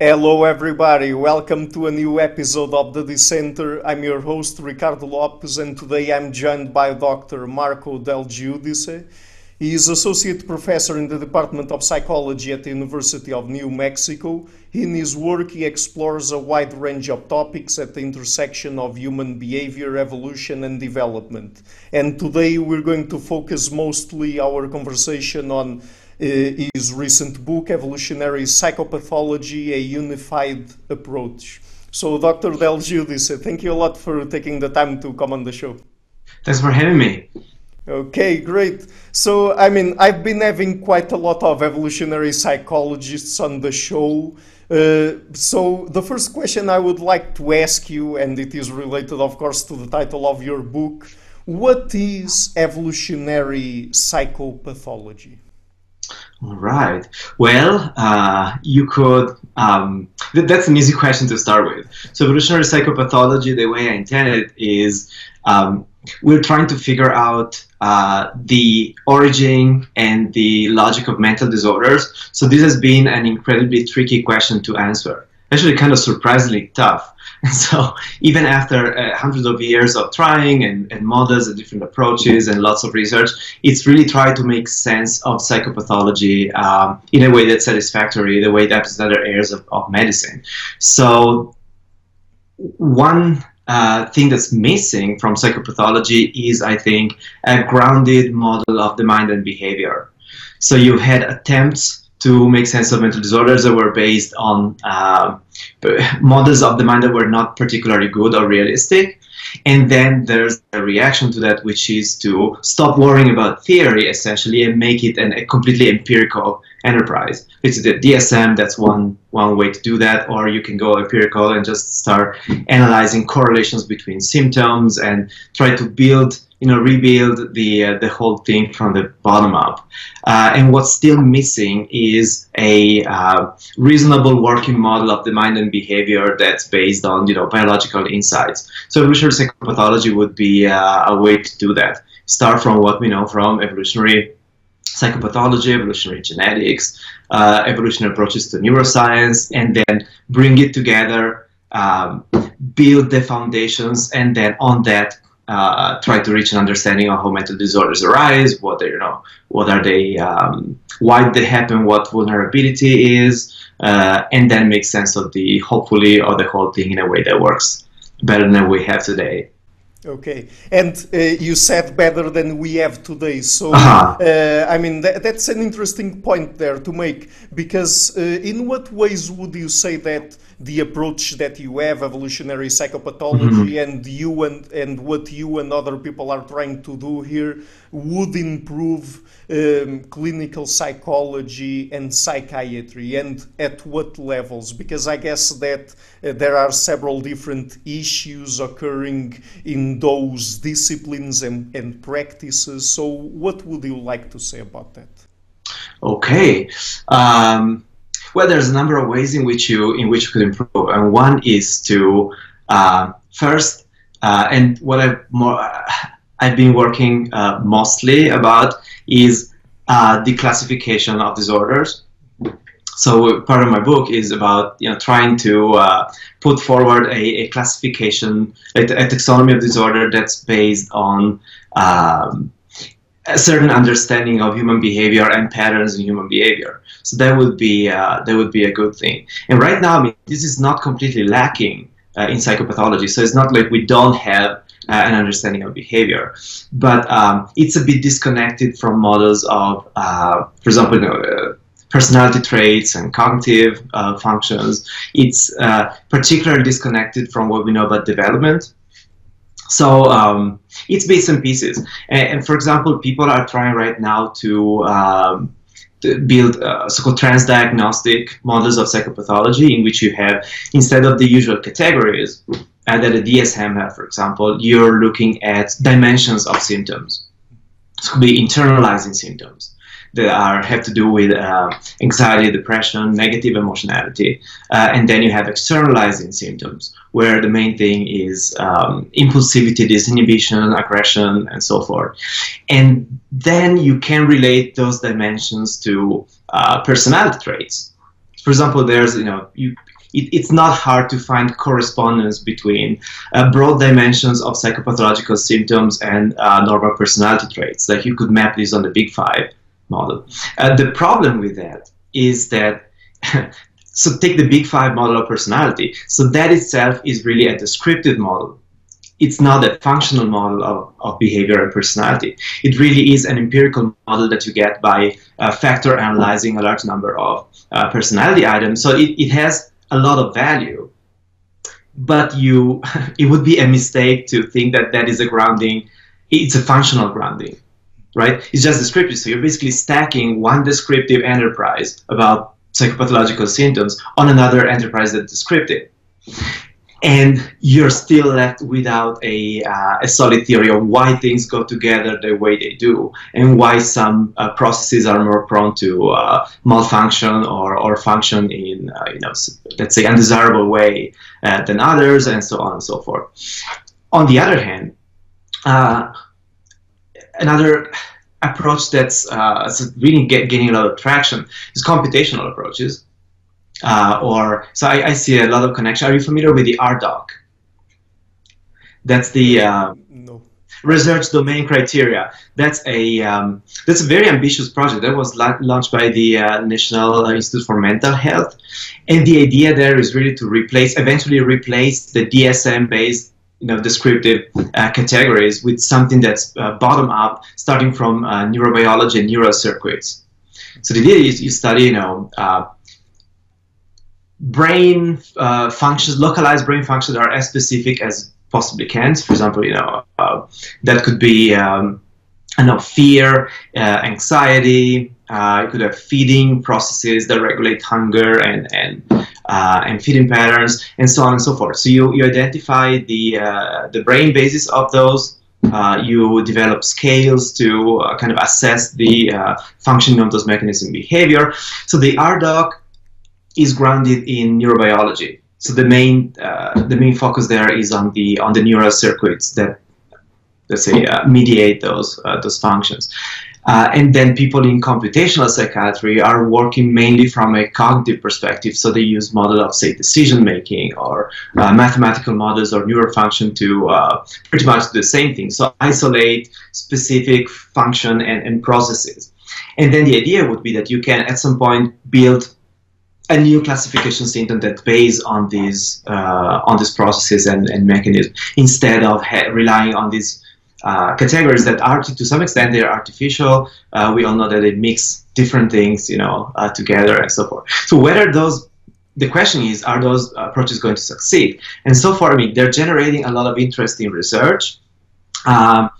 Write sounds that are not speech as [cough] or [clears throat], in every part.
Hello, everybody. Welcome to a new episode of The Dissenter. I'm your host, Ricardo Lopes, and today I'm joined by Dr. Marco Del Giudice. He is Associate Professor in the Department of Psychology at the University of New Mexico. In his work, he explores a wide range of topics at the intersection of human behavior, evolution, and development. And today we're going to focus mostly our conversation on his recent book, Evolutionary Psychopathology A Unified Approach. So, Dr. Del Giudice, thank you a lot for taking the time to come on the show. Thanks for having me. Okay, great. So, I mean, I've been having quite a lot of evolutionary psychologists on the show. Uh, so, the first question I would like to ask you, and it is related, of course, to the title of your book what is evolutionary psychopathology? All right. Well, uh, you could. Um, th- that's an easy question to start with. So, evolutionary psychopathology, the way I intend it, is um, we're trying to figure out uh, the origin and the logic of mental disorders. So this has been an incredibly tricky question to answer. Actually, kind of surprisingly tough. [laughs] So even after uh, hundreds of years of trying and, and models and different approaches and lots of research, it's really tried to make sense of psychopathology um, in a way that's satisfactory, the way that other areas of, of medicine. So one uh, thing that's missing from psychopathology is, I think, a grounded model of the mind and behavior. So you had attempts to make sense of mental disorders that were based on uh, models of the mind that were not particularly good or realistic. And then there's a reaction to that, which is to stop worrying about theory essentially and make it an, a completely empirical enterprise. It's the DSM, that's one, one way to do that, or you can go empirical and just start analyzing correlations between symptoms and try to build you know, rebuild the uh, the whole thing from the bottom up. Uh, and what's still missing is a uh, reasonable working model of the mind and behavior that's based on you know biological insights. So evolutionary psychopathology would be uh, a way to do that. Start from what we know from evolutionary psychopathology, evolutionary genetics, uh, evolutionary approaches to neuroscience, and then bring it together. Um, build the foundations and then on that uh, try to reach an understanding of how mental disorders arise, what they, you know, what are they, um, why they happen, what vulnerability is, uh, and then make sense of the hopefully of the whole thing in a way that works better than we have today. Okay, and uh, you said better than we have today. So, uh-huh. uh, I mean, th- that's an interesting point there to make because, uh, in what ways would you say that the approach that you have, evolutionary psychopathology, mm-hmm. and you and, and what you and other people are trying to do here would improve um, clinical psychology and psychiatry, and at what levels? Because I guess that uh, there are several different issues occurring in those disciplines and, and practices. So, what would you like to say about that? Okay. Um, well, there's a number of ways in which you in which you could improve, and one is to uh, first, uh, and what I've more I've been working uh, mostly about is uh, the classification of disorders. So part of my book is about you know trying to uh, put forward a, a classification, a, a, taxonomy of disorder that's based on um, a certain understanding of human behavior and patterns in human behavior. So that would be uh, that would be a good thing. And right now, I mean, this is not completely lacking uh, in psychopathology. So it's not like we don't have uh, an understanding of behavior, but um, it's a bit disconnected from models of, uh, for example, you know, uh, personality traits and cognitive uh, functions. It's particularly disconnected from what we know about development. So um, it's bits and pieces. And, and, for example, people are trying right now to, um, to build uh, so-called transdiagnostic models of psychopathology in which you have, instead of the usual categories uh, that a DSM have, for example, you're looking at dimensions of symptoms. This could be internalizing symptoms that are have to do with uh, anxiety, depression, negative emotionality, uh, and then you have externalizing symptoms, where the main thing is um, impulsivity, disinhibition, aggression, and so forth. And then you can relate those dimensions to uh, personality traits. For example, there's you know you it, it's not hard to find correspondence between uh, broad dimensions of psychopathological symptoms and uh, normal personality traits. Like you could map this on the Big Five model. Uh, the problem with that is that. [laughs] so take the Big Five model of personality. So that itself is really a descriptive model it's not a functional model of, of behavior and personality. It really is an empirical model that you get by uh, factor analyzing a large number of uh, personality items. So it, it has a lot of value but you [laughs] it would be a mistake to think that that is a grounding it's a functional grounding right? It's just descriptive so you're basically stacking one descriptive enterprise about psychopathological symptoms on another enterprise that's descriptive. And you're still left without a, uh, a solid theory of why things go together the way they do and why some uh, processes are more prone to uh, malfunction or, or function in uh, you know let's say undesirable way uh, than others and so on and so forth. On the other hand uh, another approach that's really get, gaining a lot of traction is computational approaches uh, or so I, I, see a lot of connection. Are you familiar with the RDoC? That's the uh, no. research domain criteria. That's a um, that's a very ambitious project that was la- launched by the uh, National Institute for Mental Health, and the idea there is really to replace, eventually replace the DSM-based you know descriptive uh, categories with something that's uh, bottom up, starting from uh, neurobiology and neural circuits. So the idea is you study you know uh, brain uh, functions, localized brain functions are as specific as possibly can. For example, you know, uh, that could be, um, I know, fear, anxiety. Uh, you could have feeding processes that regulate hunger and and uh, and feeding patterns, and so on and so forth. So you, you identify the uh, the brain basis of those. you develop scales to kind of assess the functioning of those mechanism behavior. So the RDoC is grounded in neurobiology. So the main uh, the main focus there is on the on the neural circuits that let's say uh, mediate those uh, those functions. Uh, and then people in computational psychiatry are working mainly from a cognitive perspective. So they use model of say decision making or uh, mathematical models or neural function to uh, pretty much do the same thing. So isolate specific function and, and processes. And then the idea would be that you can at some point build a new classification system that based on these uh, on these processes and, and mechanisms instead of relying on these uh, categories that are to, some extent they're artificial. Uh, we all know that they mix different things, you know, uh, together and so forth. So whether those the question is, are those approaches going to succeed? And so far, I mean, they're generating a lot of interesting research. Um,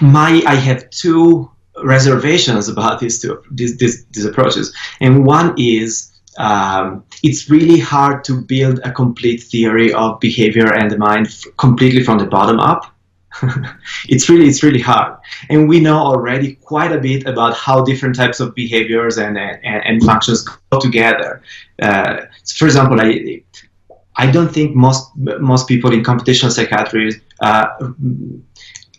my, I have two reservations about these two these, these, these approaches and one is um, it's really hard to build a complete theory of behavior and the mind f- completely from the bottom up. [laughs] It's really it's really hard. And we know already quite a bit about how different types of behaviors and and, and functions go together. Uh, for example I, I don't think most most people in computational psychiatry uh,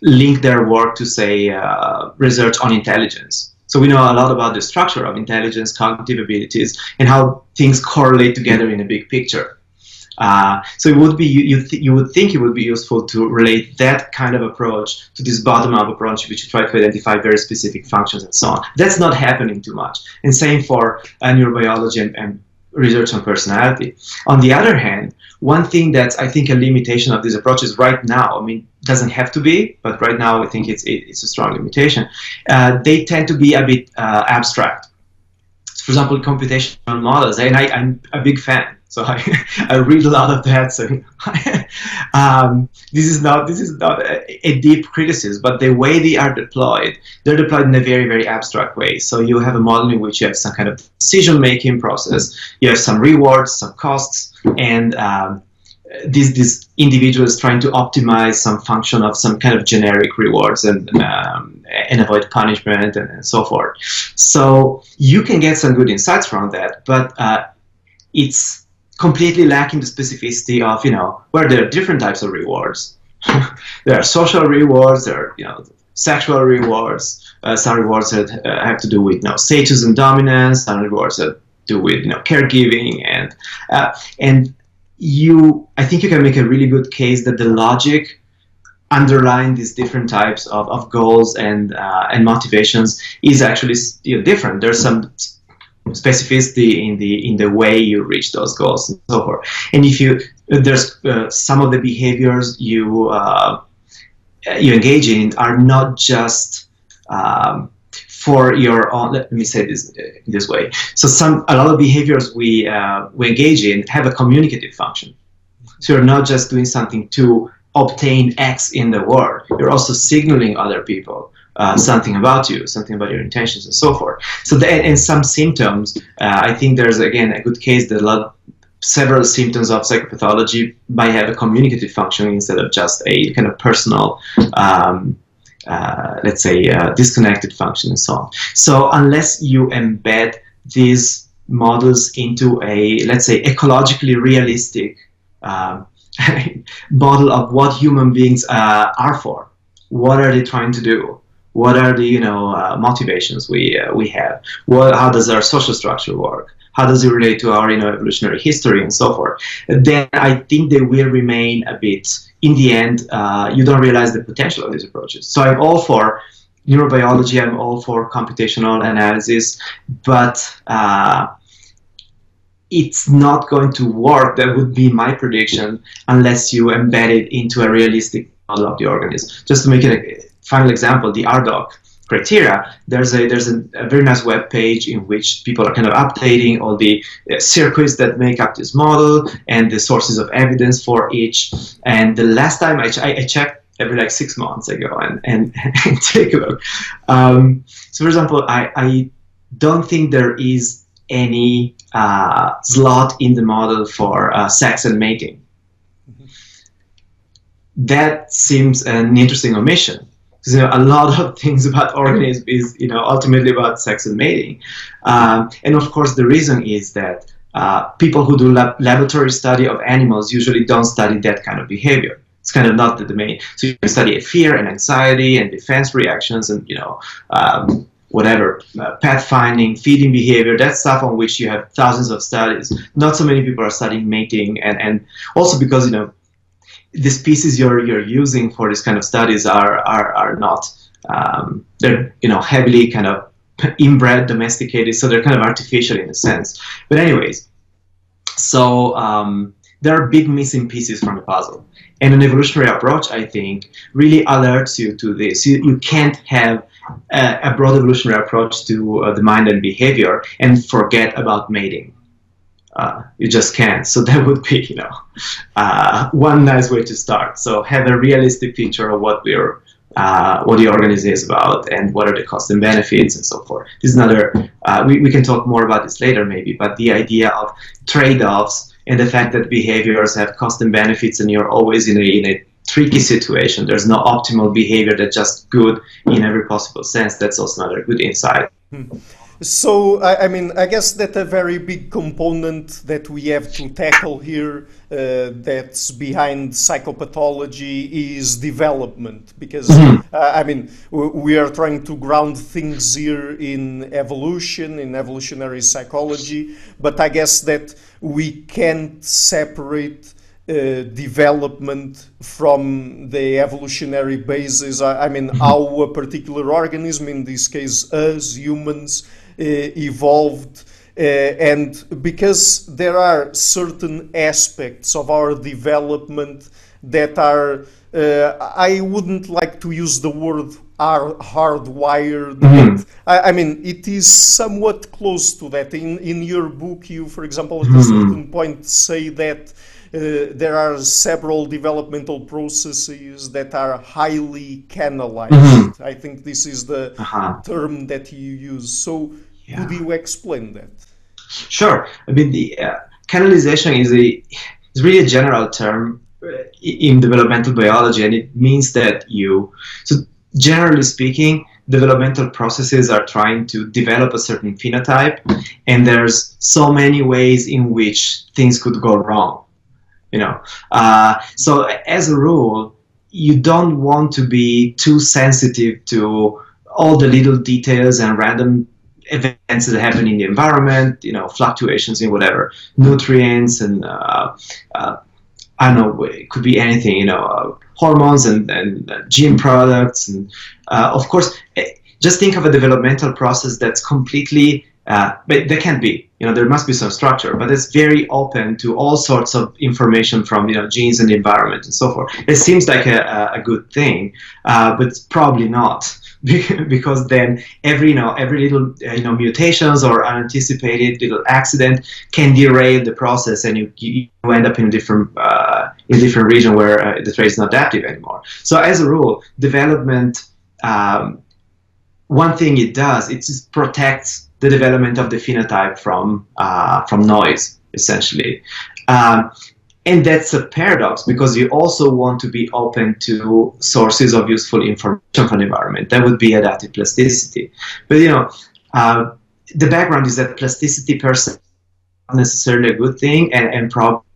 link their work to, say, uh, research on intelligence. So we know a lot about the structure of intelligence, cognitive abilities, and how things correlate together in a big picture. Uh, so it would be you th- you, would think it would be useful to relate that kind of approach to this bottom-up approach, which you try to identify very specific functions and so on. That's not happening too much. And same for uh, neurobiology and, and research on personality. On the other hand, one thing that's I think a limitation of these approaches right now, I mean, doesn't have to be, but right now I think it's it's a strong limitation. Uh, they tend to be a bit uh, abstract. For example, computational models, and I, I'm a big fan. So [laughs] I, I read a lot of that. So [laughs] um, this is not this is not a, a, deep criticism, but the way they are deployed, they're deployed in a very very abstract way. So you have a model in which you have some kind of decision making process, you have some rewards, some costs, and um, this this individual is trying to optimize some function of some kind of generic rewards and um, and avoid punishment and, and, so forth. So you can get some good insights from that, but uh, it's completely lacking the specificity of you know where there are different types of rewards. [laughs] there are social rewards, there are you know sexual rewards. Uh, some rewards that uh, have to do with you know, status and dominance. Some rewards that do with you know caregiving and uh, and you. I think you can make a really good case that the logic underlying these different types of, of goals and uh, and motivations is actually you know, different. There's some specificity in the in the way you reach those goals and so forth. And if you there's uh, some of the behaviors you uh, you engage in are not just um, for your own. Let me say this uh, this way. So some a lot of behaviors we uh, we engage in have a communicative function. So you're not just doing something to obtain X in the world. You're also signaling other people uh, something about you, something about your intentions, and so forth. So, the, and some symptoms, uh, I think there's again a good case that a lot, several symptoms of psychopathology might have a communicative function instead of just a kind of personal. Um, let's say uh, disconnected function and so on. So unless you embed these models into a let's say ecologically realistic um, [laughs] model of what human beings uh, are for, what are they trying to do? What are the you know uh, motivations we uh, we have? What how does our social structure work? How does it relate to our you know evolutionary history and so forth? Then I think they will remain a bit. In the end, uh, you don't realize the potential of these approaches. So I'm all for neurobiology. I'm all for computational analysis, but uh, it's not going to work. That would be my prediction unless you embed it into a realistic model of the organism. Just to make it a, final example, the RDoC criteria, there's a there's a, a, very nice web page in which people are kind of updating all the uh, circuits that make up this model and the sources of evidence for each. And the last time I, ch- I checked every like six months ago and, and, [laughs] and take a look. Um, so for example, I, I don't think there is any uh, slot in the model for uh, sex and mating. Mm-hmm. That seems an interesting omission because you know, a lot of [laughs] things about organisms is you know ultimately about sex and mating, um, and of course the reason is that uh, people who do lab- laboratory study of animals usually don't study that kind of behavior. It's kind of not the domain. So you can study fear and anxiety and defense reactions and you know um, whatever uh, pathfinding, feeding behavior. That's stuff on which you have thousands of studies. Not so many people are studying mating and and also because you know the species you're you're using for this kind of studies are are, are not um, they're you know heavily kind of inbred domesticated so they're kind of artificial in a sense. But anyways so um, there are big missing pieces from the puzzle. And an evolutionary approach i think really alerts you to this. You, you can't have a, a broad evolutionary approach to uh, the mind and behavior and forget about mating uh, you just can't. So [laughs] that would be, you know, uh, one nice way to start. So have a realistic picture of what we're, uh, what the organization is about, and what are the costs and benefits, and so forth. This is another. Uh, we we can talk more about this later, maybe. But the idea of trade-offs and the fact that behaviors have cost and benefits, and you're always in a in a tricky situation. There's no optimal behavior that's just good in every possible sense. That's also another good insight. Hmm. So, I, I, mean, I guess that a very big component that we have to tackle here uh, that's behind psychopathology is development. Because, mm-hmm. uh, I mean, we are trying to ground things here in evolution, in evolutionary psychology, but I guess that we can't separate uh, development from the evolutionary basis. I, I mean, mm-hmm. how a particular organism, in this case us humans, evolved. Uh, and because there are certain aspects of our development that are, uh, I wouldn't like to use the word are hardwired. Mm-hmm. I, I, mean, it is somewhat close to that. In in your book, you, for example, at mm-hmm. a certain point say that uh, there are several developmental processes that are highly canalized. Mm-hmm. I think this is the uh-huh. term that you use. So yeah. Could you explain that? Sure. I mean, the uh, canalization is a is really a general term uh, in developmental biology, and it means that you so generally speaking, developmental processes are trying to develop a certain phenotype, and there's so many ways in which things could go wrong. You know, uh, so as a rule, you don't want to be too sensitive to all the little details and random events that happen in the environment, you know, fluctuations in whatever nutrients and uh, uh, I don't know, it could be anything, you know, uh, hormones and, and uh, gene products. And uh, of course, eh, just think of a developmental process that's completely, uh, but there can't be, you know, there must be some structure, but it's very open to all sorts of information from, you know, genes and the environment and so forth. It seems like a, a good thing, but it's probably not. [laughs] because then every you know every little uh, you know mutations or unanticipated little accident can derail the process and you, you end up in a different uh, in a different region where uh, the trait is not adaptive anymore so as a rule development um, one thing it does it just protects the development of the phenotype from uh, from noise essentially um, and that's a paradox because you also want to be open to sources of useful information from the environment. That would be adaptive plasticity. But you know, uh, the background is that plasticity per se is not necessarily a good thing and, and probably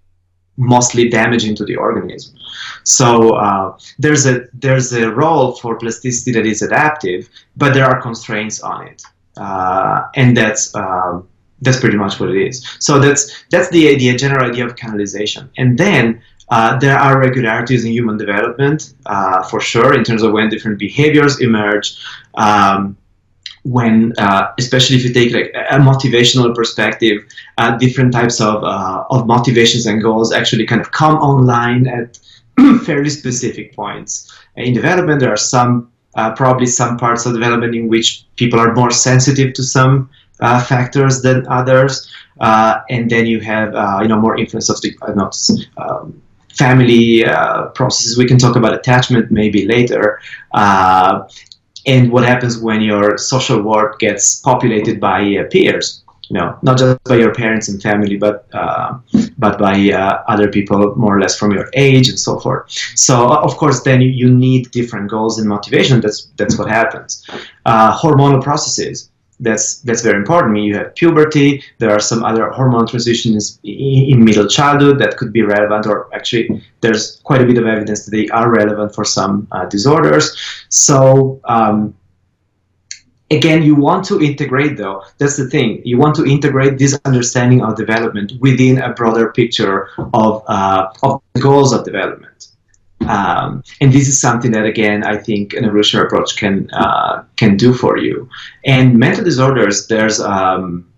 mostly damaging to the organism. So uh, there's a there's a role for plasticity that is adaptive, but there are constraints on it, and that's um, that's pretty much what it is. So that's that's the idea, general idea of canalization. And then uh, there are regularities in human development uh, for sure in terms of when different behaviors emerge. Um, when, uh, especially if you take like a motivational perspective, uh, different types of uh, of motivations and goals actually kind of come online at [clears throat] fairly specific points in development. There are some uh, probably some parts of development in which people are more sensitive to some uh, factors than others, uh, and then you have uh, you know more influence of the not um, family processes. We can talk about attachment maybe later. And what happens when your social world gets populated by uh, peers you know not just by your parents and family but uh, but by uh, other people more or less from your age and so forth so of course then you, need different goals and motivation that's that's what happens hormonal processes that's that's very important. I mean, you have puberty. There are some other hormone transitions in middle childhood that could be relevant, or actually, there's quite a bit of evidence that they are relevant for some uh, disorders. So. Um, again, you want to integrate, though. That's the thing. You want to integrate this understanding of development within a broader picture of uh, of the goals of development. Um, and this is something that, again, I think an evolutionary approach can uh, can do for you. And mental disorders, there's um,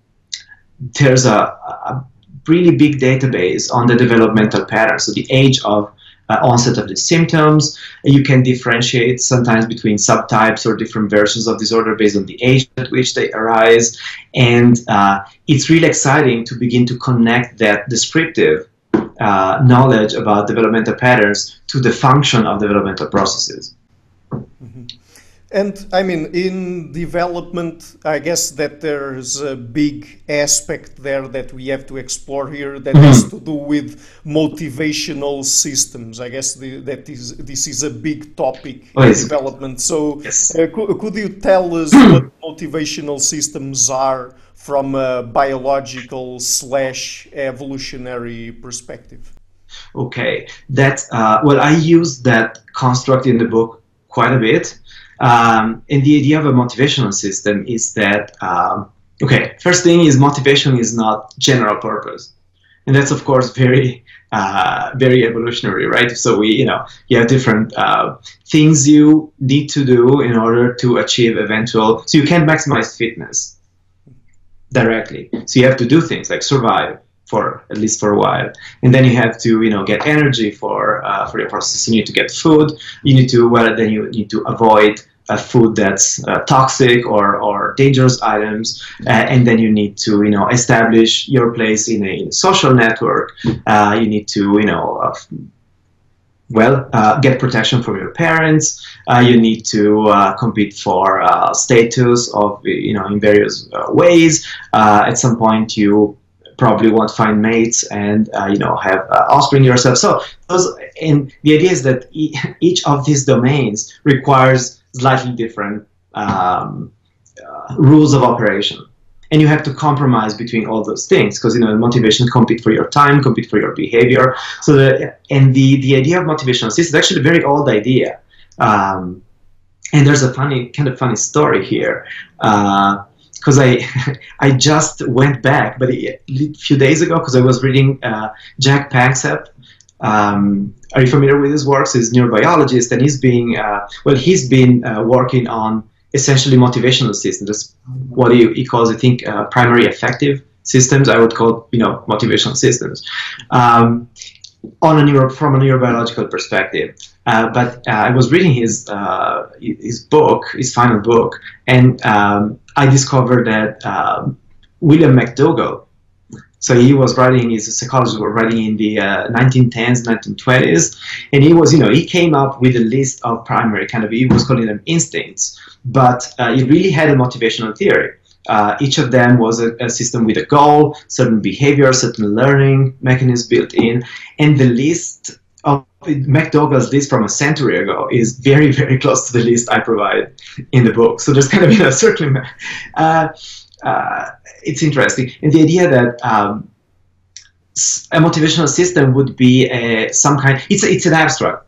there's a, a, really big database on the developmental patterns, so the age of uh, onset of the symptoms. You can differentiate sometimes between subtypes or different versions of disorder based on the age at which they arise. And uh, it's really exciting to begin to connect that descriptive uh, knowledge about developmental patterns to the function of developmental processes. And I mean, in development, I guess that there's a big aspect there that we have to explore here that mm-hmm. has to do with motivational systems. I guess the, that is this is a big topic oh, in yes. development. So, yes. uh, could, could you tell us [clears throat] what motivational systems are from a biological slash evolutionary perspective? Okay, that uh, well, I use that construct in the book quite a bit, um, and the idea of a motivational system is that um, okay, first thing is motivation is not general purpose, and that's of course very uh, very evolutionary, right? So we, you know, you have different uh, things you need to do in order to achieve eventual. So you can't maximize fitness directly. So you have to do things like survive for at least for a while, and then you have to you know get energy for uh, for your process. You need to get food. You need to well then you need to avoid a food that's uh, toxic or, or dangerous items, uh, and then you need to you know establish your place in a, social network. Uh, you need to you know well, uh, get protection from your parents. Uh, you need to uh, compete for uh, status of you know in various uh, ways. Uh, at some point, you probably won't find mates and you know have offspring yourself. So those and the idea is that e- [laughs] each of these domains requires slightly different um, rules of operation. and you have to compromise between all those things because you know motivation compete for your time compete for your behavior so the and the the idea of motivational system is actually a very old idea um, and there's a funny kind of funny story here because I [laughs] I just went back, but a few days ago because I was reading uh, Jaak Panksepp. Um, are you familiar with his works? He's a neurobiologist, and he's being uh, well. He's been uh, working on essentially motivational systems. That's what he, he calls, I think, uh, primary affective systems. I would call you know motivational systems. Um, on a neuro, from a neurobiological perspective. Uh, but uh, I was reading his uh, his book, his final book, and um, I discovered that um, William McDougall. So he was writing, he's a psychologist, was writing in the 1910s, uh, 1920s, and he was, you know, he came up with a list of primary kind of, he was calling them instincts, but uh, he really had a motivational theory. Uh, each of them was a, a, system with a goal, certain behavior, certain learning mechanisms built in, and the list McDougall's list from a century ago is very, very close to the list I provide in the book. So there's kind of you know certainly uh, uh, it's interesting, and the idea that um, a motivational system would be a, some kind. It's it's an abstract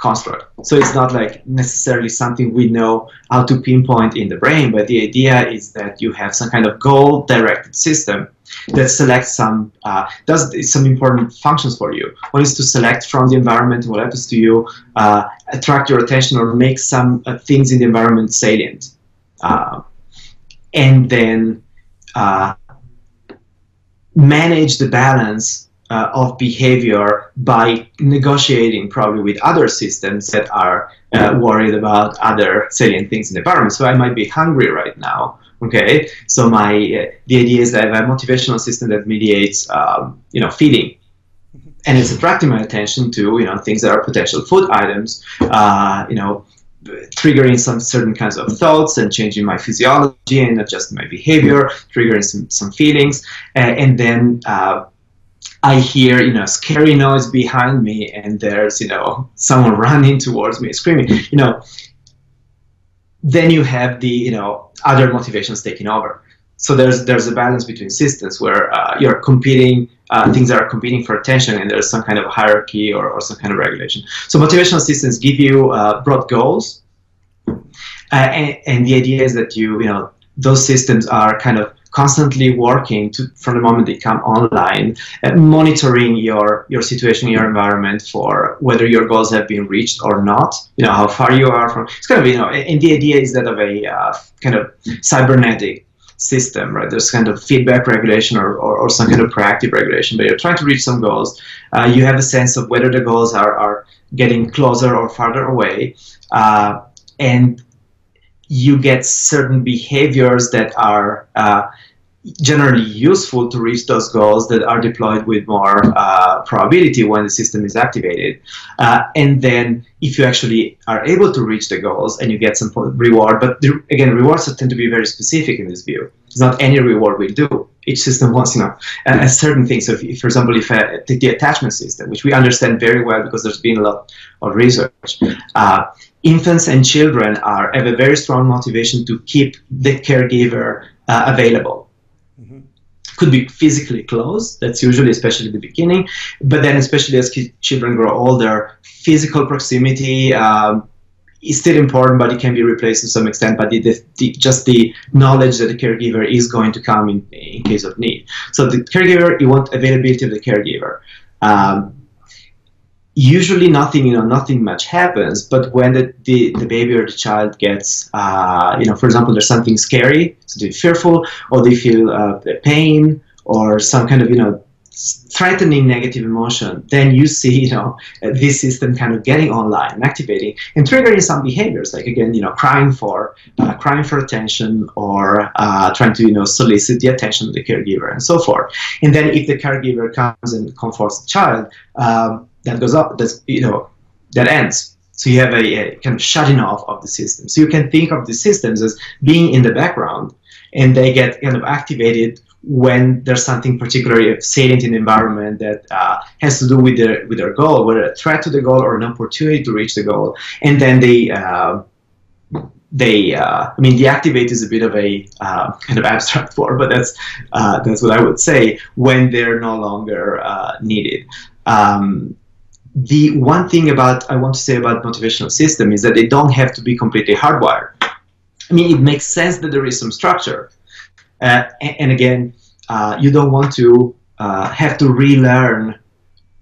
construct. So it's not like necessarily something we know how to pinpoint in the brain, but the idea is that you have some kind of goal-directed system that selects some uh, does some important functions for you. One is to select from the environment what happens to you, uh, attract your attention, or make some uh, things in the environment salient, uh, and then uh, manage the balance uh, of behavior by negotiating probably with other systems that are worried about other salient things in the environment. So I might be hungry right now. Okay, so my uh, the idea is that I have a motivational system that mediates, um, you know, feeding, and it's attracting my attention to you know things that are potential food items. Uh, you know, triggering some certain kinds of thoughts and changing my physiology and adjusting my behavior, triggering some, some feelings, uh, and then uh, I hear, you know, scary noise behind me and there's, you know, someone [laughs] running towards me screaming, you know, then you have the, you know, other motivations taking over. So there's there's a balance between systems where uh, you're competing, uh, things are competing for attention, and there's some kind of hierarchy or, or some kind of regulation. So motivational systems give you uh, broad goals, uh, and, and the idea is that you, you know, those systems are kind of constantly working to, from the moment they come online, uh, monitoring your your situation, your environment for whether your goals have been reached or not. You know how far you are from. It's kind of you know, and the idea is that of a uh, kind of cybernetic system, right? There's kind of feedback regulation or, or, or, some kind of proactive regulation, but you're trying to reach some goals. Uh, you have a sense of whether the goals are, are getting closer or farther away. Uh, and you get certain behaviors that are uh, generally useful to reach those goals that are deployed with more uh, probability when the system is activated. Uh, and then if you actually are able to reach the goals and you get some reward, but the, again, rewards tend to be very specific in this view. It's not any reward will do. Each system [laughs] wants, you know, a, a certain thing. So, if, if, for example, if I take the attachment system, which we understand very well because there's been a lot of research, uh, infants and children are have a very strong motivation to keep the caregiver uh, available. Mm-hmm. Could be physically close. That's usually, especially the beginning, but then, especially as children grow older, physical proximity. Um, is still important, but it can be replaced to some extent. But the, the, the, just the knowledge that the caregiver is going to come in, in case of need. So the caregiver, you want availability of the caregiver. Um, usually nothing you know nothing much happens but when the, the, the baby or the child gets uh, you know for example there's something scary so they fearful or they feel uh, pain or some kind of you know threatening negative emotion then you see you know this system kind of getting online and activating and triggering some behaviors like again you know crying for uh, crying for attention or uh, trying to you know solicit the attention of the caregiver and so forth. And then if the caregiver comes and comforts the child um, that goes up, that's you know that ends. So you have a, a, kind of shutting off of the system. So you can think of the systems as being in the background, and they get kind of activated when there's something particularly salient in the environment that uh, has to do with their with their goal, whether a threat to the goal or an opportunity to reach the goal, and then they uh, they, uh, I mean, deactivate is a bit of a uh, kind of abstract [laughs] word, but that's uh, that's what I would say when they're no longer uh, needed. Um, the one thing about I want to say about motivational system is that they don't have to be completely hardwired. I mean, it makes sense that there is some structure, uh, and, and, again, uh, you don't want to have to relearn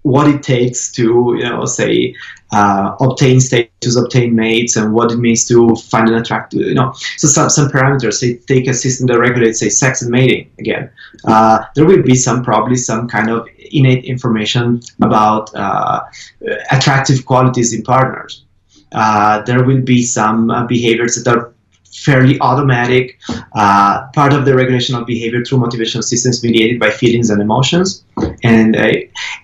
what it takes to, you know, say, uh, obtain status, obtain mates, and what it means to find an attractive, you know. So some, some parameters, say, take a system that regulates, say, sex and mating, again. Uh, there will be some, probably some kind of innate information about uh, attractive qualities in partners. Uh, there will be some uh, behaviors that are fairly automatic, uh, part of the regulation of behavior through motivational systems mediated by feelings and emotions. And, uh,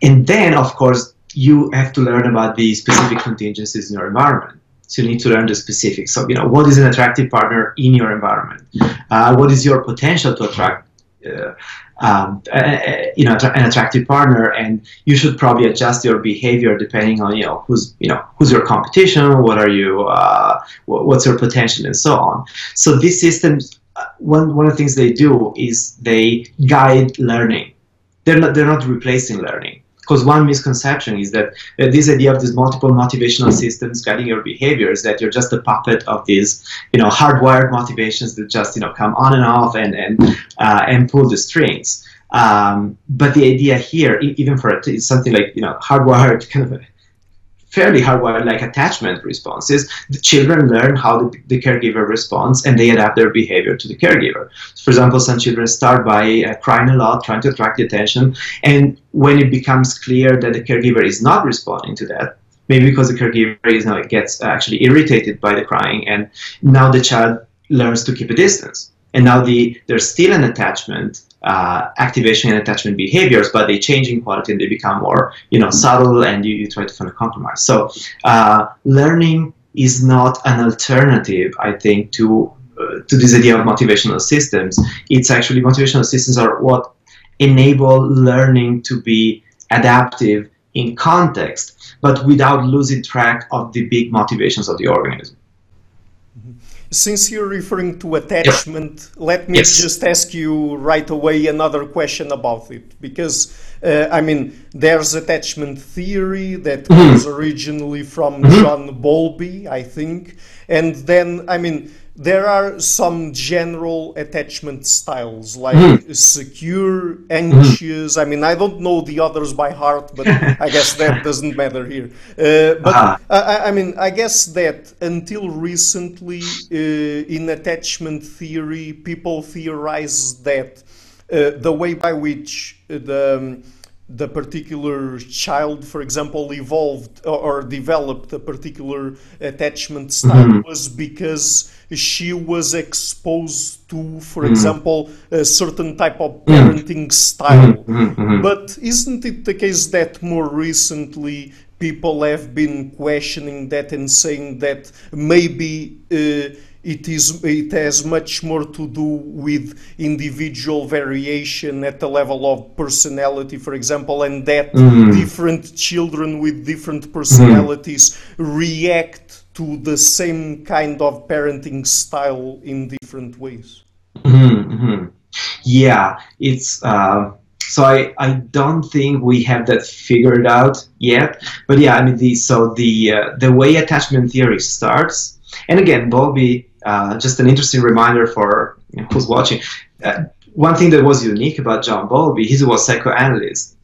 and then, of course, you have to learn about the specific contingencies in your environment. So you need to learn the specifics. So, you know, what is an attractive partner in your environment? Uh, what is your potential to attract um, you know, an attractive partner, and you should probably adjust your behavior depending on you know who's you know who's your competition, what are you, uh, what's your potential, and so on. So these systems, uh, one one of the things they do is they guide learning. They're not they're not replacing learning because one misconception is that uh, this idea of these multiple motivational systems guiding your behavior is that you're just a puppet of these you know hardwired motivations that just you know come on and off and and uh, and pull the strings. Um, but the idea here even for something like you know hardwired kind of fairly hardwired like attachment responses, the children learn how the, the, caregiver responds and they adapt their behavior to the caregiver. For example, some children start by uh, crying a lot, trying to attract attention, and when it becomes clear that the caregiver is not responding to that, maybe because the caregiver is now gets actually irritated by the crying, and now the child learns to keep a distance. And now the, there's still an attachment, uh, activation and attachment behaviors, but they change in quality and they become more, you know, subtle, and you, you try to find a compromise. So uh, learning is not an alternative, I think, to uh, to this idea of motivational systems. It's actually motivational systems are what enable learning to be adaptive in context, but without losing track of the big motivations of the organism. Since you're referring to attachment, let me yes. just ask you right away another question about it. Because, uh, I mean, there's attachment theory that mm-hmm. comes originally from mm-hmm. John Bowlby, I think. And then, I mean, there are some general attachment styles like mm. secure, anxious. Mm. I mean, I don't know the others by heart, but I guess that [laughs] doesn't matter here. Uh, but uh-huh. I, I, mean, I guess that until recently uh, in attachment theory, people theorize that uh, the way by which the um, the particular child, for example, evolved or developed a particular attachment style mm-hmm. was because she was exposed to, for mm-hmm. example, a certain type of mm-hmm. parenting style. Mm-hmm. Mm-hmm. But isn't it the case that more recently people have been questioning that and saying that maybe uh, it is it has much more to do with individual variation at the level of personality for example and that mm. different children with different personalities mm. react to the same kind of parenting style in different ways mm-hmm. yeah it's uh, so I, I don't think we have that figured out yet but yeah i mean the so the uh, the way attachment theory starts and again Bowlby uh, just an interesting reminder for you know, who's watching. Uh, one thing that was unique about John Bowlby, he was psychoanalyst,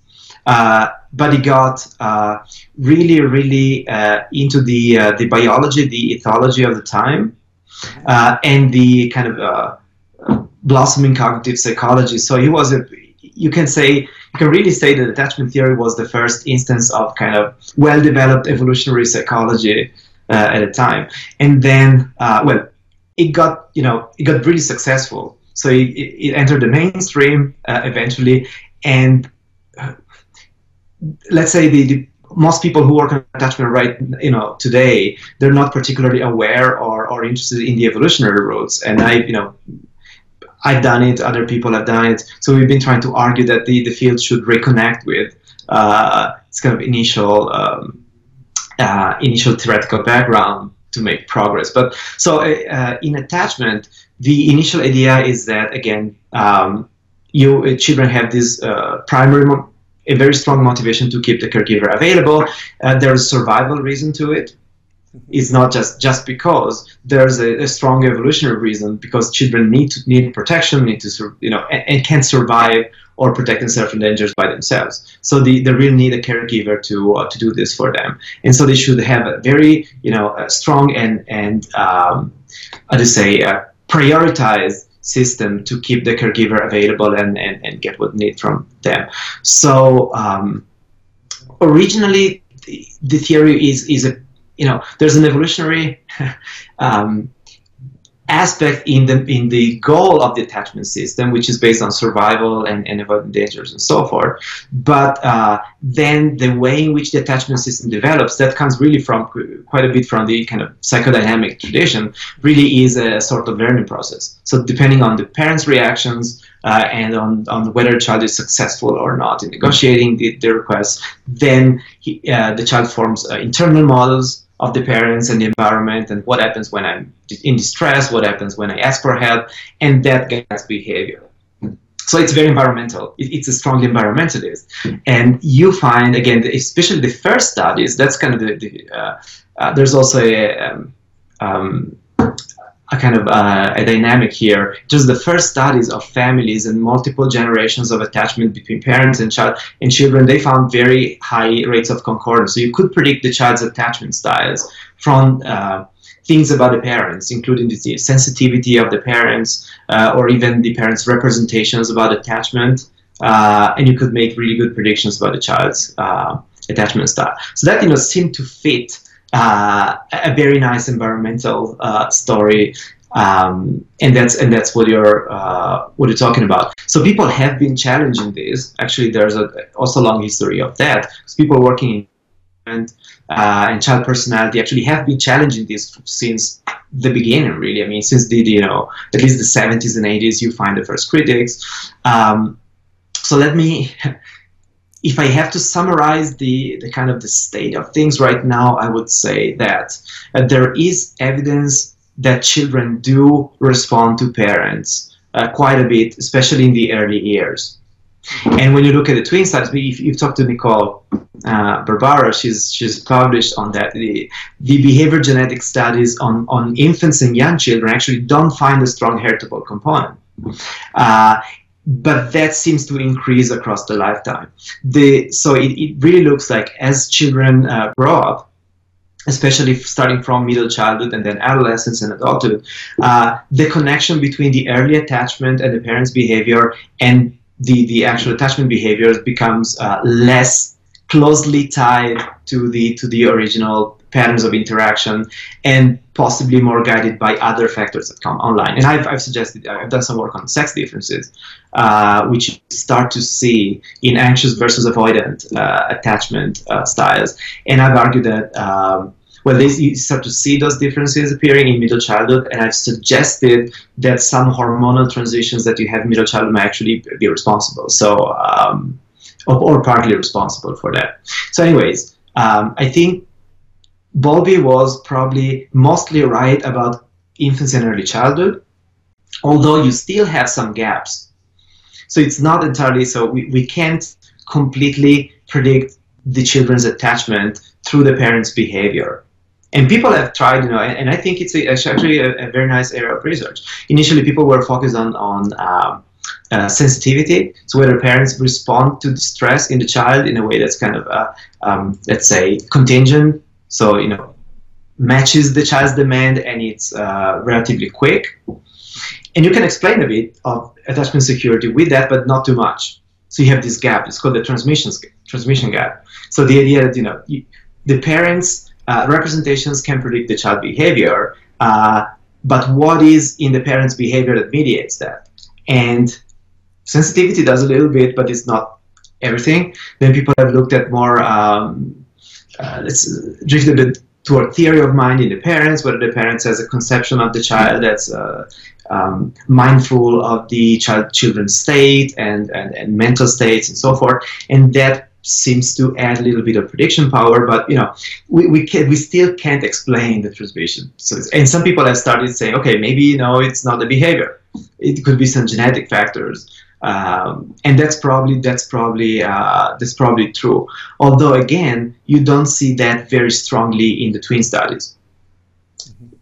uh, but he got uh, really, really uh, into the the biology, the ethology of the time, and the kind of blossoming cognitive psychology. So he was a you can say you can really say that attachment theory was the first instance of kind of well-developed evolutionary psychology uh, at a time. And then, uh, well, it got you know it got really successful. So it, it entered the mainstream uh, eventually, and uh, let's say the, the, most people who work on attachment right you know today they're not particularly aware or, or interested in the evolutionary roots. And I you know I've done it, other people have done it. So we've been trying to argue that the, the field should reconnect with uh, its kind of initial um, uh, initial theoretical background to make progress. But so uh, in attachment, the initial idea is that again, um, you uh, children have this uh, primary mo- a very strong motivation to keep the caregiver available. Uh, there's a survival reason to it. It's not just just because there's a, a, strong evolutionary reason because children need to need protection, need to you know, and, and can survive or protect themselves from dangers by themselves. So they, they really need a caregiver to uh, to do this for them, and so they should have a very you know strong and and um, how to say uh, prioritized system to keep the caregiver available and, and, and get what need from them. So um, originally, the, the, theory is is a you know there's an evolutionary [laughs] um, aspect in the in the goal of the attachment system, which is based on survival and, and avoiding dangers and so forth. But uh, then the way in which the attachment system develops, that comes really from quite a bit from the kind of psychodynamic tradition, really is a sort of learning process. So depending on the parents' reactions uh, and on, on whether the child is successful or not in negotiating the, the request, then he, uh, the child forms uh, internal models of the parents and the environment and what happens when I'm in distress, what happens when I ask for help, and that guides behavior. So it's very environmental. It's a strongly environmentalist, and you find again, especially the first studies. That's kind of the. the uh, uh, there's also a, um, um, a kind of uh, a dynamic here. Just the first studies of families and multiple generations of attachment between parents and child and children, they found very high rates of concordance. So you could predict the child's attachment styles from uh, things about the parents, including the sensitivity of the parents uh, or even the parents' representations about attachment. Uh, and you could make really good predictions about the child's uh, attachment style. So that you know seemed to fit uh, a very nice environmental uh, story. Um, and that's and that's what you're uh, what you're talking about. So people have been challenging this. Actually, there's a, also a long history of that. Because people working in uh, and child personality actually have been challenging this since the beginning. Really, I mean, since the you know at least the 70s and 80s, you find the first critics. Um, so let me if I have to summarize the, the kind of the state of things right now, I would say that uh, there is evidence that children do respond to parents uh, quite a bit, especially in the early years. And when you look at the twin studies, if you talk to Nicole uh, Barbaro, she's she's published on that. The, the behavior genetic studies on, on infants and young children actually don't find a strong heritable component. Uh, but that seems to increase across the lifetime. The, so it, it really looks like as children uh, grow up, especially starting from middle childhood and then adolescence and adulthood, uh, the connection between the early attachment and the parent's behavior and the, the actual attachment behaviors becomes uh, less closely tied to the to the original patterns of interaction and possibly more guided by other factors that come online. And I've, I've suggested, I've done some work on sex differences, uh, which you start to see in anxious versus avoidant uh, attachment uh, styles. And I've argued that, um, well, they, you start to see those differences appearing in middle childhood, and I've suggested that some hormonal transitions that you have in middle childhood may actually be responsible. So, um, or, partly responsible for that. So, anyways, um, I think Bowlby was probably mostly right about infancy and early childhood, although you still have some gaps. So it's not entirely so we, we can't completely predict the children's attachment through the parents' behavior. And people have tried, you know, and, and I think it's, a, it's actually a, a, very nice area of research. Initially, people were focused on on um, uh, sensitivity, so whether parents respond to the stress in the child in a way that's kind of, uh, um, let's say, contingent so, you know, matches the child's demand and it's uh, relatively quick. And you can explain a bit of attachment security with that, but not too much. So you have this gap. It's called the transmission transmission gap. So the idea that you know you, the parents' uh, representations can predict the child behavior, but what is in the parent's behavior that mediates that? And sensitivity does a little bit, but it's not everything. Then people have looked at more um, uh, let's drift a bit toward theory of mind in the parents, whether the parents has a conception of the child that's uh, um, mindful of the child children's state and, and, and mental states and so forth, and that seems to add a little bit of prediction power, but you know, we, we can we still can't explain the transmission. So, and some people have started saying, okay, maybe you know, it's not the behavior; it could be some genetic factors, um, and that's probably that's probably uh, that's probably true. Although again, you don't see that very strongly in the twin studies.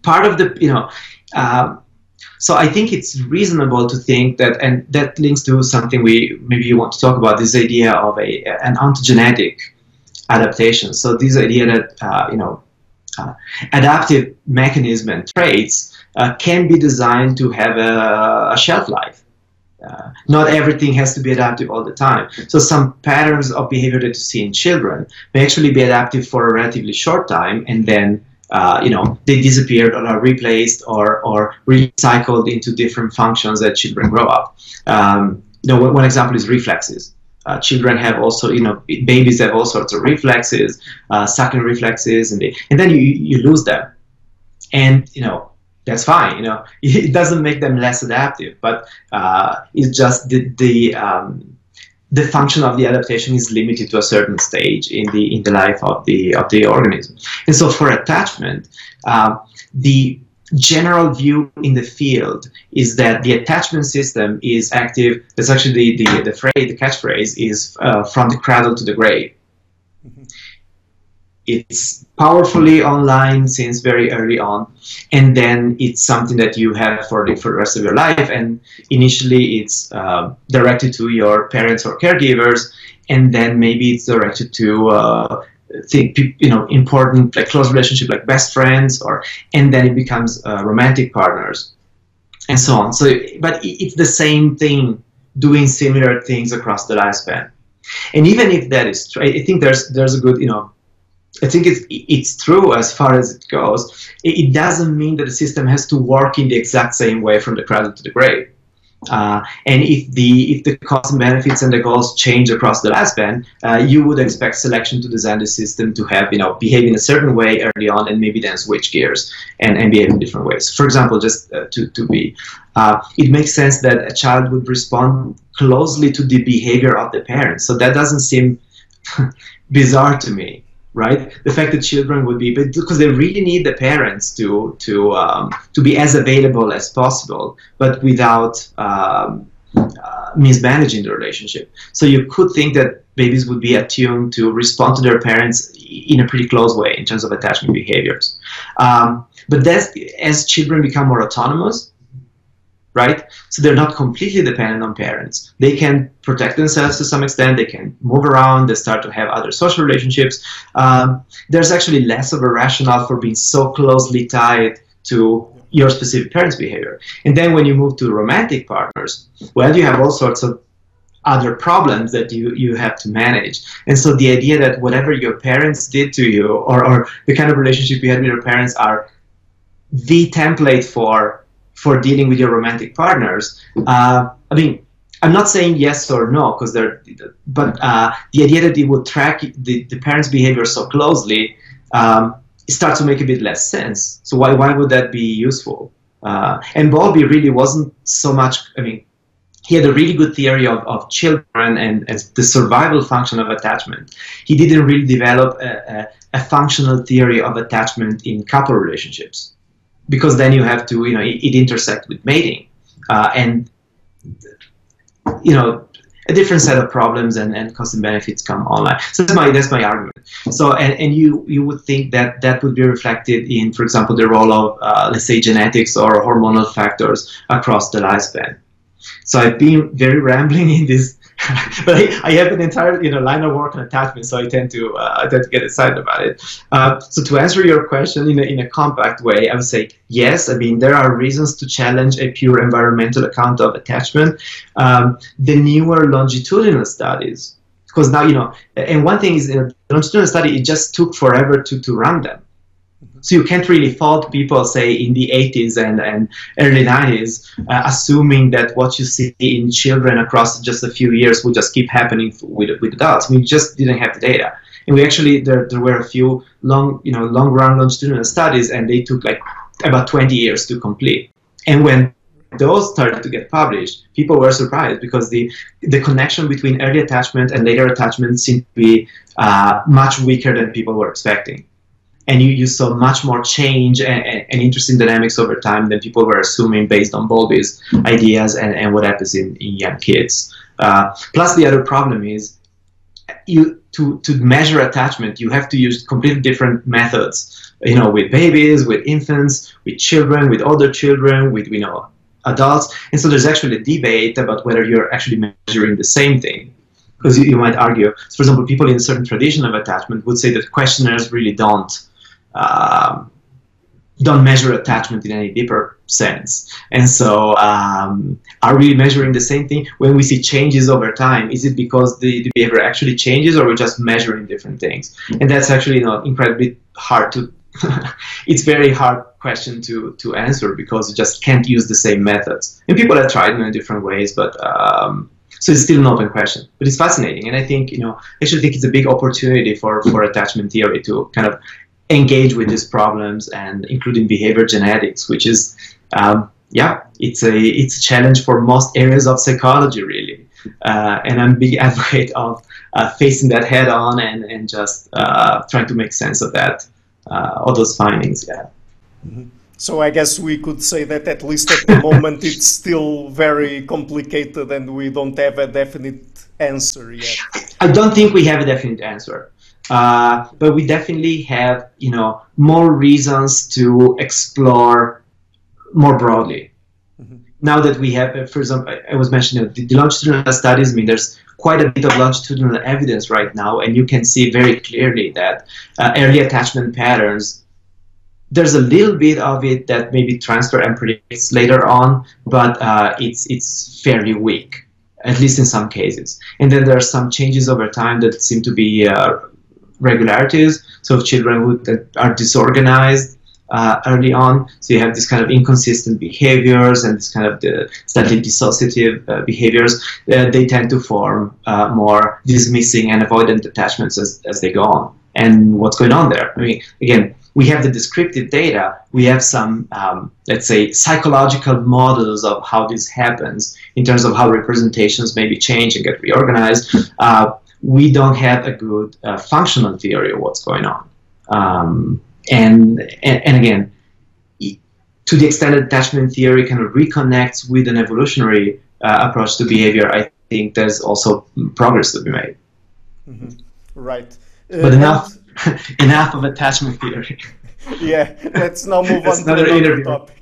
Part of the you know. Uh, so I think it's reasonable to think that, and that links to something we maybe you want to talk about this idea of a an ontogenetic adaptation. So this idea that uh, you know uh, adaptive mechanism and traits uh, can be designed to have a, a shelf life. Uh, not everything has to be adaptive all the time. So some patterns of behavior that you see in children may actually be adaptive for a relatively short time and then uh, you know, they disappeared or are replaced or, or recycled into different functions that children grow up. Um, you know, one example is reflexes. Uh, children have also, you know, babies have all sorts of reflexes, uh, sucking reflexes, and they, and then you you lose them, and you know that's fine. You know, [laughs] it doesn't make them less adaptive, but uh, it's just the the um, the function of the adaptation is limited to a certain stage in the in the life of the of the organism. And so for attachment, uh, the general view in the field is that the attachment system is active. That's actually the the, the phrase, the catchphrase is uh, from the cradle to the grave. It's powerfully online since very early on and then it's something that you have for the, for the rest of your life and initially it's uh, directed to your parents or caregivers and then maybe it's directed to uh, think you know important like close relationship like best friends or and then it becomes uh, romantic partners and so on. So but it's the same thing doing similar things across the lifespan. And even if that is true i think there's there's a good you know I think it's it's true as far as it goes. It, doesn't mean that the system has to work in the exact same way from the cradle to the grave. Uh, and if the if the cost and benefits and the goals change across the lifespan, uh, you would expect selection to design the system to have you know behave in a certain way early on and maybe then switch gears and, and behave in different ways. For example, just uh, to to be, uh, it makes sense that a child would respond closely to the behavior of the parents. So that doesn't seem [laughs] bizarre to me right? The fact that children would be, because they really need the parents to to um, to be as available as possible, but without um, uh, mismanaging the relationship. So you could think that babies would be attuned to respond to their parents in a pretty close way in terms of attachment behaviors. Um, but as children become more autonomous, right? So they're not completely dependent on parents. They can protect themselves to some extent. They can move around. They start to have other social relationships. Um, there's actually less of a rationale for being so closely tied to your specific parents' behavior. And then when you move to romantic partners, well, you have all sorts of other problems that you, you have to manage. And so the idea that whatever your parents did to you or, or the kind of relationship you had with your parents are the template for for dealing with your romantic partners. Uh, I mean, I'm not saying yes or no because they're, but uh, the idea that it would track the, the parents' behavior so closely um, starts to make a bit less sense. So why why would that be useful? Uh, and Bowlby really wasn't so much. I mean, he had a really good theory of, of children and, and the survival function of attachment. He didn't really develop a, a, a functional theory of attachment in couple relationships because then you have to you know it, it intersect with mating uh, and you know a different set of problems and, and cost and benefits come online. So that's my that's my argument. So and, and you you would think that that would be reflected in, for example, the role of uh, let's say genetics or hormonal factors across the lifespan. So I've been very [laughs] rambling in this [laughs] but I, I, have an entire you know line of work on attachment, so I tend to uh, I tend to get excited about it. Uh, so to answer your question in a, in a compact way, I would say yes. I mean there are reasons to challenge a pure environmental account of attachment. Um, the newer longitudinal studies, because now you know, and one thing is in a longitudinal study, it just took forever to to run them. So you can't really fault people, say, in the 80s and, and early 90s, uh, assuming that what you see in children across just a few years will just keep happening with, with adults. We just didn't have the data. And we actually, there, there were a few long, you know, long run longitudinal studies, and they took like about 20 years to complete. And when those started to get published, people were surprised because the the connection between early attachment and later attachment seemed to be uh, much weaker than people were expecting. And you, you saw much more change and, and, interesting dynamics over time than people were assuming based on Bowlby's ideas and, and what happens in, in young kids. Uh, plus, the other problem is you to, to measure attachment, you have to use completely different methods. You know, with babies, with infants, with children, with older children, with you know adults. And so there's actually a debate about whether you're actually measuring the same thing. Because you, you might argue, for example, people in certain tradition of attachment would say that questionnaires really don't um, don't measure attachment in any deeper sense. And so, um, are we measuring the same thing when we see changes over time? Is it because the, the behavior actually changes, or we're just measuring different things? And that's actually know incredibly hard to. [laughs] it's very hard question to to answer because you just can't use the same methods. And people have tried in different ways, but. Um, so it's still an open question, but it's fascinating, and I think you know I actually think it's a big opportunity for for attachment theory to kind of engage with these problems and including behavior genetics, which is um, yeah, it's a it's a challenge for most areas of psychology really. Uh, and I'm big [laughs] advocate of uh, facing that head on and, and just uh, trying to make sense of that, uh, all those findings. Yeah. Mm-hmm. So I guess we could say that at least at the [laughs] moment it's still very complicated and we don't have a definite answer yet. I don't think we have a definite answer. Uh, but we definitely have, you know, more reasons to explore more broadly. Mm-hmm. Now that we have, uh, for example, I was mentioning the, the longitudinal studies. I mean, there's quite a bit of longitudinal evidence right now, and you can see very clearly that uh, early attachment patterns. There's a little bit of it that maybe transfer and predicts later on, but uh, it's it's fairly weak, at least in some cases. And then there are some changes over time that seem to be uh, regularities. So children who that are disorganized uh, early on, so you have this kind of inconsistent behaviors and this kind of the slightly dissociative uh, behaviors. Uh, they tend to form uh, more dismissing and avoidant attachments as, as they go on. And what's going on there? I mean, again, we have the descriptive data. We have some, um, let's say, psychological models of how this happens in terms of how representations maybe change and get reorganized. [laughs] Uh, we don't have a good uh, functional theory of what's going on. Um, and, and, and again, to the extent that attachment theory kind of reconnects with an evolutionary uh, approach to behavior, I think there's also progress to be made. Mm-hmm. Right. Uh, but enough, [laughs] enough of attachment theory. [laughs] yeah, let's now move on to another interview. topic.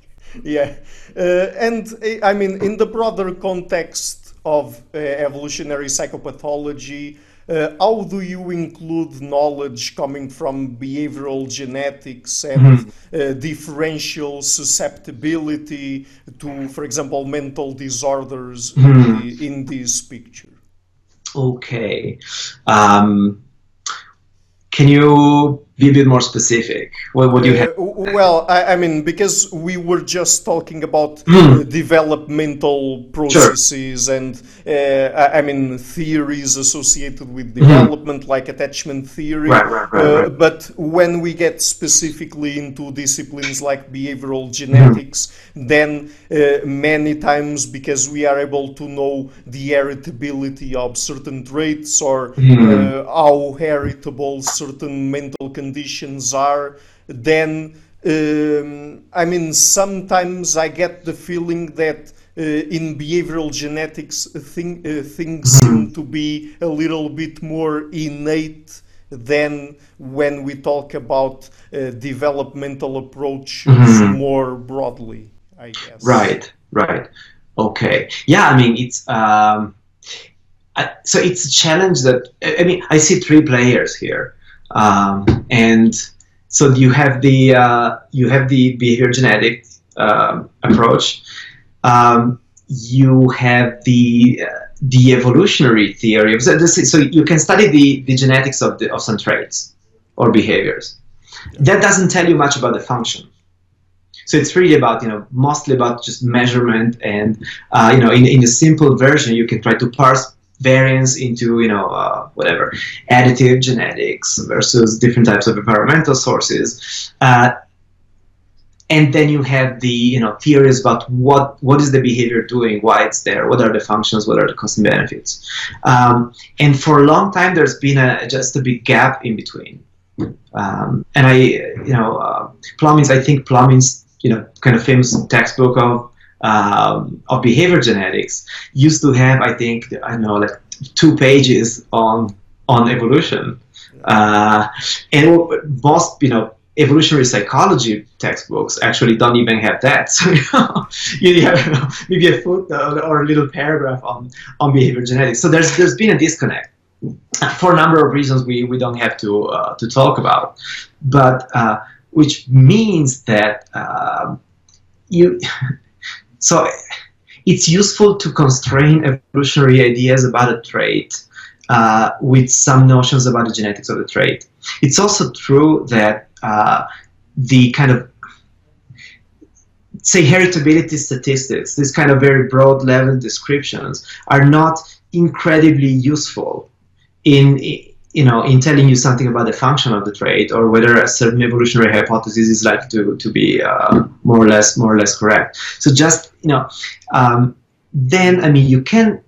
Yeah, uh, and I mean, in the broader context of uh, evolutionary psychopathology, uh, how do you include knowledge coming from behavioral genetics and mm-hmm. uh, differential susceptibility to, for example, mental disorders mm-hmm. in, in, this picture? Okay. Um, can you be a bit more specific? What, do you have? Uh, well, I, I, mean, because we were just talking about mm. developmental processes sure. and, uh, I mean, theories associated with hmm. development, mm. like attachment theory. Right, right, right, uh, right, But when we get specifically into disciplines like behavioral genetics, mm. then uh, many times, because we are able to know the heritability of certain traits or hmm. how heritable certain mental conditions conditions are, then um, I mean, sometimes I get the feeling that uh, in behavioral genetics, thing, uh, things hmm. seem to be a little bit more innate than when we talk about uh, developmental approaches mm-hmm. more broadly, I guess. Right, right. Okay. Yeah, I mean, it's. Um, I, so it's a challenge that I mean I see three players here. Um, and so you have the uh, you have the behavior genetic uh, approach. Um, you have the uh, the evolutionary theory. So, so you can study the, the genetics of the of some traits or behaviors. That doesn't tell you much about the function. So it's really about you know mostly about just measurement and uh, you know in, in a simple version you can try to parse variance into you know uh, whatever additive genetics versus different types of environmental sources uh, and then you have the you know theories about what what is the behavior doing, why it's there, what are the functions, what are the cost and benefits. Um, and for a long time, there's been a, just a big gap in between. Um, and I, you know, uh, Plomin's. I think Plomin's, you know, kind of famous textbook of um, of behavior genetics used to have, I think, I don't know, like two pages on on evolution. Uh, and most, you know, evolutionary psychology textbooks actually don't even have that. [laughs] So you, know, you have maybe a footnote or a little paragraph on, on behavior genetics. So there's there's been a disconnect for a number of reasons we, we don't have to uh, to talk about, but uh, which means that uh, you so it's useful to constrain evolutionary ideas about a trait uh, with some notions about the genetics of the trait. It's also true that uh, the kind of say heritability statistics, these kind of very broad level descriptions, are not incredibly useful in you know in telling you something about the function of the trait or whether a certain evolutionary hypothesis is likely to, to be uh, more or less more or less correct. So just you know, um, then I mean you can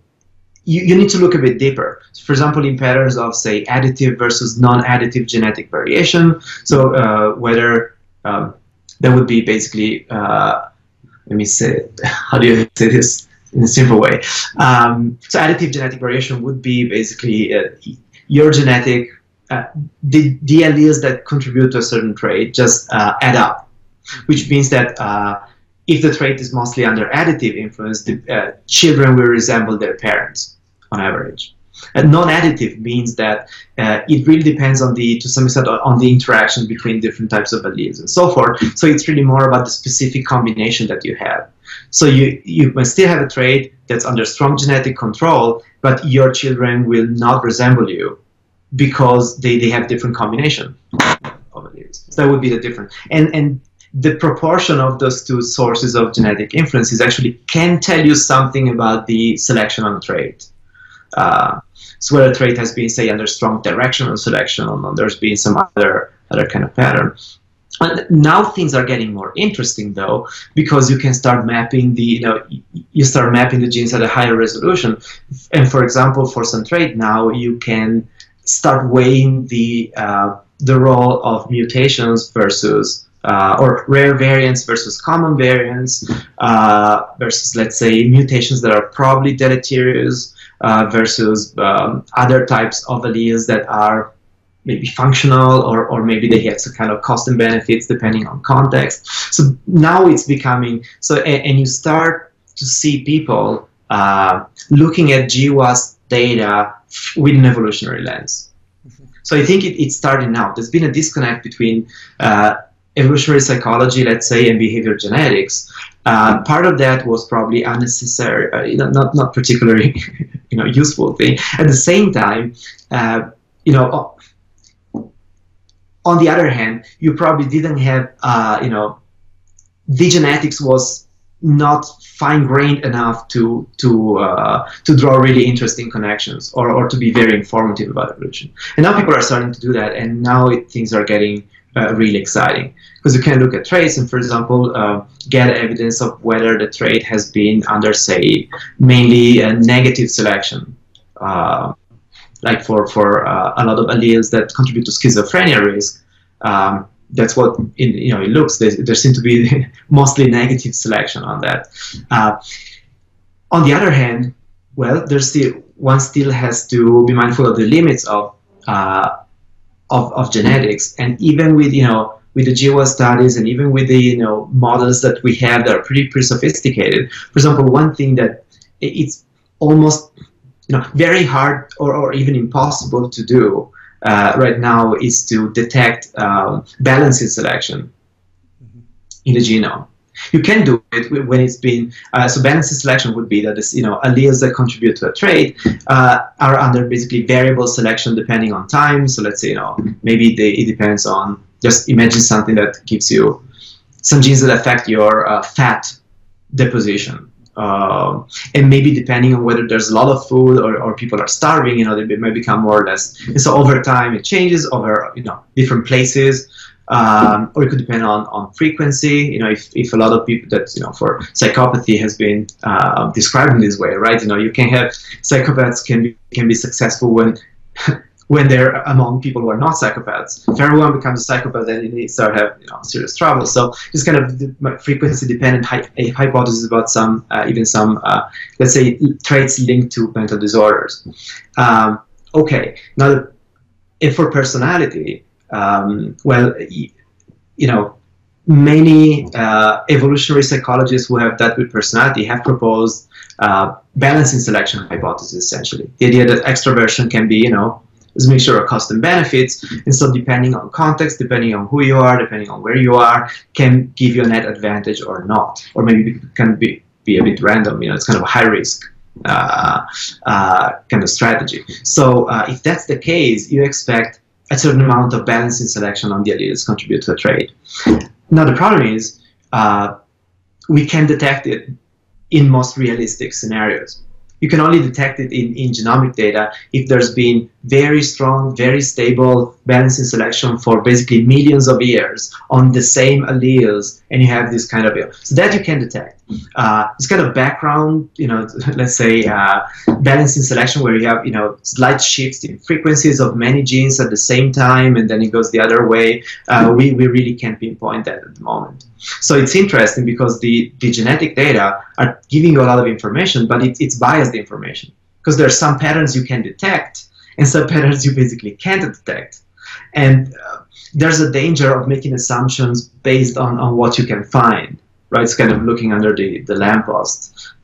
you, you need to look a bit deeper. For example, in patterns of say additive versus non-additive genetic variation. So uh, whether um, that would be basically uh, let me say [laughs] how do you say this in a simple way. Um, so additive genetic variation would be basically uh, your genetic uh, the, the alleles that contribute to a certain trait just uh, add up, which means that uh, if the trait is mostly under additive influence, the uh, children will resemble their parents on average. And non-additive means that uh, it really depends on the, to some extent, on the interaction between different types of alleles and so forth. So it's really more about the specific combination that you have. So you, you may still have a trait that's under strong genetic control, but your children will not resemble you because they, they have different combination of alleles. So that would be the difference. And, and the proportion of those two sources of genetic influences actually can tell you something about the selection on the trait. Uh, so whether a trait has been, say, under strong directional selection or there's been some other other kind of pattern. And now things are getting more interesting though, because you can start mapping the, you know, you start mapping the genes at a higher resolution. And for example, for trait now, you can start weighing the uh, the role of mutations versus uh, or rare variants versus common variants uh, versus let's say mutations that are probably deleterious uh, versus um, other types of alleles that are maybe functional or, or maybe they have some kind of cost and benefits depending on context. So now it's becoming so, and, and you start to see people uh, looking at GWAS data with an evolutionary lens. So I think it, it's starting now. There's been a disconnect between uh, evolutionary psychology, let's say, and behavior genetics. Uh, part of that was probably unnecessary, uh, you know, not not particularly, [laughs] you know, useful thing. At the same time, uh, you know, on the other hand, you probably didn't have, uh, you know, the genetics was not fine-grained enough to to uh, to draw really interesting connections or, or to be very informative about evolution. And now people are starting to do that, and now it, things are getting uh, really exciting because you can look at traits and, for example, uh, get evidence of whether the trait has been under, say, mainly a negative selection. Like for, for uh, a lot of alleles that contribute to schizophrenia risk, um, that's what in, you know it looks. There, there seems to be [laughs] mostly negative selection on that. Uh, on the other hand, well, there's still one still has to be mindful of the limits of uh, of, of genetics. And even with, you know, with the GWAS studies and even with the, you know, models that we have that are pretty, pretty sophisticated. For example, one thing that it's almost, you know, very hard or, or even impossible to do uh, right now is to detect um, balancing selection mm-hmm. in the genome. You can do it when it's been uh, so balanced selection would be that this you know alleles that contribute to a trait uh, are under basically variable selection depending on time. So let's say you know maybe they, it depends on just imagine something that gives you some genes that affect your uh, fat deposition uh, and maybe depending on whether there's a lot of food or, or people are starving, you know, they may become more or less. And so over time, it changes over, you know, different places um, or it could depend on, on frequency. You know, if, if a lot of people that you know for psychopathy has been uh, described in this way, right? You know, you can have psychopaths can be can be successful when [laughs] when they're among people who are not psychopaths. If everyone becomes a psychopath, then you start have you know serious trouble. So just kind of frequency dependent hy- hypothesis about some uh, even some uh, let's say traits linked to mental disorders. Um, okay, now if for personality, um, well, you know. Many uh, evolutionary psychologists who have dealt with personality have proposed uh, balancing selection hypothesis essentially. The idea that extroversion can be, you know, is make sure of custom benefits. And so depending on context, depending on who you are, depending on where you are, can give you a net advantage or not. Or maybe it can be, be a bit random, you know, it's kind of a high risk uh, uh, kind of strategy. So uh, if that's the case, you expect a certain amount of balancing selection on the alleles contribute to a trade. Now the problem is uh, we can detect it in most realistic scenarios you can only detect it in, in genomic data if there's been very strong, very stable balancing selection for basically millions of years on the same alleles, and you have this kind of so that you can detect. Uh, this kind of background, you know, [laughs] let's say uh, balancing selection where you have you know slight shifts in frequencies of many genes at the same time, and then it goes the other way. Uh, we we really can't pinpoint that at the moment. So it's interesting because the, the genetic data are giving you a lot of information, but it, it's biased information because there are some patterns you can detect and some patterns you basically can't detect. And uh, there's a danger of making assumptions based on, on what you can find, right? It's kind of looking under the, the lamppost.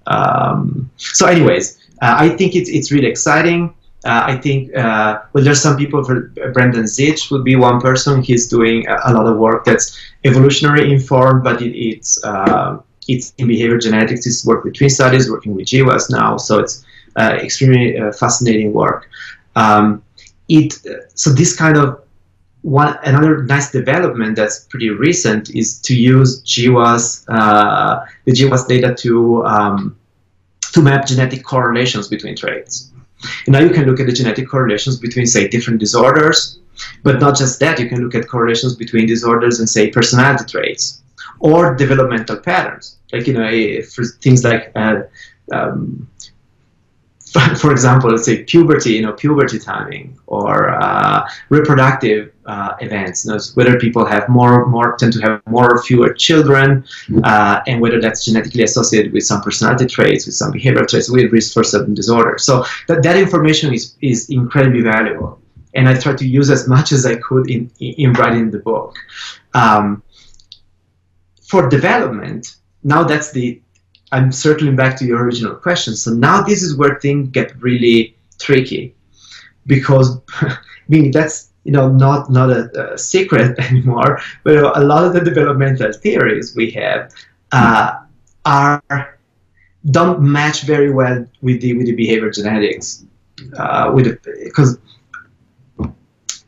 Um, so, anyways, uh, I think it's, it's really exciting. Uh, I think, uh, well, there's some people, for Brendan Zietsch would be one person. He's doing a, a lot of work that's evolutionary informed, but it, it's uh, it's in behavior genetics. It's work with twin studies, working with GWAS now, so it's uh, extremely uh, fascinating work. Um, it so this kind of one another nice development that's pretty recent is to use GWAS uh, the GWAS data to um, to map genetic correlations between traits. And now you can look at the genetic correlations between, say, different disorders, but not just that, you can look at correlations between disorders and, say, personality traits or developmental patterns. Like, you know, for things like uh, um, for example, let's say puberty, you know, puberty timing or uh, reproductive uh, events, you know, whether people have more, more tend to have more or fewer children, uh, and whether that's genetically associated with some personality traits, with some behavioral traits, with risk for certain disorders. So that, that information is, is incredibly valuable, and I try to use as much as I could in, in writing the book. Um, for development, now that's the I'm circling back to your original question. So now this is where things get really tricky, because [laughs] I mean that's you know not not a, a secret [laughs] anymore. But a lot of the developmental theories we have uh, are don't match very well with the with the behavior genetics, uh, with because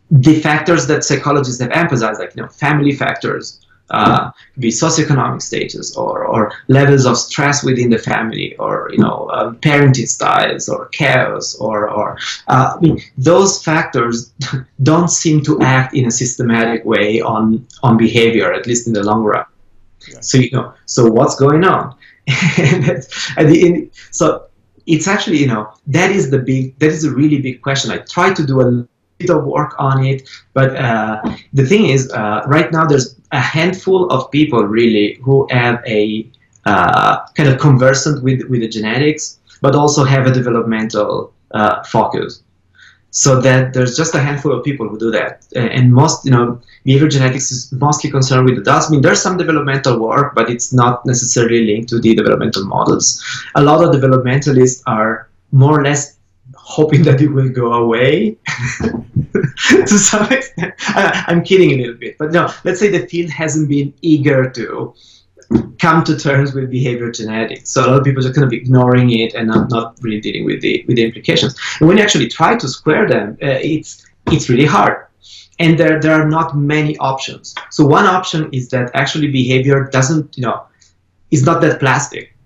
the factors that psychologists have emphasized, like you know family factors, uh, be socioeconomic status or, or levels of stress within the family or you know uh, parenting styles or chaos or, or uh, I mean those factors [laughs] don't seem to act in a systematic way on on behavior at least in the long run. Yeah. so you know so what's going on? [laughs] And so it's actually you know that is the big that is a really big question. I try to do a of work on it. But uh, the thing is, uh, right now there's a handful of people really who have a uh, kind of conversant with with the genetics, but also have a developmental uh, focus. So that there's just a handful of people who do that, and most, you know, behavior genetics is mostly concerned with adults. I mean, there's some developmental work, but it's not necessarily linked to the developmental models. A lot of developmentalists are more or less hoping that it will go away [laughs] to some extent. I, am kidding a little bit, but no, let's say the field hasn't been eager to come to terms with behavior genetics. So a lot of people are kind of ignoring it and not, not really dealing with the with the implications. And when you actually try to square them, uh, it's it's really hard. And there, there are not many options. So one option is that actually behavior doesn't, you know, is not that plastic.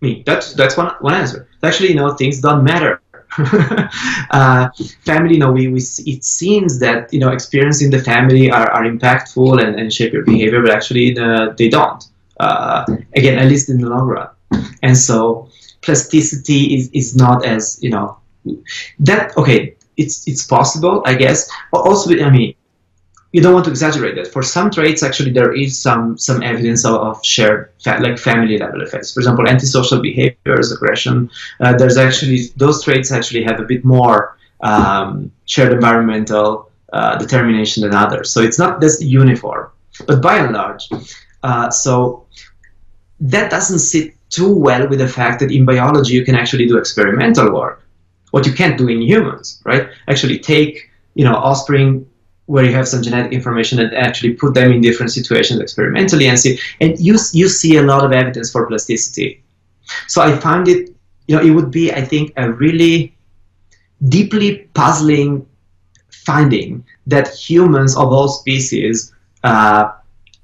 Mean, that's that's one one answer. Actually, you know, things don't matter [laughs] uh, family, you know, we, we it seems that you know experience in the family are, are impactful and, and shape your behavior, but actually the, they don't. Uh, again, at least in the long run. And so plasticity is, is not as you know that okay. It's it's possible, I guess. But also, I mean, you don't want to exaggerate that. For some traits, actually, there is some some evidence of, of shared fa- like family level effects. For example, antisocial behaviors, aggression. Uh, there's actually those traits actually have a bit more um, shared environmental uh, determination than others. So it's not this uniform, but by and large, uh, so that doesn't sit too well with the fact that in biology you can actually do experimental work, what you can't do in humans, right? Actually take you know offspring where you have some genetic information and actually put them in different situations experimentally and see and you you see a lot of evidence for plasticity. So i find it you know it would be i think a really deeply puzzling finding that humans of all species uh,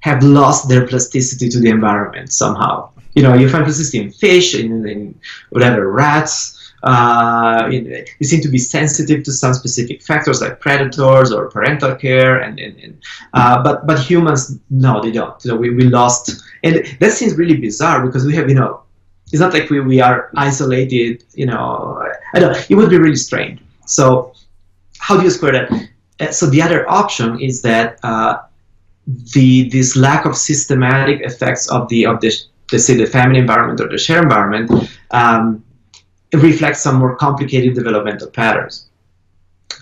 have lost their plasticity to the environment somehow. You know you find plasticity in fish in, in whatever rats uh, they seem to be sensitive to some specific factors like predators or parental care, and, and, and uh, but but humans no, they don't. You know, we, we lost, and that seems really bizarre because we have you know, it's not like we, we are isolated. You know, I don't. It would be really strange. So how do you square that? Uh, so the other option is that uh, the this lack of systematic effects of the of the let's say the family environment or the shared environment um, reflects some more complicated developmental patterns.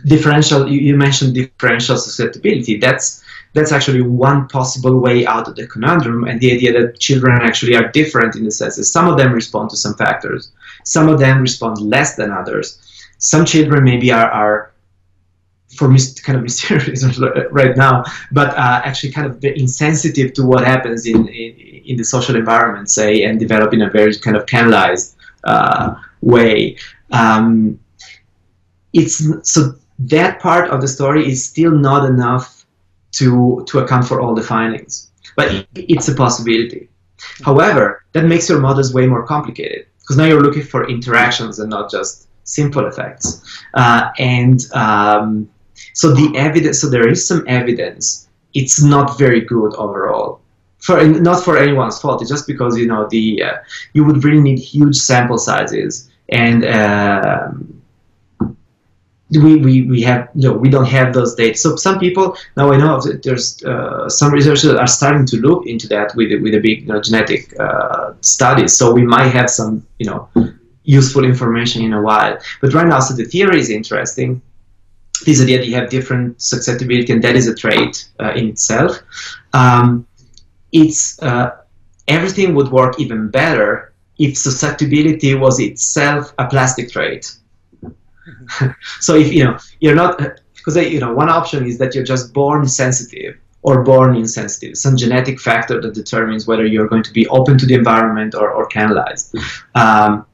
Differential, you, you mentioned differential susceptibility. That's that's actually one possible way out of the conundrum, and the idea that children actually are different in the sense that some of them respond to some factors, some of them respond less than others. Some children maybe are, are for me kind of [laughs] mysterious right now, but uh, actually kind of insensitive to what happens in, in, in the social environment, say, and develop in a very kind of canalized uh, way. Um, it's so that part of the story is still not enough to to account for all the findings, but it's a possibility. However, that makes your models way more complicated because now you're looking for interactions and not just simple effects. Uh, and um, so the evidence, so there is some evidence. It's not very good overall for not for anyone's fault. It's just because you know the uh, you would really need huge sample sizes, and um, we, we, we have you know we don't have those data. So some people now I know there's uh, some researchers are starting to look into that with with a big you know, genetic uh. So we might have some you know useful information in a while. But right now, so the theory is interesting. This idea that you have different susceptibility, and that is a trait uh, in itself. Um, it's uh, everything would work even better if susceptibility was itself a plastic trait. [laughs] so if you know you're not because you know one option is that you're just born sensitive or born insensitive, some genetic factor that determines whether you're going to be open to the environment or, or canalized. Um,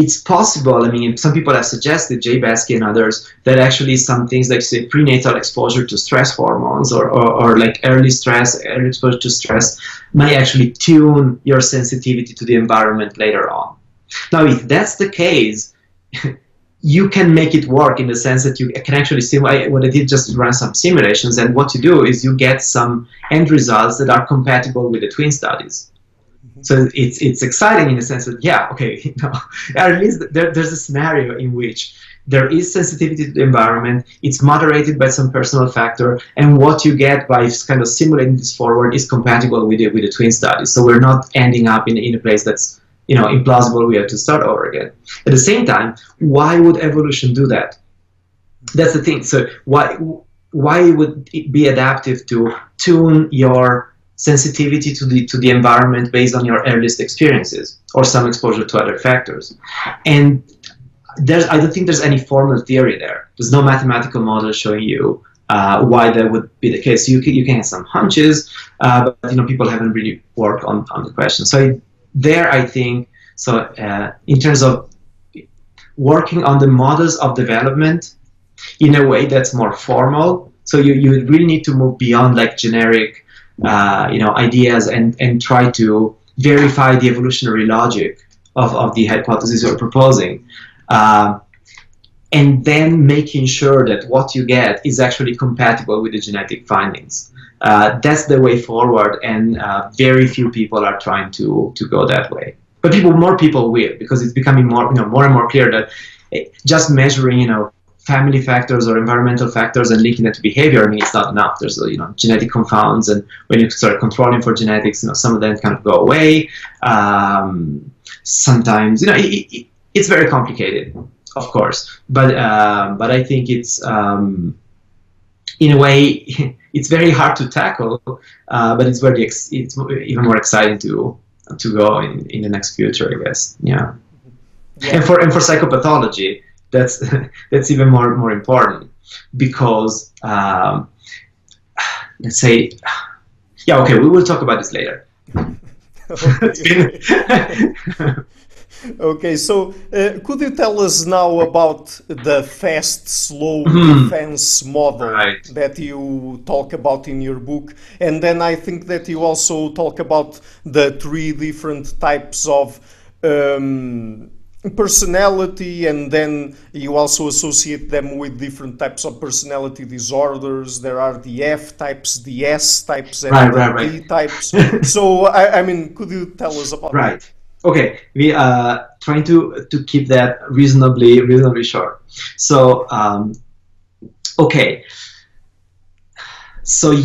it's possible. I mean, some people have suggested, Jay Belsky and others, that actually some things like say prenatal exposure to stress hormones or, or, or like early stress, early exposure to stress, might actually tune your sensitivity to the environment later on. Now, if that's the case, [laughs] you can make it work in the sense that you can actually simulate what I did just run some simulations and what you do is you get some end results that are compatible with the twin studies. So it's it's exciting in the sense that yeah, okay, [laughs] you know, at least there, there's a scenario in which there is sensitivity to the environment. It's moderated by some personal factor, and what you get by kind of simulating this forward is compatible with the, with the twin studies. So we're not ending up in, in a place that's you know implausible. We have to start over again. At the same time, why would evolution do that? That's the thing. So why why would it be adaptive to tune your sensitivity to the to the environment based on your earliest experiences or some exposure to other factors. And there's i don't think there's any formal theory there. There's no mathematical model showing you uh, why that would be the case. You can, you can have some hunches uh, but you know people haven't really worked on, on the question. So there i think so uh, in terms of working on the models of development in a way that's more formal so you, you really need to move beyond like generic uh, you know ideas and and try to verify the evolutionary logic of, of the hypothesis you're proposing. Uh, and then making sure that what you get is actually compatible with the genetic findings. Uh, that's the way forward, and uh, very few people are trying to to go that way. But people, more people will, because it's becoming more, you know, more and more clear that eh, just measuring, you know, family factors or environmental factors and linking that to behavior, I mean, it's not enough. There's, you know, genetic confounds, and when you start controlling for genetics, you know, some of them kind of go away. Um, sometimes, you know, it, it, it's very complicated, of course, but um, but I think it's um, in a way [laughs] it's very hard to tackle, uh, but it's very ex- it's even more exciting to to go in, in the next future, I guess. Yeah. yeah. And for and for psychopathology, that's [laughs] that's even more more important because um, let's say, yeah, okay, we will talk about this later. [laughs] okay, so uh, could you tell us now about the fast, slow mm-hmm. defense model right. that you talk about in your book? And then I think that you also talk about the three different types of um, personality, and then you also associate them with different types of personality disorders. There are the F types, the S types, and right, the right, D types. [laughs] so, I, I, mean, could you tell us about right. that? okay we are trying to to keep that reasonably reasonably short so um, okay so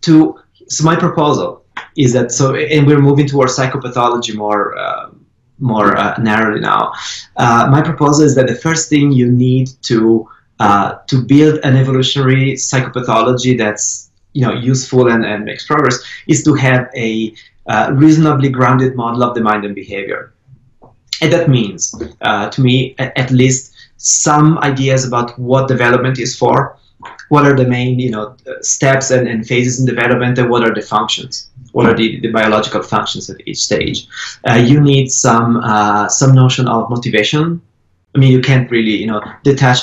to so my proposal is that so and we're moving towards psychopathology more uh, more uh, narrowly now uh, my proposal is that the first thing you need to uh, to build an evolutionary psychopathology that's you know useful and, and makes progress is to have a uh, reasonably grounded model of the mind and behavior. And that means, uh, to me, at least some ideas about what development is for, what are the main you know steps and, and phases in development, and what are the functions, what are the, the biological functions at each stage. Uh, you need some uh, some notion of motivation. I mean, you can't really you know detach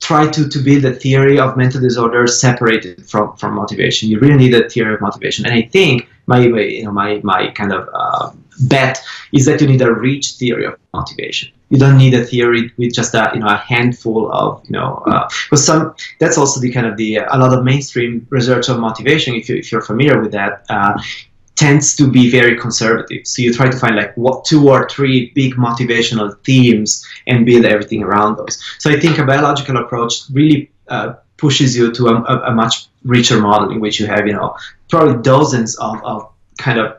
try to, to build a theory of mental disorders separated from, from motivation. You really need a theory of motivation. And I think my you know my my kind of uh, bet is that you need a rich theory of motivation. You don't need a theory with just a you know a handful of you know because uh, some that's also the kind of the a lot of mainstream research on motivation. If you if you're familiar with that. Uh, tends to be very conservative. So you try to find like what two or three big motivational themes and build everything around those. So I think a biological approach really uh, pushes you to a, a, much richer model in which you have you know probably dozens of, of kind of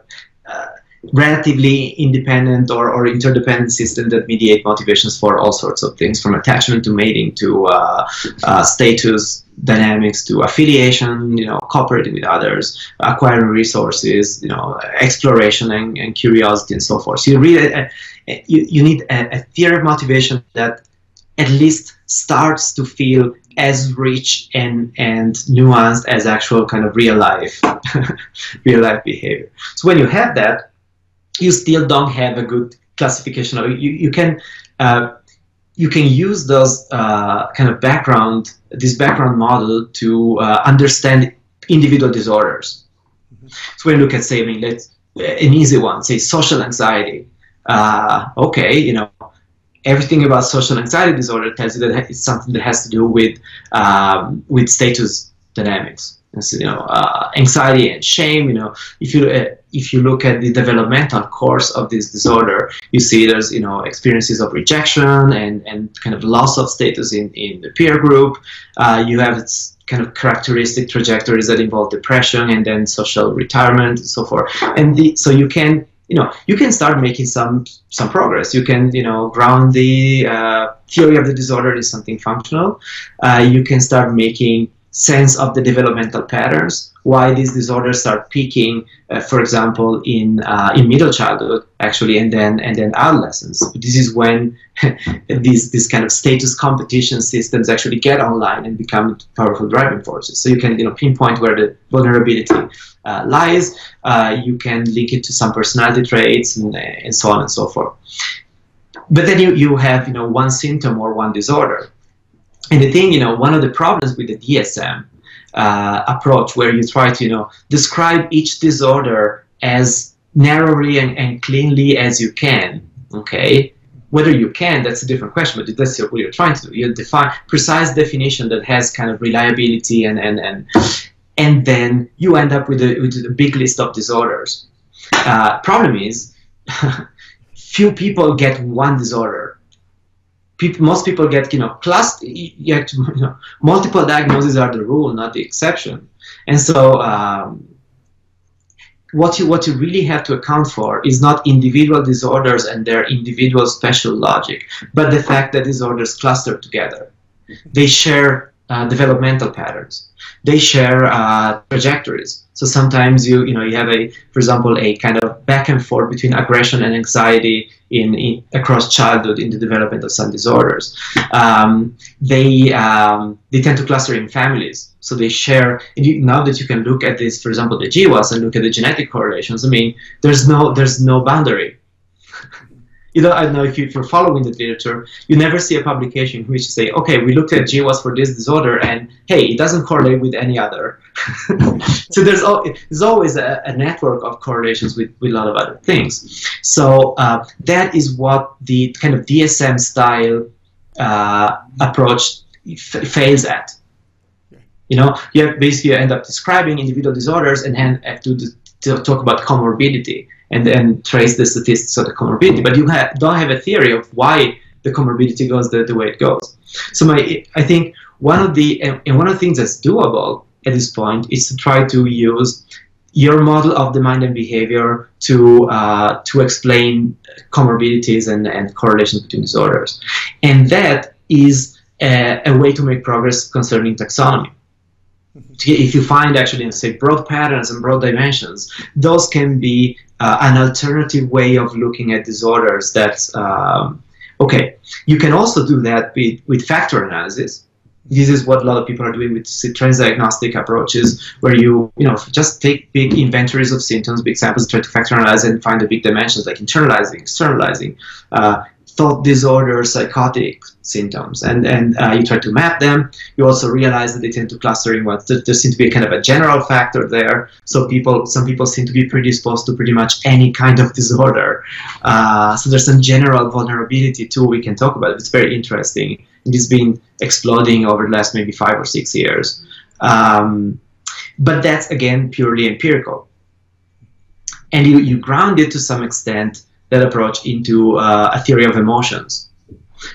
relatively independent or, or interdependent systems that mediate motivations for all sorts of things from attachment to mating to uh, uh, status dynamics to affiliation you know cooperating with others acquiring resources you know exploration and, and curiosity and so forth so you really uh, you, you need a, a theory of motivation that at least starts to feel as rich and and nuanced as actual kind of real life [laughs] real life behavior. So when you have that, you still don't have a good classification of you. You can uh, you can use those uh, kind of background this background model to uh, understand individual disorders. Mm-hmm. So when you look at say, I mean, let's an easy one, say social anxiety. Uh, okay, you know, everything about social anxiety disorder tells you that it's something that has to do with um, with status dynamics. So, you know, uh, anxiety and shame. You know, if you uh, if you look at the developmental course of this disorder, you see there's you know experiences of rejection and and kind of loss of status in in the peer group. Uh, you have its kind of characteristic trajectories that involve depression and then social retirement and so forth. And the, so you can you know you can start making some some progress you can you know ground the uh, theory of the disorder in something functional uh, you can start making sense of the developmental patterns why these disorders start peaking uh, for example in uh, in middle childhood actually and then and then adolescence. This is when [laughs] these these kind of status competition systems actually get online and become powerful driving forces. So you can you know pinpoint where the vulnerability uh, lies. Uh, you can link it to some personality traits and, and so on and so forth. But then you, you have you know one symptom or one disorder and the thing, you know, one of the problems with the DSM uh, approach, where you try to, you know, describe each disorder as narrowly and, and cleanly as you can, okay, whether you can, that's a different question, but that's what you're trying to do. You define precise definition that has kind of reliability and, and, and, and then you end up with a, with a big list of disorders. Uh, problem is, [laughs] few people get one disorder. People, most people get, you know, class, you, have to, [laughs] you know, multiple diagnoses are the rule, not the exception. And so, um, what you what you really have to account for is not individual disorders and their individual special logic, but the fact that disorders cluster together. They share uh, developmental patterns. They share uh, trajectories. So sometimes you you know you have a for example a kind of back and forth between aggression and anxiety in, in across childhood in the development of some disorders. Um, they um, they tend to cluster in families. So they share. You, now that you can look at this, for example, the GWAS and look at the genetic correlations. I mean, there's no there's no boundary you know, I don't know if, you, are following the literature, you never see a publication which say, okay, we looked at GWAS for this disorder, and hey, it doesn't correlate with any other. [laughs] so there's, there's always a, a, network of correlations with, with a lot of other things. So uh, that is what the kind of DSM style uh, approach f- fails at. You know, you basically end up describing individual disorders and then have to, to talk about comorbidity and and trace the statistics of the comorbidity. But you ha- don't have a theory of why the comorbidity goes the, the way it goes. So my I think one of the and one of the things that's doable at this point is to try to use your model of the mind and behavior to uh, to explain comorbidities and, and correlations between disorders, and that is a, a way to make progress concerning taxonomy if you find actually say broad patterns and broad dimensions, those can be uh, an alternative way of looking at disorders that's um, okay. You can also do that with, with factor analysis. This is what a lot of people are doing with transdiagnostic approaches, where you you know just take big inventories of symptoms, big samples, try to factor analyze and find the big dimensions like internalizing, externalizing, uh, thought disorder, psychotic symptoms, and and uh, you try to map them. You also realize that they tend to cluster in what there, there seems to be a kind of a general factor there. So people, some people seem to be predisposed to pretty much any kind of [laughs] disorder. Uh, so there's some general vulnerability too. We can talk about. It's very interesting. It's been exploding over the last maybe five or six years. Um, but that's again purely empirical. And you, you ground it to some extent that approach into uh, a theory of emotions,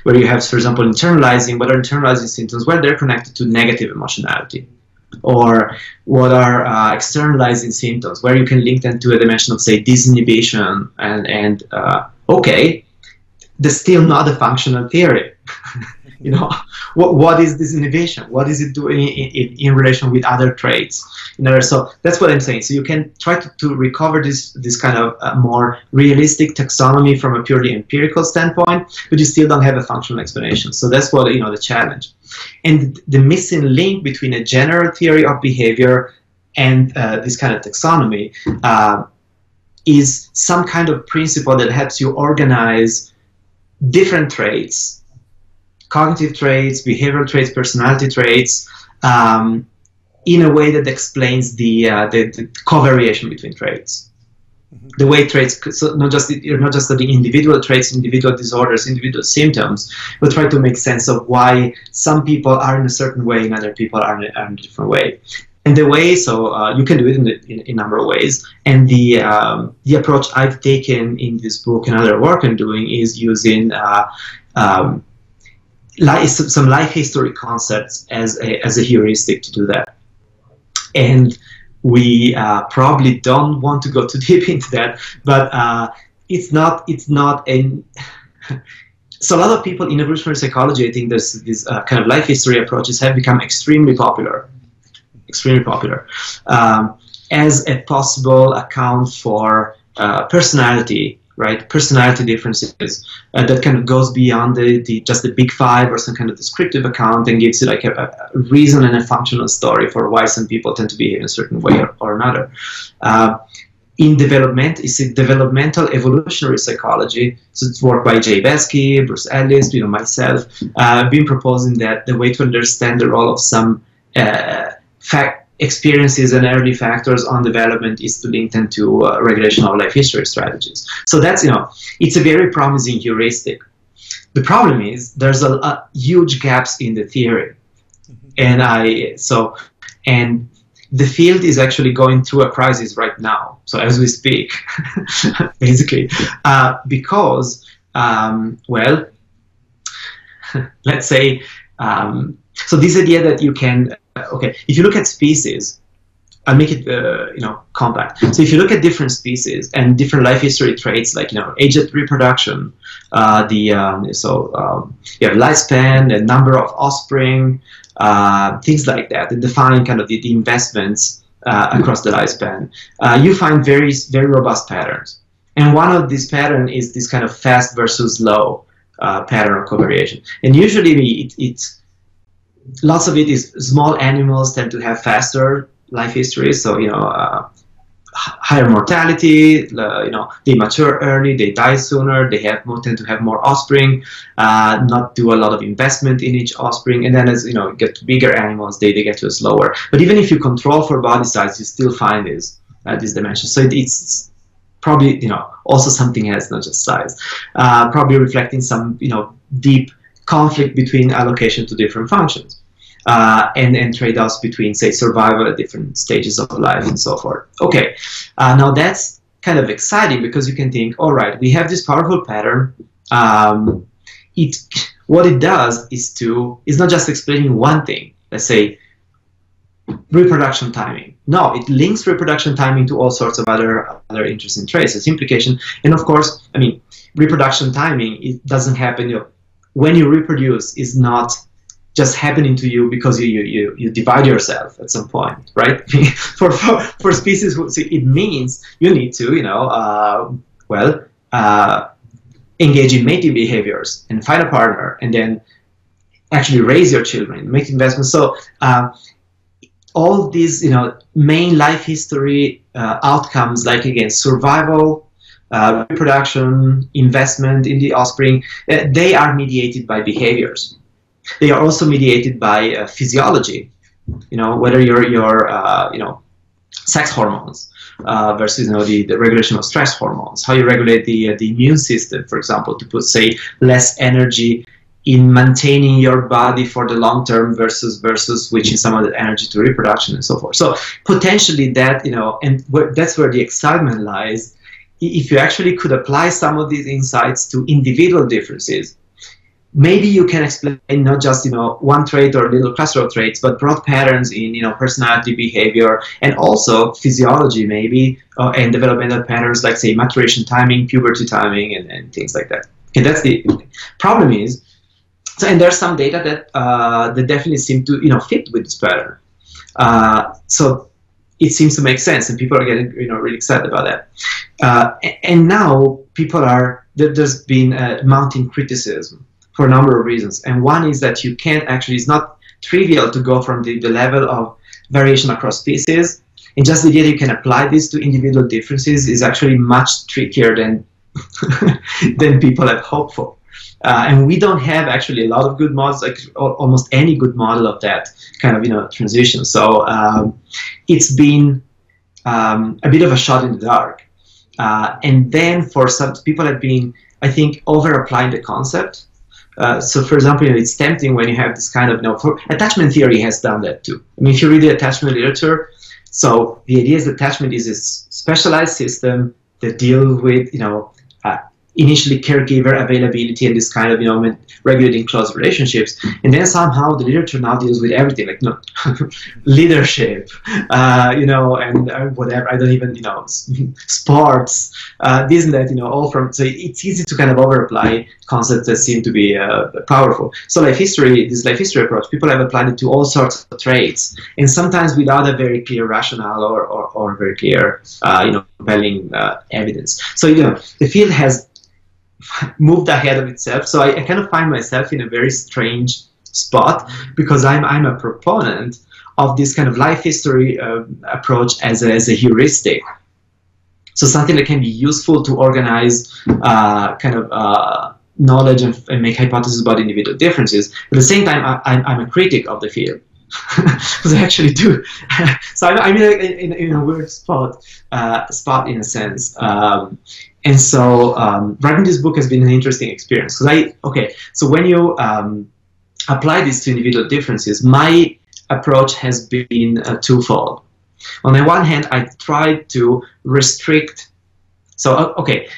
where you have, for example, internalizing what are internalizing symptoms, where they're connected to negative emotionality, or what are uh, externalizing symptoms, where you can link them to a dimension of, say, disinhibition, and and uh, okay, there's still not a functional theory. [laughs] you know [laughs] what, what is disinhibition? What is it doing in, in, in, relation with other traits you know so that's what i'm saying. So you can try to, to recover this this kind of uh, more realistic taxonomy from a purely empirical standpoint but you still don't have a functional explanation. So that's what you know the challenge. And the missing link between a general theory of behavior and uh, this kind of taxonomy uh, is some kind of principle that helps you organize different traits cognitive traits, behavioral traits, personality traits, um, in a way that explains the, uh, the, the covariation between traits. Mm-hmm. The way traits, so not just you're not just studying individual traits, individual disorders, individual symptoms, but try to make sense of why some people are in a certain way and other people are in a, are in a different way. And the way, so uh, you can do it in, in, in, a number of ways. And the um, the approach I've taken in this book and other work I'm doing is using uh, um, life, some life history concepts as a, as a heuristic to do that. And we uh, probably don't want to go too [laughs] deep into that, but uh, it's not it's not an [laughs] so a lot of people in evolutionary psychology, I think this these uh, kind of life history approaches have become extremely popular, extremely popular, um, as a possible account for uh, personality right? Personality differences uh, that kind of goes beyond the, the, just the big five or some kind of descriptive account and gives you like a, a reason and a functional story for why some people tend to behave in a certain way or, or another. Uh, in development, is a developmental evolutionary psychology? So it's work by Jay Belsky, Bruce Ellis, you know, myself. Uh, been proposing that the way to understand the role of some uh, fact experiences and early factors on development is to link them to uh, regulation of life history strategies. So that's, you know, it's a very promising heuristic. the problem is there's a, a huge gaps in the theory, mm-hmm. and I so and the field is actually going through a crisis right now. So as we speak, [laughs] basically, uh, because um, well, [laughs] let's say um, so this idea that you can okay if you look at species I'll make it, uh, you know, compact. So if you look at different species and different life history traits, like you know, age at reproduction, uh, the um, so um, you have lifespan, the number of offspring, uh, things like that, and define kind of the, the investments uh, across the lifespan. Uh, you find very very robust patterns, and one of these pattern is this kind of fast versus slow uh, pattern of covariation. And usually it, it's lots of it is small animals tend to have faster life history. So you know, uh, higher mortality. Uh, you know, they mature early, they die sooner, they have more tend to have more offspring, uh, not do a lot of investment in each offspring, and then as you know, get bigger animals, they, they get to a slower. But even if you control for body size, you still find this uh, these dimensions. So it, it's probably you know also something else, not just size. Uh, probably reflecting some you know deep conflict between allocation to different functions uh, and, and trade-offs between, say, survival at different stages of life and so forth. Okay, uh, now that's kind of exciting because you can think, all right, we have this powerful pattern. Um, it what it does is to is not just explaining one thing. Let's say reproduction timing. No, it links reproduction timing to all sorts of other other interesting traits, its implication. And of course, I mean, reproduction timing it doesn't happen. You know, when you reproduce is not just happening to you because you, you, you, you divide yourself at some point, right? [laughs] for, for, for species, it means you need to, you know, uh, well, uh, engage in mating behaviors and find a partner and then actually raise your children, make investments. So uh, all these, you know, main life history uh, outcomes, like again, survival, uh, reproduction, investment in the offspring, uh, they are mediated by behaviors they are also mediated by uh, physiology. You know, whether your your uh, you know sex hormones uh, versus you know the, the regulation of stress hormones, how you regulate the the immune system, for example, to put say less energy in maintaining your body for the long term versus versus switching some of the energy to reproduction and so forth. So potentially that you know, and where, that's where the excitement lies. If you actually could apply some of these insights to individual differences, maybe you can explain not just you know one trait or little cluster of traits but broad patterns in you know personality behavior and also physiology maybe uh, and developmental patterns like say maturation timing puberty timing and, and things like that. And that's the problem is so and there's some data that uh, that definitely seem to you know fit with this pattern. Uh, so it seems to make sense and people are getting you know really excited about that uh, and now people are there's been a mounting criticism for a number of reasons. And one is that you can't actually, it's not trivial to go from the, the level of variation across species. And just the idea you can apply this to individual differences is actually much trickier than, [laughs] than people have hoped for. Uh, and we don't have actually a lot of good models, like almost any good model of that kind of you know transition. So um, it's been um, a bit of a shot in the dark. Uh, and then for some people have been, I think, over applying the concept uh, so, for example, you know, it's tempting when you have this kind of, you know, attachment theory has done that too. I mean, if you read the attachment literature, so the idea is attachment is a specialized system that deals with, you know, initially caregiver availability and this kind of you know regulating close relationships. And then somehow the literature now deals with everything like know, [laughs] leadership uh, you know and uh, whatever i don't even you know [laughs] sports uh, this and that you know all from so it's easy to kind of over apply concepts that seem to be uh, powerful. So life history this life history approach people have applied it to all sorts of traits. And sometimes without a very clear rationale or, or, or very clear uh, you know compelling uh, evidence. So you know the field has [laughs] moved ahead of itself. So I, I, kind of find myself in a very strange spot because I'm I'm a proponent of this kind of life history uh, approach as a, as a heuristic. So something that can be useful to organize uh, kind of uh, knowledge and, and, make hypotheses about individual differences. At the same time, I, I'm a critic of the field. [laughs] because I actually do. [laughs] so I, I mean, in, in, a weird spot, uh, spot in a sense. Um, and so um, writing this book has been an interesting experience. Because I okay, so when you um, apply these to individual differences, my approach has been uh, twofold. On the one hand, I tried to restrict. So okay,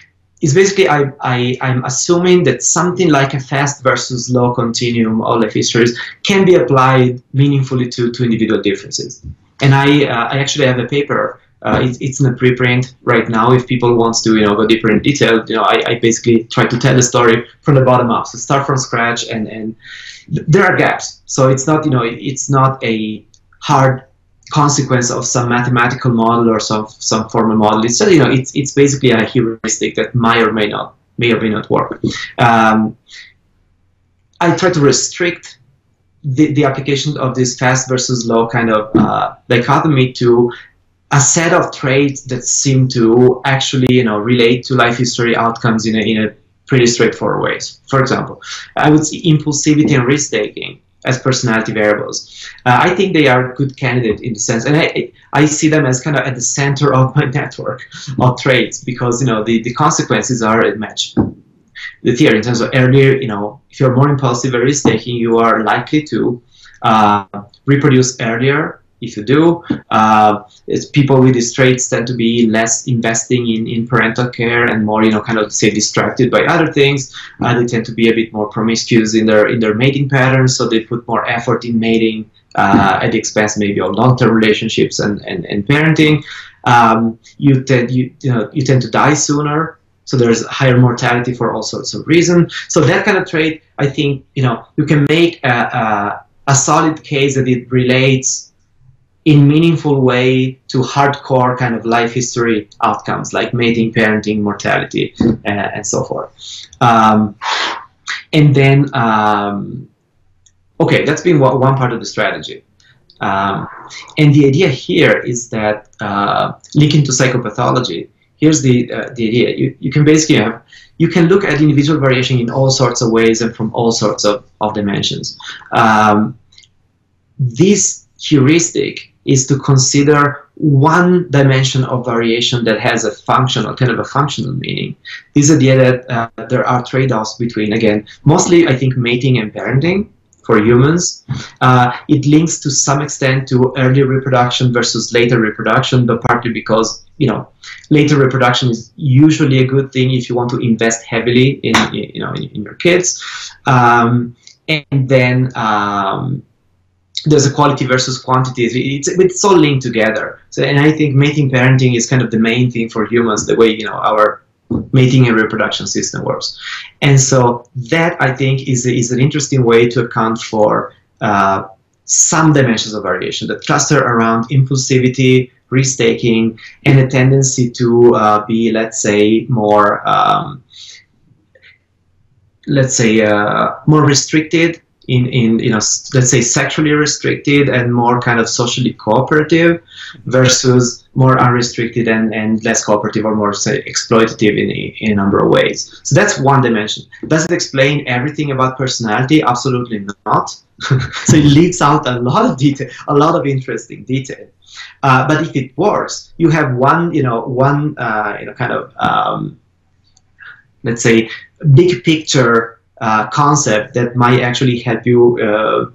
it's basically I, I, I'm assuming that something like a fast versus slow continuum of life histories can be applied meaningfully to, to individual differences. And I, uh, I actually have a paper. Uh, it, it's in a preprint right now. If people want to, you know, go deeper in detail, you know, I, I basically try to tell the story from the bottom up. So start from scratch, and and there are gaps. So it's not, you know, it's not a hard consequence of some mathematical model or some some formal model. It's just, you know it's it's basically a heuristic that may or may not may or may not work. Um, I try to restrict the, the application of this fast versus slow kind of uh, dichotomy to a set of traits that seem to actually you know relate to life history outcomes in a, in a pretty straightforward ways. For example, I would see impulsivity and risk taking as personality variables. Uh, I think they are a good candidate in the sense, and I, I see them as kind of at the center of my [laughs] network of traits because you know the, the consequences are a match the theory in terms of earlier, you know, if you're more impulsive or risk taking, you are likely to uh, reproduce earlier if you do. Uh, people with these traits tend to be less investing in, in parental care and more, you know, kind of say distracted by other things. Uh, they tend to be a bit more promiscuous in their in their mating patterns, so they put more effort in mating uh, at the expense maybe of long-term relationships and and, and parenting. Um, you tend you, you know you tend to die sooner. So there's higher mortality for all sorts of reasons. So that kind of trait, I think, you know, you can make a, a, a solid case that it relates in meaningful way to hardcore kind of life history outcomes like mating, parenting, mortality, uh, and so forth. Um, and then, um, okay, that's been one part of the strategy. Um, and the idea here is that uh, linking to psychopathology, here's the, uh, the idea. You, you can basically have, you can look at individual variation in all sorts of ways and from all sorts of, of dimensions. Um, this heuristic is to consider one dimension of variation that has a functional, kind of a functional meaning. This idea that uh, there are trade-offs between, again, mostly I think mating and parenting for humans. Uh, it links to some extent to early reproduction versus later reproduction, but partly because you know later reproduction is usually a good thing if you want to invest heavily in you know in, in your kids, um, and then. Um, there's a quality versus quantity. It's, it's all linked together. So, and I think mating parenting is kind of the main thing for humans, the way you know our mating and reproduction system works. And so that I think is is an interesting way to account for uh, some dimensions of variation that cluster around impulsivity, risk taking, and a tendency to uh, be, let's say, more. Um, let's say uh, more restricted in, in you know let's say sexually restricted and more kind of socially cooperative versus more unrestricted and, and less cooperative or more say exploitative in a, in a number of ways. So that's one dimension. Does it explain everything about personality? Absolutely not. [laughs] So it leaves out a lot of detail a lot of interesting detail. Uh, but if it works you have one you know one uh, you know kind of um, let's say big picture uh, concept that might actually help you. Uh,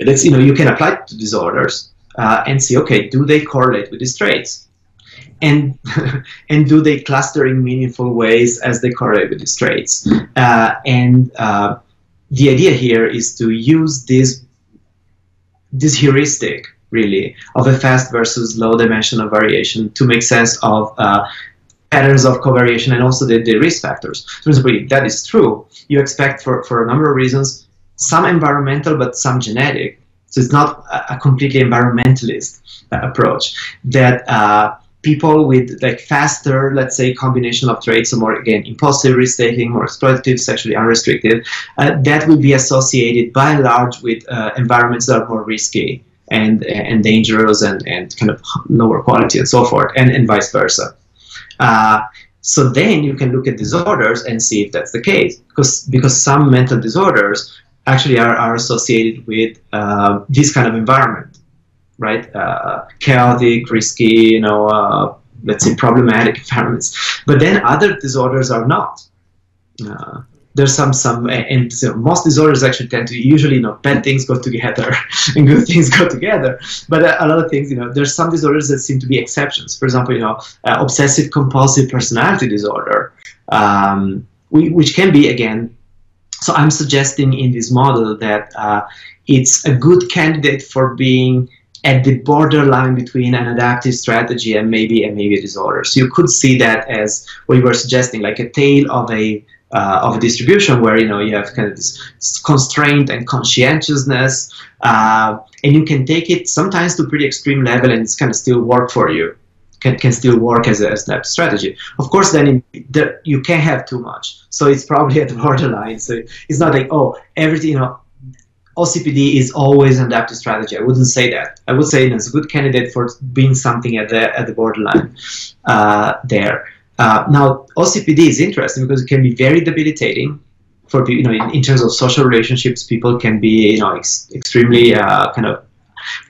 let's you know you can apply to disorders uh, and see okay do they correlate with these traits and [laughs] and do they cluster in meaningful ways as they correlate with these traits uh, and uh, the idea here is to use this this heuristic really of a fast versus low dimensional variation to make sense of uh, patterns of covariation and also the, the risk factors. So if that is true, you expect for, for a number of reasons, some environmental but some genetic. So it's not a, a completely environmentalist uh, approach that uh, people with like faster, let's say, combination of traits, so more again impulsive risk taking, more exploitative, sexually unrestricted, uh, that will be associated by and large with uh, environments that are more risky and and dangerous and, and kind of lower quality and so forth, and, and vice versa. Uh, so then you can look at disorders and see if that's the case, because because some mental disorders actually are, are associated with uh, this kind of environment, right? Uh, chaotic, risky, you know, uh, let's say problematic environments. But then other disorders are not. Uh, there's some some and so most disorders actually tend to usually you know bad things go together [laughs] and good things go together. But a, a, lot of things you know there's some disorders that seem to be exceptions. For example you know uh, obsessive compulsive personality disorder um, we, which can be again so i'm suggesting in this model that uh, it's a good candidate for being at the borderline between an adaptive strategy and maybe and maybe a disorder. So you could see that as what you were suggesting like a tale of a uh, of a distribution where you know you have kind of this constraint and conscientiousness, uh, and you can take it sometimes to pretty extreme level, and it's kind of still work for you. Can, can still work as a, as a strategy. Of course, then the, you can't have too much. So it's probably at the [laughs] borderline. So it's not like oh everything you know. OCPD is always an adaptive strategy. I wouldn't say that. I would say it's a good candidate for being something at the at the borderline uh, there. Uh, now, OCPD is interesting because it can be very debilitating for you know in, in terms of social relationships. People can be you know ex- extremely uh, kind of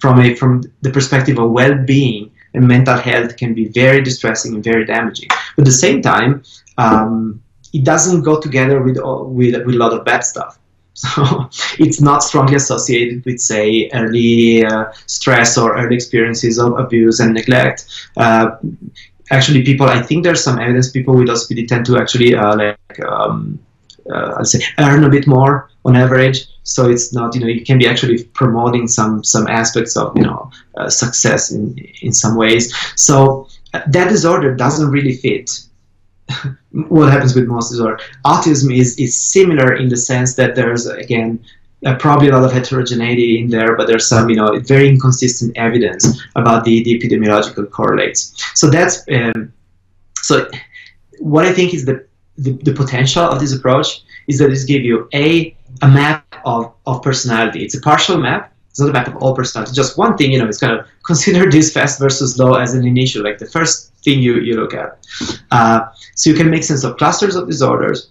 from a from the perspective of well-being and mental health can be very distressing and very damaging. But at the same time, um, it doesn't go together with, with with a lot of bad stuff. [laughs] So it's not strongly associated with, say, early uh, stress or early experiences of abuse and neglect. Uh, actually people i think there's some evidence people with OCPD tend to actually uh, like um, uh, I'd say earn a bit more on average. So it's not you know you can be actually promoting some some aspects of you know uh, success in in some ways. So uh, that disorder doesn't really fit [laughs] what happens with most disorder. Autism is is similar in the sense that there's again uh, probably a lot of heterogeneity in there, but there's some, you know, very inconsistent evidence about the, the epidemiological correlates. So that's um, so. What I think is the, the, the potential of this approach is that this gives you a a map of, of personality. It's a partial map. It's not a map of all personality. Just one thing, you know, it's kind of [laughs] consider this fast versus low as an initial, like the first thing you, you look at. Uh, so you can make sense of clusters of disorders.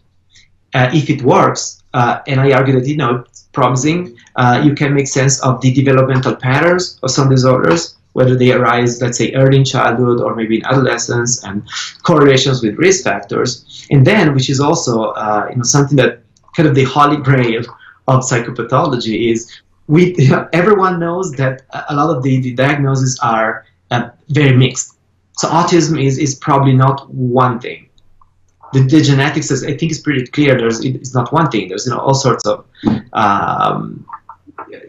Uh, if it works, uh, and I argue that you know promising. Uh, you can make sense of the developmental patterns of some disorders, whether they arise, let's say, early in childhood or maybe in adolescence, and correlations with risk factors. And then, which is also uh, you know something that kind of the holy grail of psychopathology is we you [laughs] know, everyone knows that a lot of the, the diagnoses are uh, very mixed. So autism is, is probably not one thing the, the genetics is, I think is pretty clear. There's it's not one thing. There's you know all sorts of um,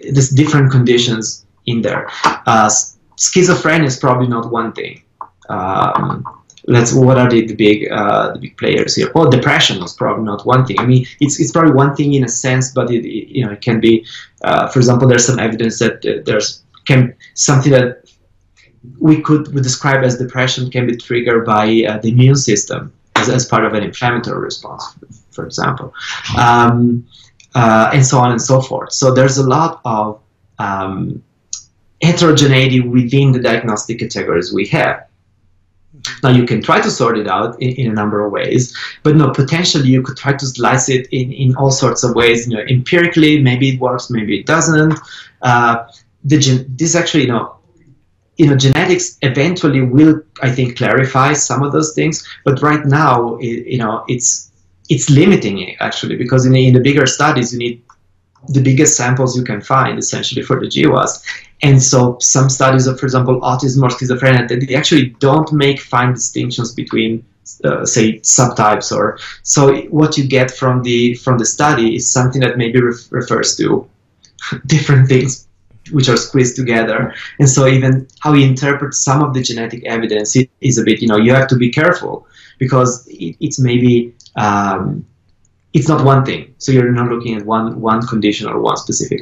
there's different conditions in there. Uh, schizophrenia is probably not one thing. Um, let's what are the, the big uh, the big players here? Well, depression is probably not one thing. I mean, it's, it's probably one thing in a sense, but it, it you know it can be. Uh, for example, there's some evidence that uh, there's can something that we could describe as depression can be triggered by uh, the immune system as, as part of an inflammatory response, for example, um, uh, and so on and so forth. So there's a lot of um, heterogeneity within the diagnostic categories we have. Now you can try to sort it out in, in, a number of ways, but no, potentially you could try to slice it in, in all sorts of ways. You know, empirically, maybe it works, maybe it doesn't. Uh, the gen- this actually, you know, you know, genetics eventually will, I think, clarify some of those things. But right now, it, you know, it's it's limiting it actually because in, in the bigger studies, you need the biggest samples you can find essentially for the GWAS. And so some studies of, for example, autism or schizophrenia, they actually don't make fine distinctions between uh, say subtypes or so what you get from the from the study is something that maybe ref- refers to [laughs] different things which are squeezed together. And so even how you interpret some of the genetic evidence is a bit, you know, you have to be careful because it, it's maybe um, it's not one thing. So you're not looking at one one condition or one specific.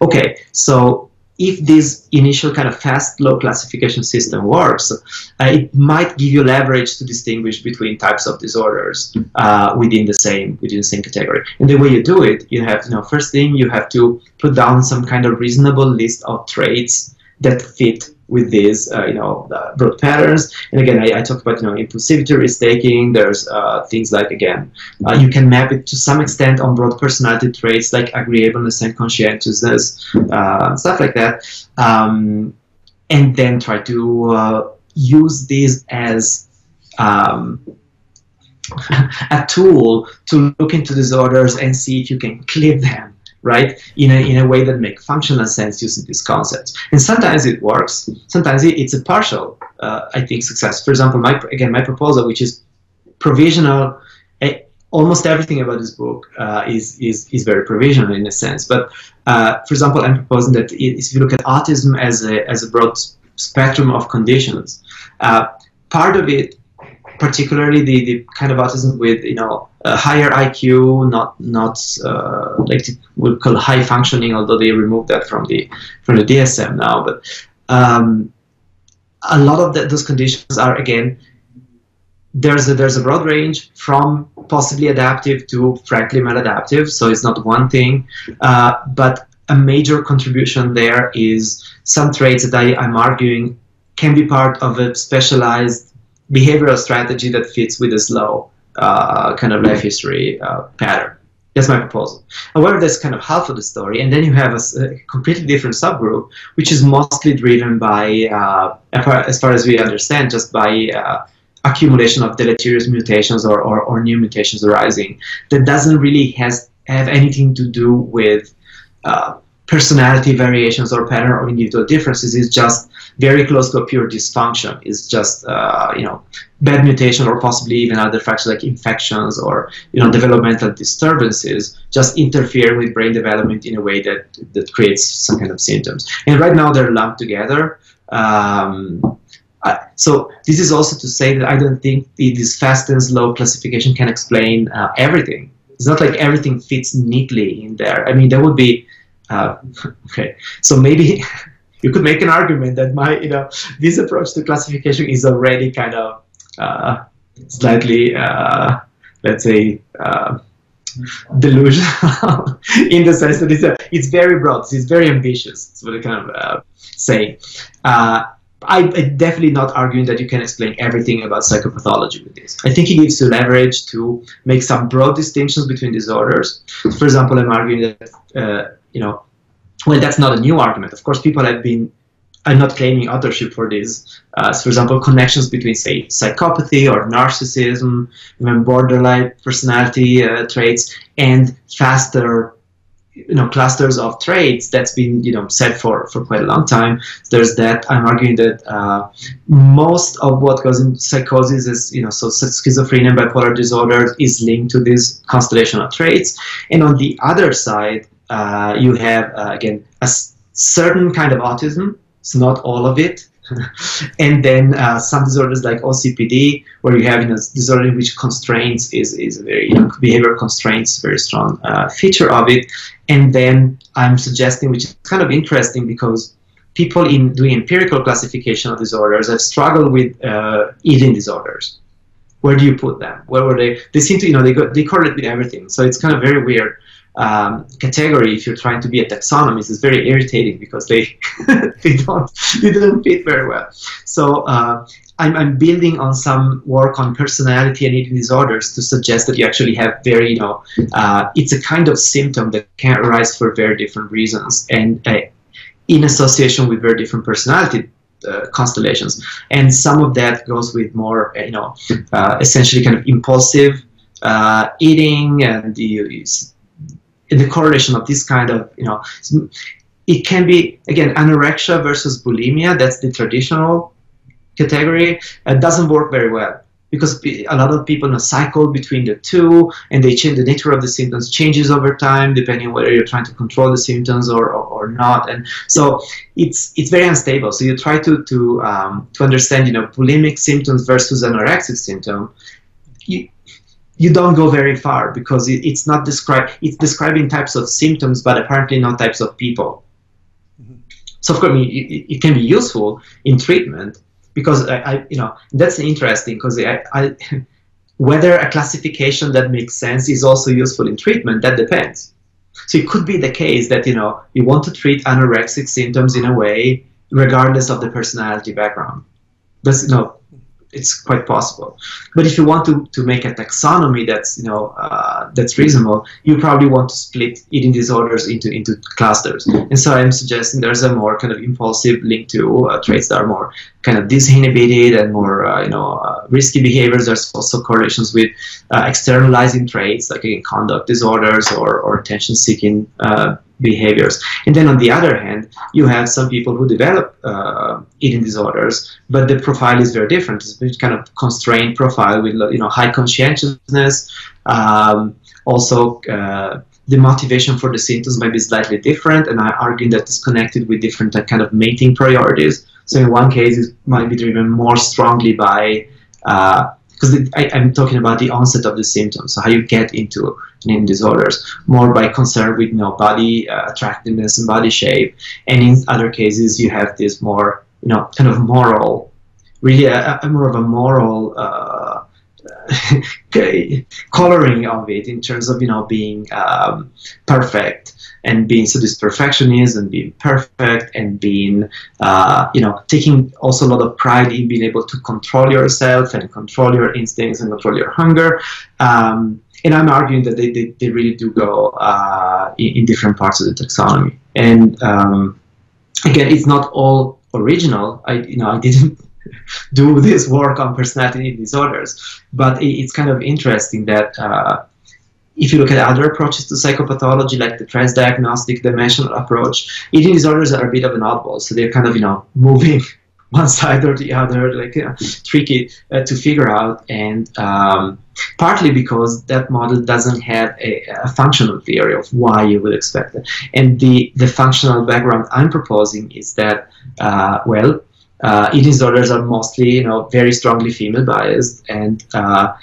Okay, so if this initial kind of fast low classification system works, uh, it might give you leverage to distinguish between types of disorders uh, within the same within the same category. And the way you do it, you have you know first thing you have to put down some kind of reasonable list of traits that fit with these, uh, you know, broad patterns. And again, I, I talked about, you know, impulsivity risk taking. There's uh, things like, again, uh, you can map it to some extent on broad personality traits like agreeableness and conscientiousness, uh, stuff like that. Um, and then try to uh, use these as um, [laughs] a tool to look into disorders and see if you can clip them right? In a, in a way that make functional sense using these concepts. And sometimes it works. Sometimes it, it's a partial, uh, I think, success. For example, my again my proposal, which is provisional. Eh, almost everything about this book uh, is, is is very provisional in a sense. But uh, for example, I'm proposing that if you look at autism as a as a broad spectrum of conditions, uh, part of it particularly the, the kind of autism with you know a higher IQ, not not uh, like we call high functioning, although they removed that from the from the DSM now. But um, a lot of the, those conditions are again there's a, there's a broad range from possibly adaptive to frankly maladaptive, so it's not one thing, uh, but a major contribution there is some traits that I, I'm arguing can be part of a specialized behavioral strategy that fits with a slow uh, kind of life history uh, pattern. That's my proposal. However, that's kind of half of the story, and then you have a, a completely different subgroup, which is mostly driven by, uh, as far as we understand, just by uh, accumulation of deleterious mutations or, or, or, new mutations arising. That doesn't really has have anything to do with uh, personality variations or pattern or individual differences is just very close to a pure dysfunction. It's just uh, you know bad mutation or possibly even other factors like infections or you know developmental disturbances just interfere with brain development in a way that that creates some kind of symptoms. And right now they're lumped together. Um, so this is also to say that I don't think this fast and slow classification can explain uh, everything. It's not like everything fits neatly in there. I mean, there would be uh, [laughs] okay, so maybe [laughs] you could make an argument that my, you know, this approach to classification is already kind of uh, slightly, uh, let's say, uh, delusional [laughs] in the sense that it's, a, it's very broad, it's very ambitious. That's what I kind of uh, say. I, am definitely not arguing that you can explain everything about psychopathology with this. I think it gives you leverage to make some broad distinctions between disorders. For example, I'm arguing that uh, you know, well, that's not a new argument. Of course, people have been. I'm not claiming authorship for this. Uh, so for example, connections between, say, psychopathy or narcissism, even borderline personality uh, traits, and faster you know clusters of traits that's been you know said for for quite a long time there's that i'm arguing that uh, most of what goes in psychosis is you know so schizophrenia and bipolar disorder is linked to this constellation of traits and on the other side uh, you have uh, again a certain kind of autism it's not all of it [laughs] and then uh, some disorders like OCPD, where you have you know, disorder in which constraints is, is very you know, behavior constraints very strong uh, feature of it. And then I'm suggesting, which is kind of interesting because people in doing empirical classification of disorders have struggled with uh, eating disorders. Where do you put them? Where were they? They seem to you know they go, they correlate with everything. So it's kind of very weird um, category if you're trying to be a taxonomist is very irritating because they [laughs] they don't they don't fit very well. So uh, I'm, I'm building on some work on personality and eating disorders to suggest that you actually have very you know uh, it's a kind of symptom that can arise for very different reasons and uh, in association with very different personality uh, constellations and some of that goes with more you know uh, essentially kind of impulsive uh, eating and the in the correlation of this kind of, you know, it can be, again, anorexia versus bulimia, that's the traditional category, it doesn't work very well because a lot of people you know, cycle between the two and they change the nature of the symptoms changes over time depending on whether you're trying to control the symptoms or, or, or not. And so it's it's very unstable. So you try to to um, to understand you know bulimic symptoms versus anorexic symptom you don't go very far because it, it's not describe it's describing types of symptoms but apparently not types of people mm-hmm. so of course it, it, can be useful in treatment because I, I you know that's interesting because I, I [laughs] whether a classification that makes sense is also useful in treatment that depends so it could be the case that you know you want to treat anorexic symptoms in a way regardless of the personality background. That's you know it's quite possible. But if you want to, to make a taxonomy that's you know uh, that's reasonable, you probably want to split eating disorders into into clusters. And so I'm suggesting there's a more kind of impulsive link to uh, traits that are more kind of disinhibited and more uh, you know uh, risky behaviors. There's also correlations with uh, externalizing traits like again, conduct disorders or, or attention-seeking uh, behaviors. And then on the other hand, you have some people who develop uh, eating disorders, but the profile is very different. It's a kind of constrained profile with you know high conscientiousness. Um, also, uh, the motivation for the symptoms might be slightly different, and I argue that it's connected with different kind of mating priorities. So in one case, it might be driven more strongly by uh, because I'm talking about the onset of the symptoms, so how you get into eating disorders, more by concern with you know, body uh, attractiveness and body shape, and in other cases you have this more you know kind of moral, really a, a more of a moral uh, [laughs] coloring of it in terms of you know being um, perfect and being so this perfectionist and being perfect and being uh, you know taking also a lot of pride in being able to control yourself and control your instincts and control your hunger. Um, and I'm arguing that they, they, they really do go uh, in, in, different parts of the taxonomy. And um, again it's not all original. I you know I didn't [laughs] do this work on personality disorders but it, it's kind of interesting that uh, if you look at other approaches to psychopathology, like the transdiagnostic dimensional approach, eating disorders are a bit of an oddball. So they're kind of, you know, [laughs] moving one side or the other, like tricky uh, to figure out. And um, partly because that model doesn't have a, a, functional theory of why you would expect it. And the, the functional background I'm proposing is that, uh, well, uh, eating disorders are mostly, you know, very strongly female biased, and uh,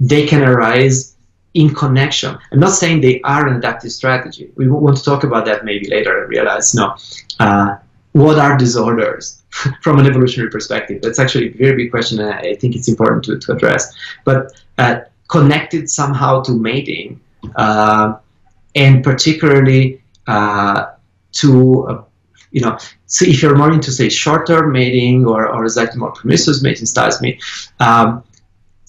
they can arise in connection. I'm not saying they are an adaptive strategy. We want to talk about that maybe later and realize, no, uh, what are disorders [laughs] from an evolutionary perspective? That's actually a very big question, and I think it's important to, to address. But uh, connected somehow to mating, uh, and particularly uh, to uh, you know, so if you're more into say short-term mating or or slightly more promiscuous mating styles, me, um,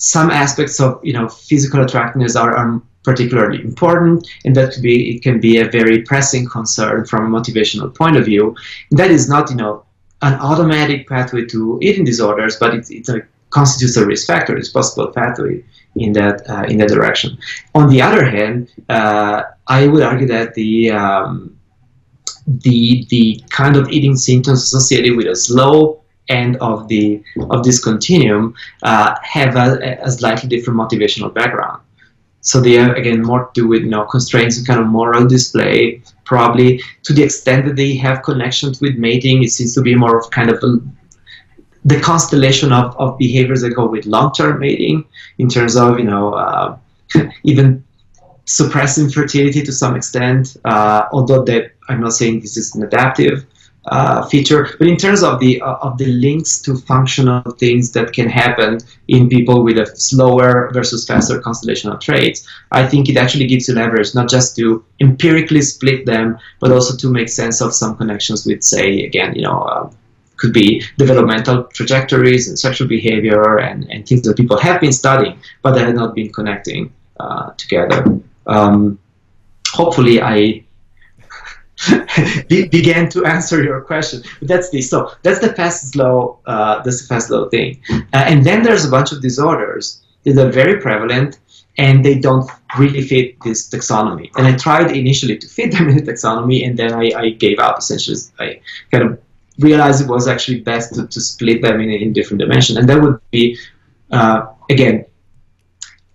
some aspects of you know physical attractiveness are, are particularly important, and that could be it can be a very pressing concern from a motivational point of view. That is not you know an automatic pathway to eating disorders, but it, it uh, constitutes a risk factor. It's possible pathway in that uh, in that direction. On the other hand, uh, I would argue that the um, the the kind of eating symptoms associated with a slow end of the of this continuum uh, have a, a, slightly different motivational background. So they have again more to do with you know constraints and kind of moral display. Probably to the extent that they have connections with mating, it seems to be more of kind of a, the constellation of, of behaviors that go with long-term mating in terms of you know uh, [laughs] even suppressing fertility to some extent. Uh, although that I'm not saying this is an adaptive uh, feature. But in terms of the uh, of the links to functional things that can happen in people with a slower versus faster constellation of traits, I think it actually gives you leverage not just to empirically split them, but also to make sense of some connections with, say, again, you know. Uh, could be developmental trajectories and sexual behavior and, and things that people have been studying, but they have not been connecting uh, together. Um, hopefully, I [laughs] be, began to answer your question. But that's the so that's the fast slow uh, that's the fast slow thing. Uh, and then there's a bunch of disorders that are very prevalent and they don't really fit this taxonomy. And I tried initially to fit them in the taxonomy, and then I, I gave up. Essentially, I kind of realized it was actually best to, to split them in, in different dimensions. And that would be uh, again,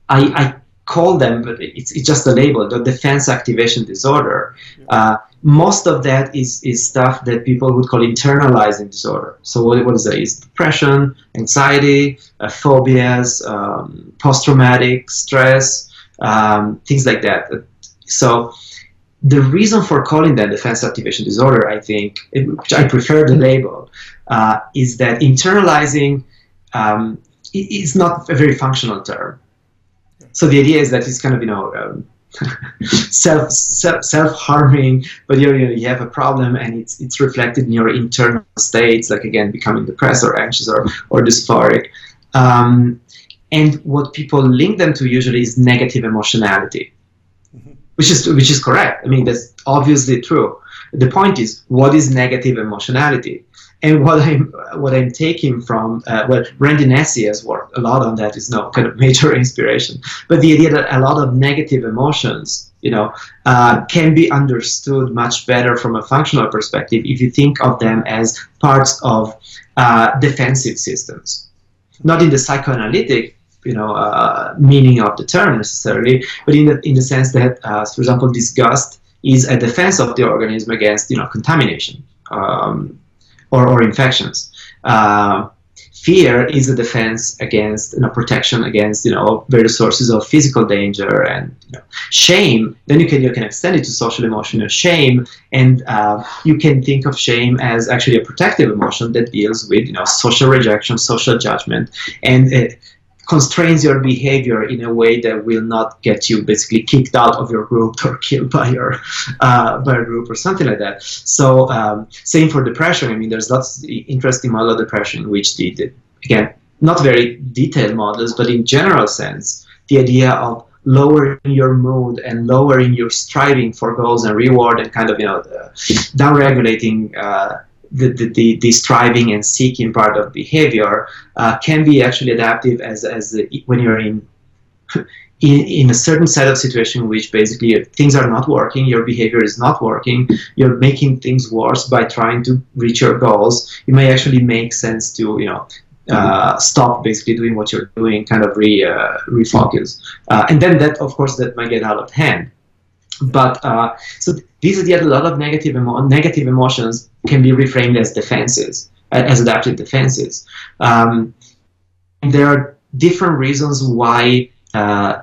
I, I call them, but it's, it's just a label, the defense activation disorder. Uh, most of that is, is stuff that people would call internalizing disorder. So what, what is that? Is depression, anxiety, uh, phobias, um, post-traumatic stress, um, things like that. So the reason for calling that defense activation disorder, I think, which I prefer the label, uh, is that internalizing um, is not a very functional term. So the idea is that it's kind of, you know, um, [laughs] self, self self harming, but you you have a problem and it's it's reflected in your internal states, like again becoming depressed or anxious or or dysphoric. Um, and what people link them to usually is negative emotionality, mm-hmm. which is which is correct. I mean that's obviously true. The point is, what is negative emotionality? And what I'm what I'm taking from uh, well, Randy Nesse has worked a lot on that. Is no kind of [laughs] major inspiration. But the idea that a lot of negative emotions, you know, uh, can be understood much better from a functional perspective if you think of them as parts of uh, defensive systems, not in the psychoanalytic you know uh, meaning of the term necessarily, but in the in the sense that, uh, for example, disgust is a defense of the organism against you know contamination. Um, or, or infections. Uh, fear is a defense against, you know, protection against, you know, various sources of physical danger and you know, shame. Then you can you can extend it to social emotional shame, and uh, you can think of shame as actually a protective emotion that deals with, you know, social rejection, social judgment, and uh, constrains your behavior in a way that will not get you basically kicked out of your group [laughs] or killed by your uh, by a group or something like that. So um, same for depression. I mean, there's lots of interesting model of depression which the, the again not very detailed models, but in general sense, the idea of lowering your mood and lowering your striving for goals and reward and kind of you know down regulating uh, the, the, the, striving and seeking part of behavior uh, can be actually adaptive as, as the, when you're in, in in a certain set of situation in which basically things are not working, your behavior is not working, you're making things worse by trying to reach your goals. It may actually make sense to you know uh, stop basically doing what you're doing, kind of re uh, refocus, uh, and then that of course that might get out of hand. But uh, so these yet a lot of negative emo- negative emotions can be reframed as defenses, as adaptive defenses. Um, there are different reasons why uh,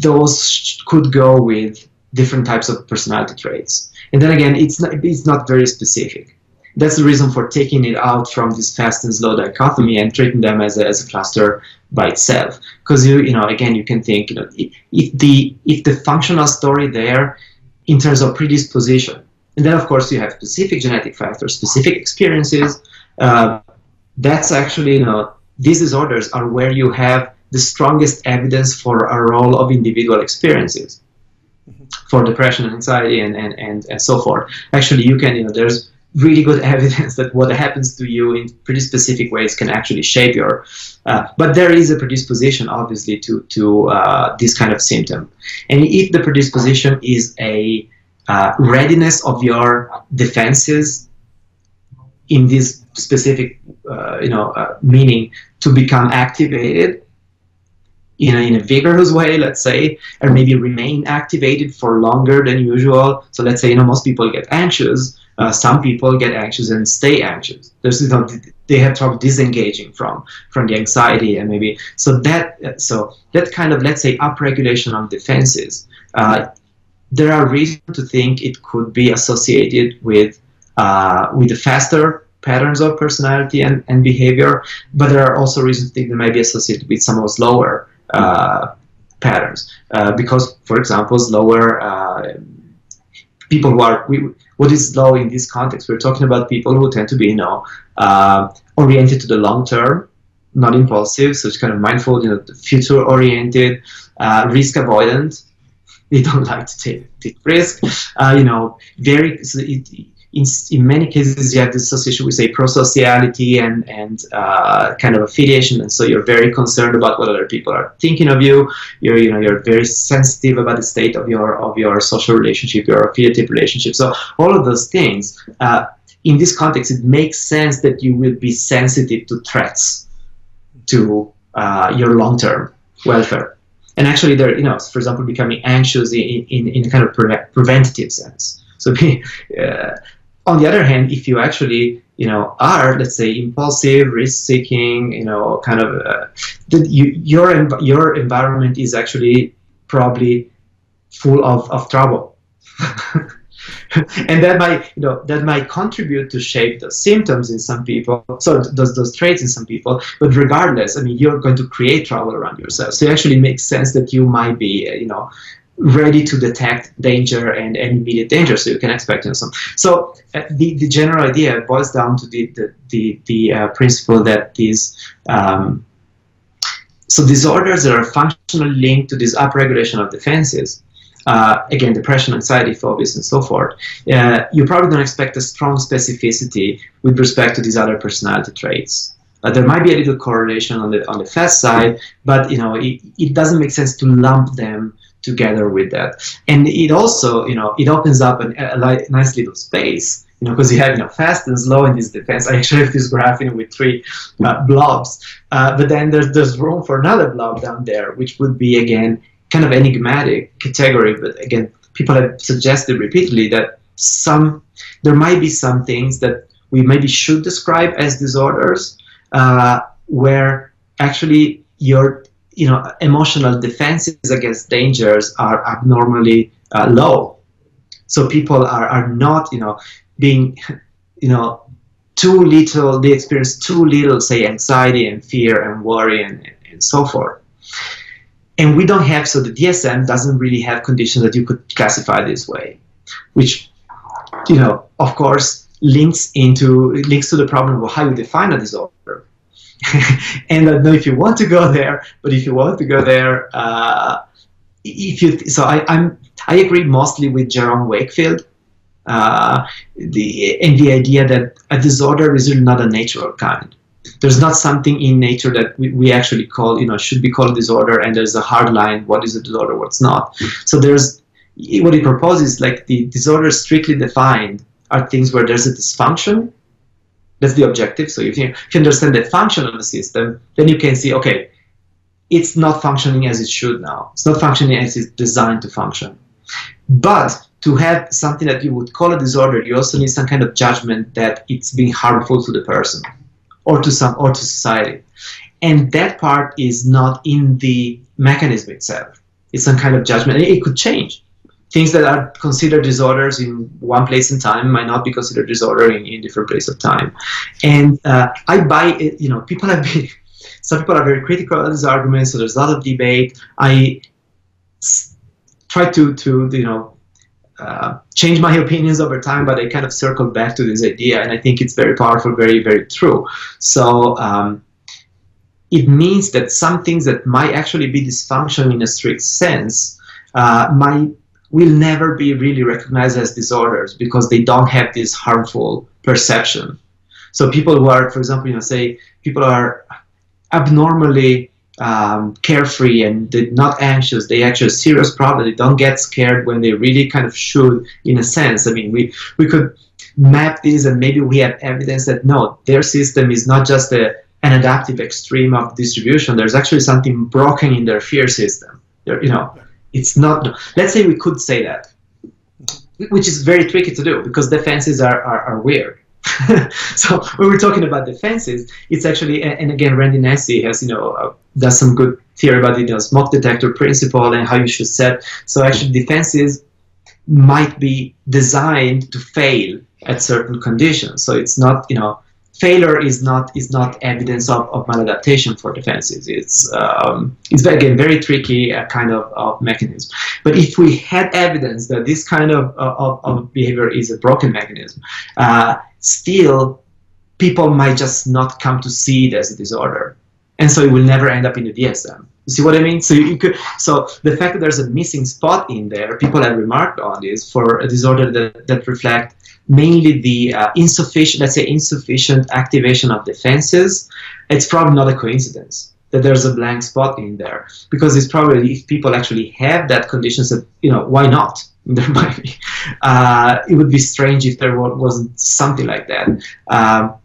those could go with different types of personality traits. And then again, it's not, it's not very specific. That's the reason for taking it out from this fast and slow dichotomy and treating them as a, as a cluster by itself. Because you, you know, again, you can think, you know, if the if the functional story there, in terms of predisposition, and then of course you have specific genetic factors, specific experiences. Uh, that's actually, you know, these disorders are where you have the strongest evidence for a role of individual experiences mm-hmm. for depression and anxiety and, and, and, and so forth. Actually, you can, you know, there's really good [laughs] evidence that what happens to you in pretty specific ways can actually shape your. Uh, but there is a predisposition, obviously, to to uh, this kind of symptom, and if the predisposition is a uh, readiness of your defenses in this specific, uh, you know, uh, meaning to become activated in a, in a vigorous way, let's say, or maybe remain activated for longer than usual. So let's say, you know, most people get anxious uh, some people get anxious and stay anxious. There's you know, they have trouble disengaging from from the anxiety and maybe so that so that kind of let's say upregulation of defenses. Uh, there are reasons to think it could be associated with uh, with the faster patterns of personality and, and behavior, but there are also reasons to think they might be associated with some of slower patterns. Uh, because, for example, slower uh, people who are we, what is slow in this context? We're talking about people who tend to be, you know, uh, oriented to the long term, not impulsive, so it's kind of mindful, you know, future oriented, uh, risk avoidant. [laughs] They don't like to take, take risk, uh, you know, very. So it, in, in many cases you have this association with say prosociality and and uh, kind of affiliation. And so you're very concerned about what other people are thinking of you. You're you know you're very sensitive about the state of your of your social relationship your affiliative relationship. So all of those things uh, in this context it makes sense that you will be sensitive to threats to uh, your long-term welfare. And actually they're you know for example becoming anxious in, in, in a kind of pre- preventative sense. So [laughs] uh, on the other hand, if you actually you know are let's say impulsive, risk-seeking, you know, kind of uh, you, your your environment is actually probably full of, of trouble. [laughs] and that might you know that might contribute to shape the symptoms in some people so those those traits in some people but regardless i mean you're going to create trouble around yourself so it actually makes sense that you might be you know ready to detect danger and, and immediate danger, so you can expect some. So uh, the, the general idea boils down to the the the, the uh, principle that these um, so disorders that are functionally linked to this upregulation of defenses. Uh, again, depression, anxiety, phobias, and so forth. Uh, you probably don't expect a strong specificity with respect to these other personality traits. Uh, there might be a little correlation on the on the fast side, but you know it, it doesn't make sense to lump them together with that. And it also, you know, it opens up an, a, nice little space, you know, because you have, you know, fast and slow in this defense. I [laughs] actually have this graph, with three uh, blobs. Uh, but then there's, there's room for another blob down there, which would be, again, kind of enigmatic category. But again, people have suggested repeatedly that some, there might be some things that we maybe should describe as disorders uh, where actually your you know, emotional defenses against dangers are abnormally uh, low. So people are, are not, you know, being, you know, too little, they experience too little, say, anxiety and fear and worry and, and so forth. And we don't have, so the DSM doesn't really have conditions that you could classify this way, which, you know, of course, links into links to the problem of how you define a disorder. [laughs] and I don't know if you want to go there, but if you want to go there, uh, if you so I, I'm I agree mostly with Jerome Wakefield. Uh, the and the idea that a disorder is not a natural kind. There's not something in nature that we, we actually call, you know, should be called disorder, and there's a hard line, what is a disorder, what's not. So there's what he proposes, like the disorders strictly defined are things where there's a dysfunction that's the objective. So if you, understand the function of the system, then you can see, okay, it's not functioning as it should now. It's not functioning as it's designed to function. But to have something that you would call a disorder, you also need some kind of judgment that it's being harmful to the person or to some or to society. And that part is not in the mechanism itself. It's some kind of judgment. It could change things that are considered disorders in one place in time might not be considered disorder in, in different place of time. And uh, I buy it, you know, people have been, [laughs] some people are very critical of these arguments, so there's a lot of debate. I s- try to, to, you know, uh, change my [laughs] opinions over time, but I kind of circle back to this idea, and I think it's very powerful, very, very true. So um, it means that some things that might actually be dysfunction in a strict sense uh, might will never be really recognized as disorders because they don't have this harmful perception. So people who are, for example, you know, say people are abnormally um, carefree and they're not anxious, they actually serious problem. They don't get scared when they really kind of should, in a sense. I mean, we we could map this and maybe we have evidence that no, their system is not just a, an adaptive extreme of distribution. There's actually something broken in their fear system. They're, you know, it's not let's say we could say that which is very tricky to do because defenses are, are, are weird. [laughs] So when we're talking about defenses it's actually and again randy nesse has you know uh, does some good theory about the smoke detector principle and how you should set. So actually defenses might be designed to fail at certain conditions. So it's not you know failure is not is not evidence of, of maladaptation for defenses. It's um, it's again very tricky uh, kind of, of mechanism. But if we had evidence that this kind of, of, of behavior is a broken mechanism, uh, still people might just not come to see it as a disorder, and so it will never end up in the DSM. You see what I mean? So you could so the fact that there's a missing spot in there, people have remarked on this for a disorder that, that reflect mainly the uh, insufficient, let's say, insufficient activation of defenses, it's probably not a coincidence that there's a blank spot in there because it's probably if people actually have that condition, so, you know why not? [laughs] There might be. Uh, it would be strange if there wasn't something like that. Um,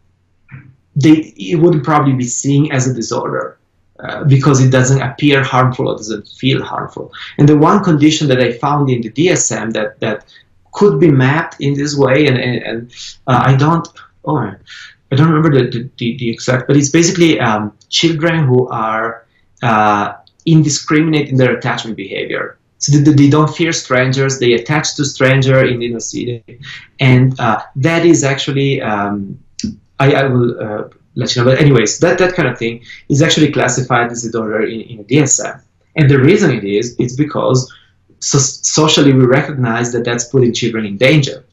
they it wouldn't probably be seen as a disorder. Uh, because it doesn't appear harmful or doesn't feel harmful. And the one condition that I found in the DSM that, that could be mapped in this way, and, and, and uh, I don't, oh, I don't remember the, the, the exact, but it's basically um, children who are uh, indiscriminate in their attachment behavior. So they, they, don't fear strangers, they attach to stranger in the city, and uh, that is actually, um, I, I, will uh, know, but anyways, that, that kind of thing is actually classified as a disorder in, in a DSM. And the reason it is, it's because so socially we recognize that that's putting children in danger.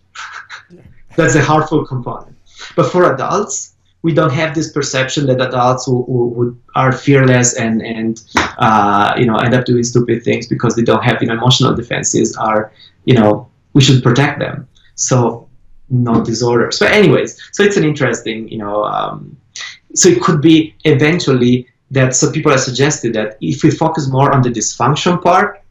[laughs] that's a harmful component. But for adults, we don't have this perception that adults who, who, who are fearless and and uh, you know end up doing stupid things because they don't have you know, emotional defenses are you know we should protect them. So no disorders. But anyways, so it's an interesting you know. Um, so it could be eventually that so people have suggested that if we focus more on the dysfunction part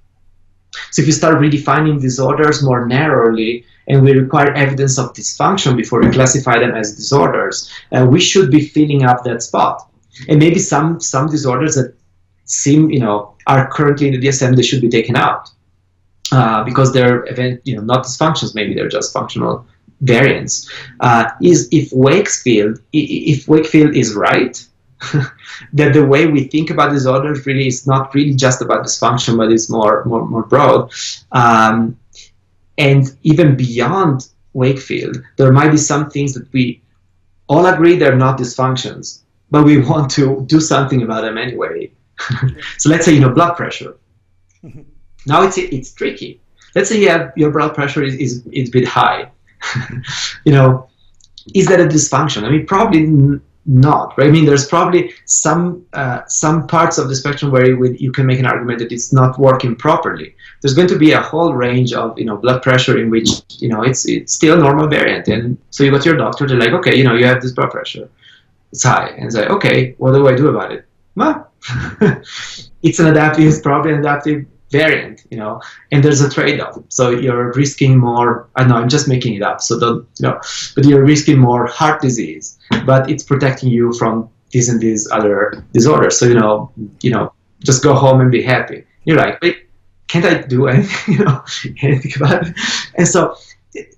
so if you start redefining disorders more narrowly and we require evidence of dysfunction before we classify them as disorders, uh, we should be filling up that spot. And maybe some some disorders that seem, you know, are currently in the DSM, they should be taken out uh, because they're, event, you know, not dysfunctions. Maybe they're just functional variants. Uh, is if Wakefield, if Wakefield is right, [laughs] that the way we think about disorders really is not really just about dysfunction, but it's more more, more broad. Um, and even beyond Wakefield, there might be some things that we all agree they're not dysfunctions, but we [laughs] want to do something about them anyway. [laughs] so let's say you know blood pressure. now it's it's tricky. Let's say you have, your blood pressure is, is, is a bit high. [laughs] you know, is that a dysfunction? I mean, probably not right? I mean there's probably some uh, some parts of the spectrum where you, you can make an argument that it's not working properly. There's going to be a whole range of you know blood pressure in which you know it's it's still a normal variant. And so you go to your doctor they're like okay you know you have this blood pressure. It's high. And say okay what do i do about it? Well [laughs] it's an adaptive it's probably an adaptive variant, you know, and there's a trade-off. So you're risking more. Uh, I know I'm just making it up. So don't, you know, but you're risking more heart disease, but it's protecting you from these and these other disorders. So you know, you know, just go home and be happy. You're like, wait, can't I do anything? [laughs] You know, [laughs] anything about it? And so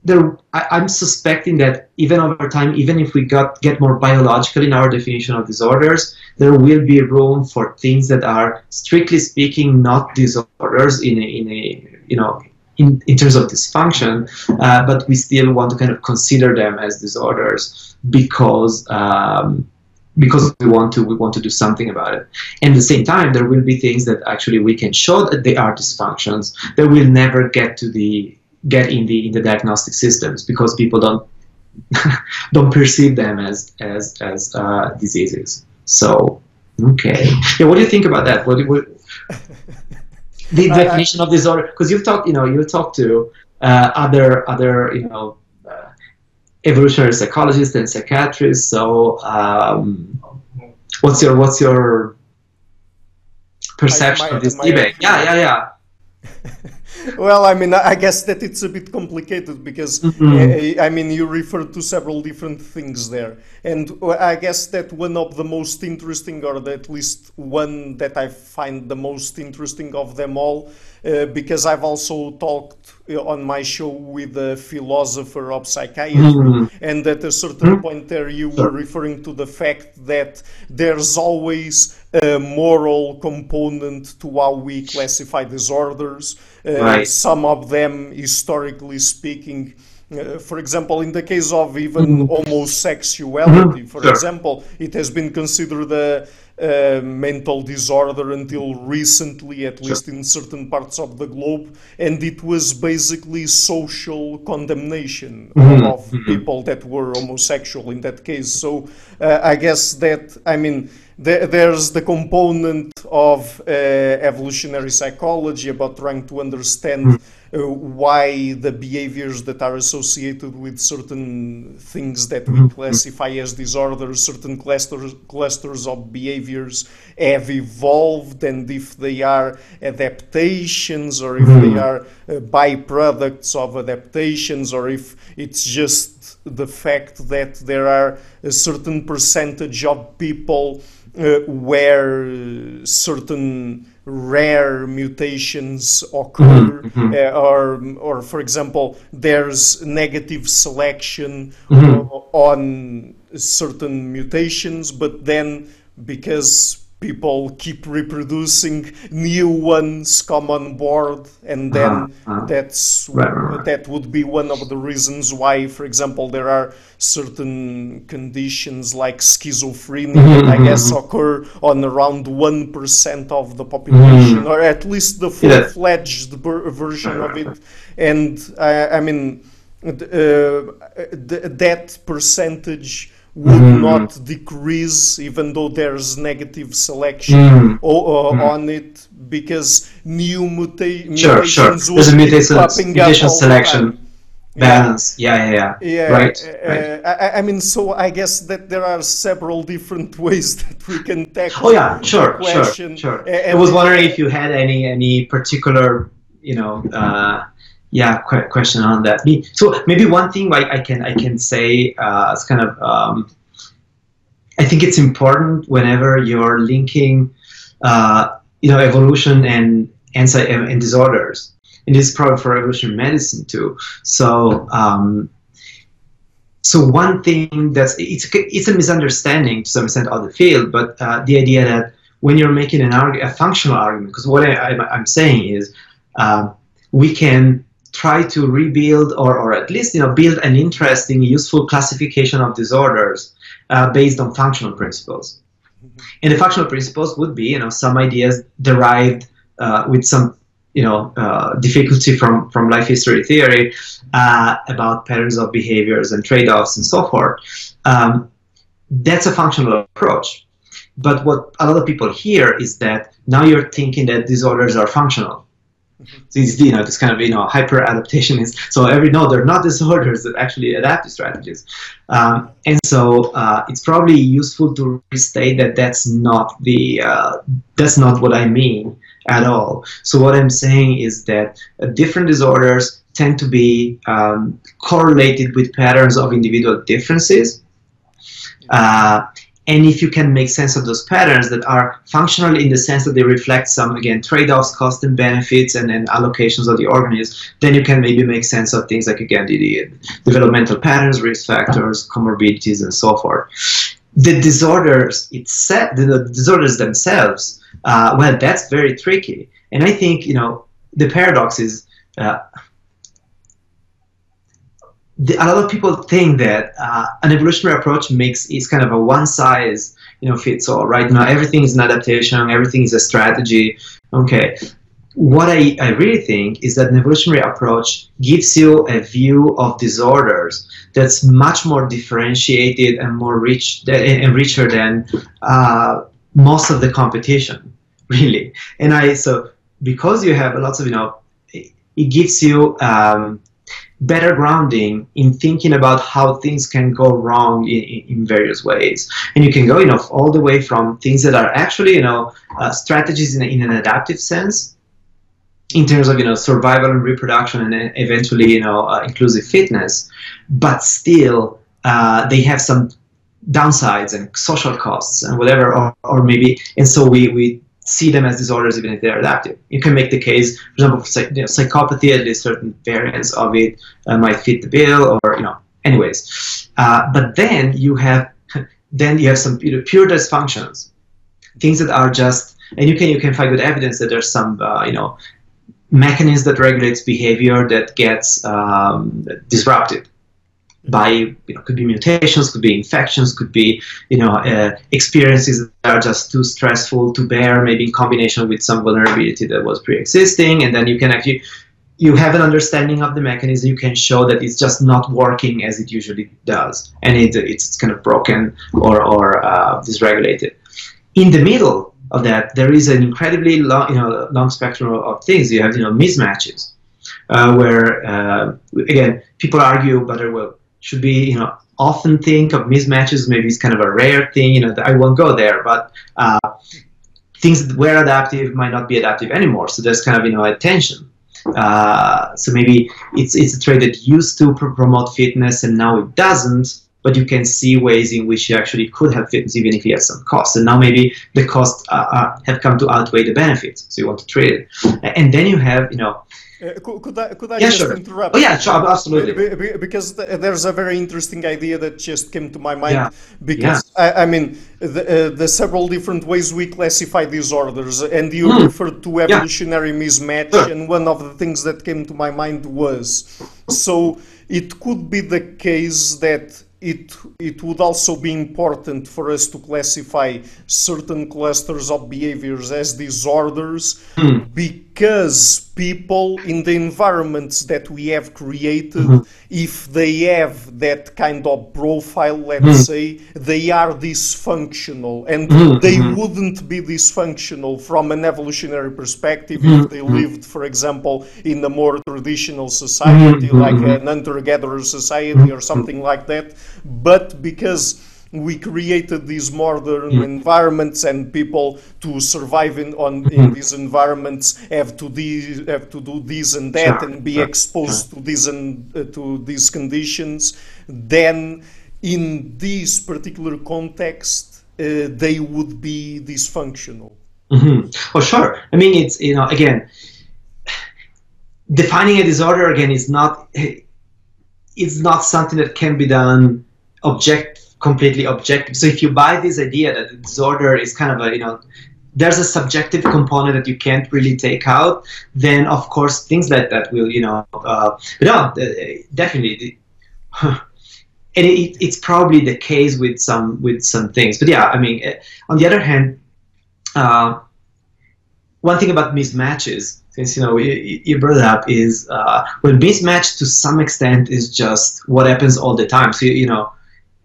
there, I, am suspecting that even over time, even if we got get more biological in our definition of disorders, there will be room for things that are strictly speaking not disorders in a, in a you know in, in terms of dysfunction, uh, but we still want to kind of consider them as disorders because um, because we want to we want to do something about it. And at the same time, there will be things that actually we can show that they are dysfunctions that will never get to the get in the in the diagnostic systems because people don't [laughs] don't perceive them as as as uh, diseases. So okay, yeah. What do you think about that? What, what [laughs] the definition of disorder? Because you've talked, you know, you talked to uh, other other you know uh, evolutionary psychologists and psychiatrists. So um, what's your what's your perception my, of this debate? Yeah, yeah, yeah. [laughs] well, I mean, I guess that it's a bit complicated because mm-hmm. I mean, you referred to several different things there, and I guess that one of the most interesting, or at least one that I find the most interesting of them all, because I've also talked uh, on my show with a philosopher of psychiatry, mm-hmm. and at a certain mm-hmm. point there, you were referring to the fact that there's always a moral component to how we classify disorders. Uh, right. Some of them, historically speaking, uh, for example, in the case of even mm. homosexuality, mm-hmm. for sure. example, it has been considered a, mental disorder until recently, at sure. least in certain parts of the globe, and it was basically social condemnation mm-hmm. of mm-hmm. people that were homosexual in that case. So uh, I guess that, I mean, there's the component of uh, evolutionary psychology about trying to understand hmm. uh, why the behaviors that are associated with certain things that we hmm. classify as disorders, certain clusters, clusters of behaviors have evolved, and if they are adaptations or if they hmm. are uh, byproducts of adaptations or if it's just the fact that there are a certain percentage of people uh, where certain rare mutations occur, mm-hmm. uh, or, or for example, there's negative selection mm-hmm. on certain mutations, but then because people keep reproducing new ones come on board and then uh-huh, uh-huh. that's right, right, that would be one of the reasons why for example there are certain conditions like schizophrenia mm-hmm, that i guess mm-hmm. occur on around 1% of the population mm-hmm. or at least the full-fledged yeah. version of it and uh, i mean uh, that percentage would mm. not decrease even though there's negative selection mm. o- uh, mm. on it because new muta- sure, mutations sure. There's a mutation, mutation selection balance yeah. yeah yeah yeah, right, uh, right. I, I, mean so i guess that there are several different [laughs] ways that we can tackle oh yeah sure sure sure and i was wondering if you had any any particular you know uh, yeah question on that. So maybe one thing I, I can i can say uh, as kind of um, i think it's important whenever you're linking uh, you know evolution and and, and disorders. And this is probably for evolutionary medicine too. So um, so one thing that's it's it's a misunderstanding to some extent of the field but uh, the idea that when you're making an arg- a functional argument because what I, am saying is uh, we can try to rebuild or, or at least you know build an interesting useful classification of disorders uh, based on functional principles. Mm-hmm. and the functional principles would be you know some ideas derived uh, with some you know uh, difficulty from from life history theory uh, about patterns of behaviors and trade-offs and so forth. Um, that's a functional approach. But what a lot of people hear is that now you're thinking that disorders are functional it's, you know, this kind of, you know, hyper adaptation is, so every, no, they're not disorders, they're actually adaptive strategies. Um, and so uh, it's probably useful to restate that that's not the, uh, that's not what I mean at all. So what I'm saying is that uh, different disorders tend to be um, correlated with patterns of individual differences. And if you can make sense of those patterns that are functional in the sense that they reflect some again trade-offs cost and benefits and, and allocations of the organism then you can maybe make sense of things like again the, the developmental patterns risk factors comorbidities and so forth. The disorders itself the disorders themselves uh, well that's very tricky. And i think you know the paradox is uh, the, a lot of people think that uh, an evolutionary approach makes is kind of a one size you know fits all right? Now everything is an adaptation everything is a strategy. Okay. What I, I really think is that an evolutionary approach gives you a view of disorders that's much more differentiated and more rich and richer than uh, most of the competition [laughs] really. And i so because you have lots of you know it gives you um, better grounding in thinking about how things can go wrong in, in various ways. And you can go, you know, all the way from things that are actually, you know, uh, strategies in, in an adaptive sense, in terms of you know survival and reproduction and eventually you know uh, inclusive fitness but still uh, they have some downsides and social costs and whatever or, or maybe and so we we see them as disorders even if they're adaptive. You can make the case, for example, for you know, psychopathy, at least certain variants of it uh, might fit the bill, or you know, anyways. Uh, but then you have [laughs] then you have some you know, pure dysfunctions, things that are just, and you can you can find good evidence that there's some uh, you know mechanism that regulates behavior that gets um, disrupted by you know could be mutations could be infections could be you know uh, experiences that are just too stressful to bear maybe in combination with some vulnerability that was pre-existing. And then you can actually you have an understanding of the mechanism. You can show that it's just not working as it usually does. And it, it's kind of broken or, or uh, dysregulated. In the middle of that there is an incredibly long, you know, long spectrum of things. You have you know mismatches uh, where uh, again people argue whether well should be you know often think of mismatches maybe it's kind of a rare thing you know i won't go there but uh, things that were adaptive might not be adaptive anymore. So there's kind of you know a tension. Uh, so maybe it's it's a trade that used to pr- promote fitness and now it doesn't but you can see ways in which you actually could have fitness even if you have some costs and now maybe the costs uh, have come to outweigh the benefits so you want to trade it. And then you have you know Uh, could, could, I, could I yeah, just sure. interrupt? Oh, yeah, sure, absolutely. Because there's a very interesting idea that just came to my mind. Yeah. Because, yeah. I, I, mean, the, uh, the, several different ways we classify these disorders, and you mm. referred to evolutionary mismatch, sure. and one of the things that came to my mind was so it could be the case that it it would also be important for us to classify certain clusters of behaviors as disorders mm. because people in the environments that we have created mm-hmm. if they have that kind of profile let's mm. say they are dysfunctional and mm-hmm. they mm-hmm. wouldn't be dysfunctional from an evolutionary perspective mm-hmm. if they lived for example in a more traditional society Mm-hmm. like an hunter-gatherer society or something like that but because we created these modern Mm. environments and people to survive in on Mm-hmm. in these environments have to de- have to do this and that Sure, and be sure, exposed to these and uh, to these conditions then in this particular context uh, they would be dysfunctional Mm-hmm. Oh, sure. I mean, it's you know, again, defining a disorder again is not it's not something that can be done object completely objective. So if you buy this idea that the disorder is kind of a you know there's a subjective component that you can't really take out, then of course things like that will you know uh, no uh, definitely. [laughs] And it, it's probably the case with some with some things, but yeah, I mean, on the other hand, uh, one thing about mismatches, since you know you, brought it up, is uh, well, mismatch to some extent is just what happens all the time. So you know,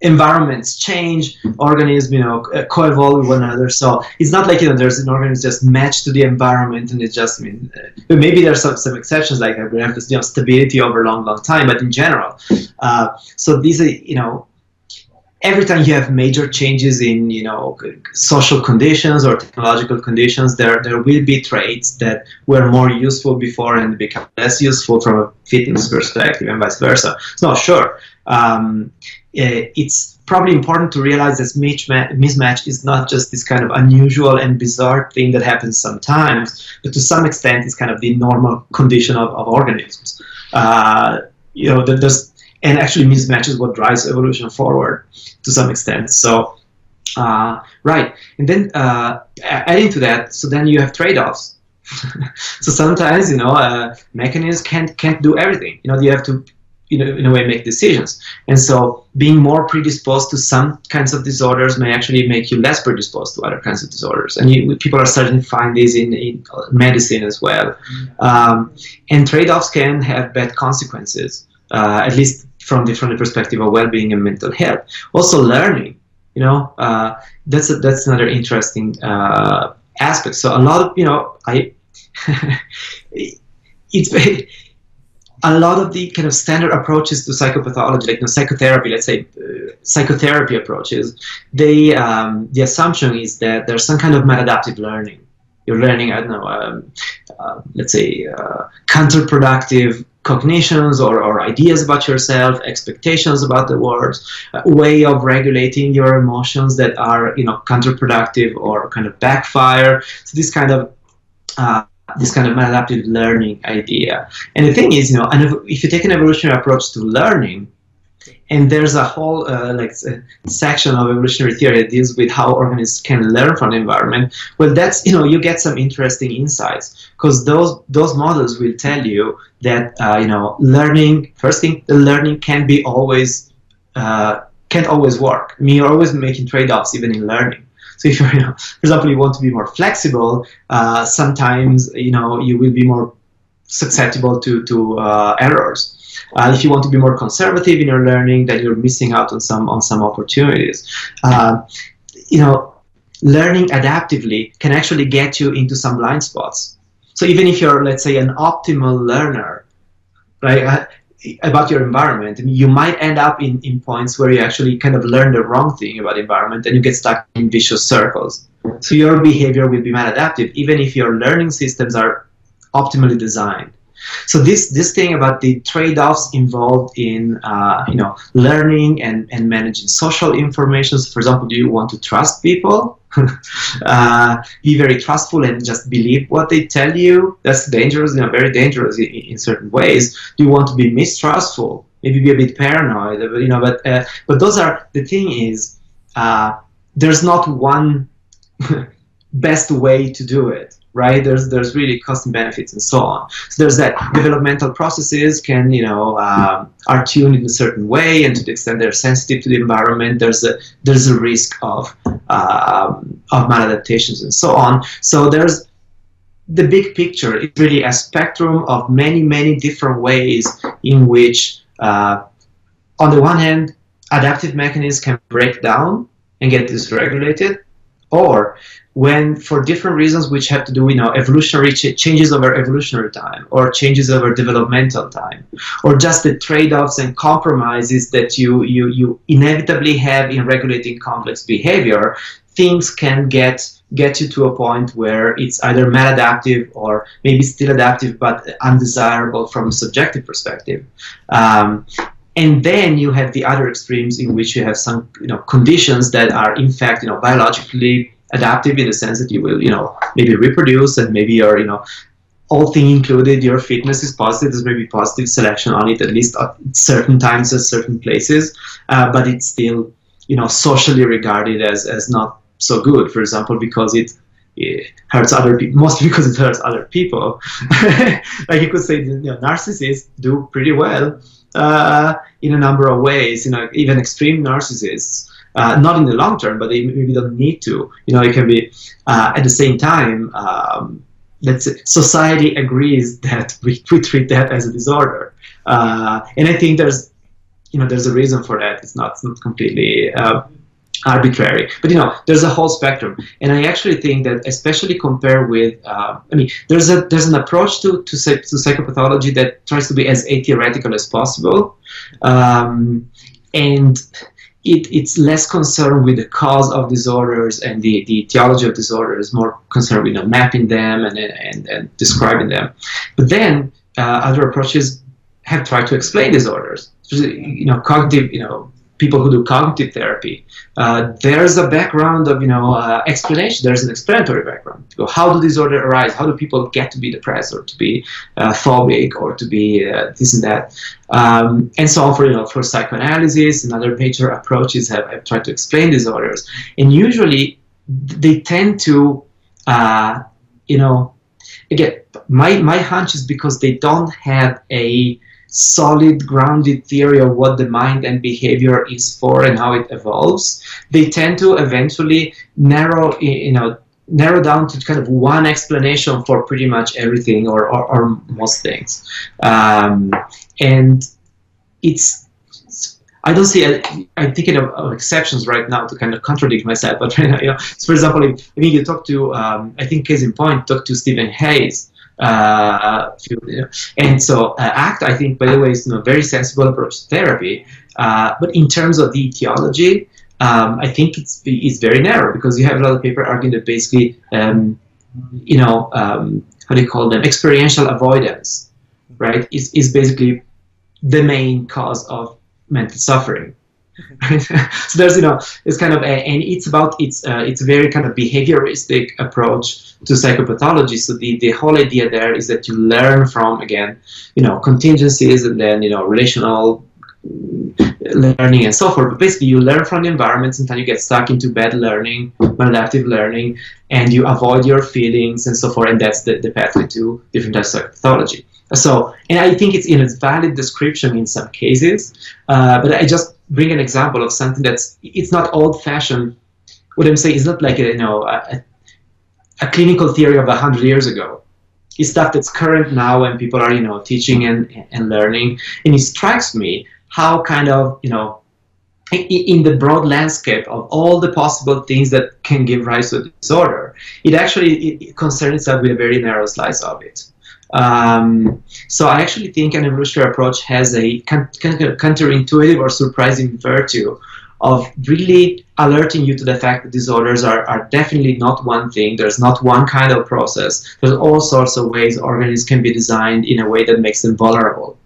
environments change, organisms you know co-evolve with one another. So it's not like you know there's an organism just matched to the environment and it just I mean uh, maybe there's some, some exceptions like we have this you know stability over a long long time, but in general, uh, so these are you know every time you have major changes in you know social conditions or technological conditions there there will be traits that were more useful before and become less useful from a fitness perspective and vice versa. So sure um, it's probably important to realize that mismatch is not just this kind of unusual and bizarre thing that happens sometimes but to some extent it's kind of the normal condition of, of organisms. Uh, you know there's and actually mismatch is what drives evolution forward to some extent. So, uh, right, and then uh, adding to that, so then you have trade-offs. [laughs] so sometimes you know uh, mechanisms can't can't do everything. You know you have to you know in a way make decisions, and so being more predisposed to some kinds of disorders may actually make you less predisposed to other kinds of disorders. And you, people are starting to find this in, in medicine as well. Um, and trade-offs can have bad consequences. Uh, at least from the from the perspective of well-being and mental health. Also, learning. You know, uh, that's a, that's another interesting uh, aspect. So a lot of you know, I [laughs] it's a lot of the kind of standard approaches to psychopathology, like you know, psychotherapy, let's say uh, psychotherapy approaches, they um, the assumption is that there's some kind of maladaptive learning. You're learning, I don't know, um, uh, let's say, uh, counterproductive cognitions or, or ideas about yourself, expectations about the world, a way of regulating your emotions that are, you know, counterproductive or kind of backfire. So this kind of uh, this kind of maladaptive learning idea. And the thing is, you know, and if you take an evolutionary approach to learning, and there's a whole uh, like section of evolutionary theory that deals with how organisms can learn from the environment. Well, that's you know you get some interesting insights because those those models will tell you that uh, you know learning first thing the learning can be always uh, can't always work. I mean, you're always making trade-offs even in learning. So if you you know, for example, you want to be more flexible, uh, sometimes you know you will be more susceptible to to uh, errors. Uh, if you want to be more conservative in your learning, then you're missing out on some on some opportunities. Uh, you know, learning adaptively can actually get you into some blind spots. So even if you're, let's say, an optimal learner, right, uh, about your environment, I mean, you might end up in, in points where you actually kind of learn the wrong thing about environment and you get stuck in vicious circles. So your behavior will be maladaptive, even if your learning systems are optimally designed. So this this thing about the trade-offs involved in uh, you know learning and, and managing social information. So for example, do you want to trust people? [laughs] uh, be very trustful and just believe what they tell you. That's dangerous, you know, very dangerous in, in certain ways. Do you want to be mistrustful? Maybe be a bit paranoid, you know. But uh, but those are the thing is uh, there's not one [laughs] best way to do it right? There's there's really cost and benefits and so on. So there's that developmental processes can you know um, are tuned in a certain way, and to the extent they're sensitive to the environment, there's a there's a risk of um, of maladaptations and so on. So there's the big picture is really a spectrum of many many different ways in which, uh, on the one hand, adaptive mechanisms can break down and get dysregulated, or when for different reasons which have to do you know evolutionary ch- changes over evolutionary time or changes over developmental time or just the trade-offs and compromises that you you you inevitably have in regulating complex behavior things can get get you to a point where it's either maladaptive or maybe still adaptive but undesirable from a subjective perspective. Um, and then you have the other extremes in which you have some you know conditions that are in fact you know biologically adaptive in the sense that you will, you know, maybe reproduce and maybe you're, you know, all thing included, your fitness is positive. There's maybe positive selection on it, at least at certain times at certain places, uh, but it's still, you know, socially regarded as, as not so good. For example, because it, it hurts other people, mostly [laughs] because it hurts other people. [laughs] like you could say, you know, narcissists do pretty well uh, in a number of ways. You know, even extreme narcissists uh, not in the long term, but they maybe don't need to. You know, it can be uh, at the same time. Um, society agrees [laughs] that we, we treat that as a disorder, uh, and I think there's, you know, there's a reason for that. It's not, it's not completely uh, arbitrary. But you know, there's a whole spectrum, and I actually think that, especially compared with, uh, I mean, there's a there's an approach to to, to psychopathology that tries to be as atheoretical as possible, um, and it, it's less concerned with the cause of disorders and the, the etiology of disorders, more concerned with you know, mapping them and, and, and describing them. But then uh, other approaches have tried to explain disorders. You know, cognitive, you know, people who do cognitive therapy, uh, there's a background of you know uh, explanation. There's an explanatory background. How do disorders arise? How do people get to be depressed or to be uh, phobic or to be uh, this and that, um, and so on. For you know, for psychoanalysis and other major approaches have, have tried to explain disorders, and usually they tend to, uh, you know, again, my my hunch is because they don't have a solid grounded theory of what the mind and behavior is for and how it evolves they tend to eventually narrow you know narrow down to kind of one explanation for pretty much everything or, or, or most things um, and it's I don't see. I'm thinking of, of, exceptions right now to kind of contradict myself. But [laughs] you know, so for example, if, I mean, you talk to, um, I think, case in point, talk to Stephen Hayes, uh, and so uh, ACT, I think, by the way, is a very sensible approach to therapy. Uh, but in terms of the etiology, um, I think it's, it's very narrow because you have a lot of paper arguing that basically, um, you know, um, how do you call them, experiential avoidance, right, is, is basically the main cause of mental suffering. So there's you know it's kind of a, and it's about it's uh, it's very kind of behavioristic approach to psychopathology. So the, the whole idea there is that you learn from again you know contingencies and then you know relational learning and so forth. But basically you learn from the environments until you get stuck into bad learning maladaptive learning and you avoid your feelings and so forth. And that's the, the pathway to different types of pathology. So and i think it's in a valid description in some cases uh, but i just bring an example of something that's it's not old-fashioned. What I'm saying is not like a, you know a, a clinical theory of hundred years ago. It's stuff that's current now, and people are you know teaching and and learning. And it strikes me how kind of you know in the broad landscape of all the possible things that can give rise to a disorder, it actually it concerns itself with a very narrow slice of it. Um, so I actually think an evolutionary approach has a counterintuitive or surprising virtue of really alerting you to the fact that disorders are, are definitely not one thing. There's not one kind of process. There's all sorts of ways organisms can be designed in a way that makes them vulnerable.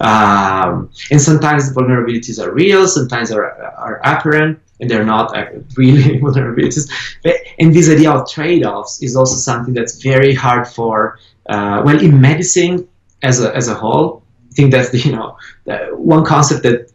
Um, and sometimes vulnerabilities are real, sometimes are, are apparent, and they're not really [laughs] vulnerabilities. But, and this idea of trade-offs is also something that's very hard for, uh, well, in medicine as a, as a whole, I think that's the, you know, the one concept that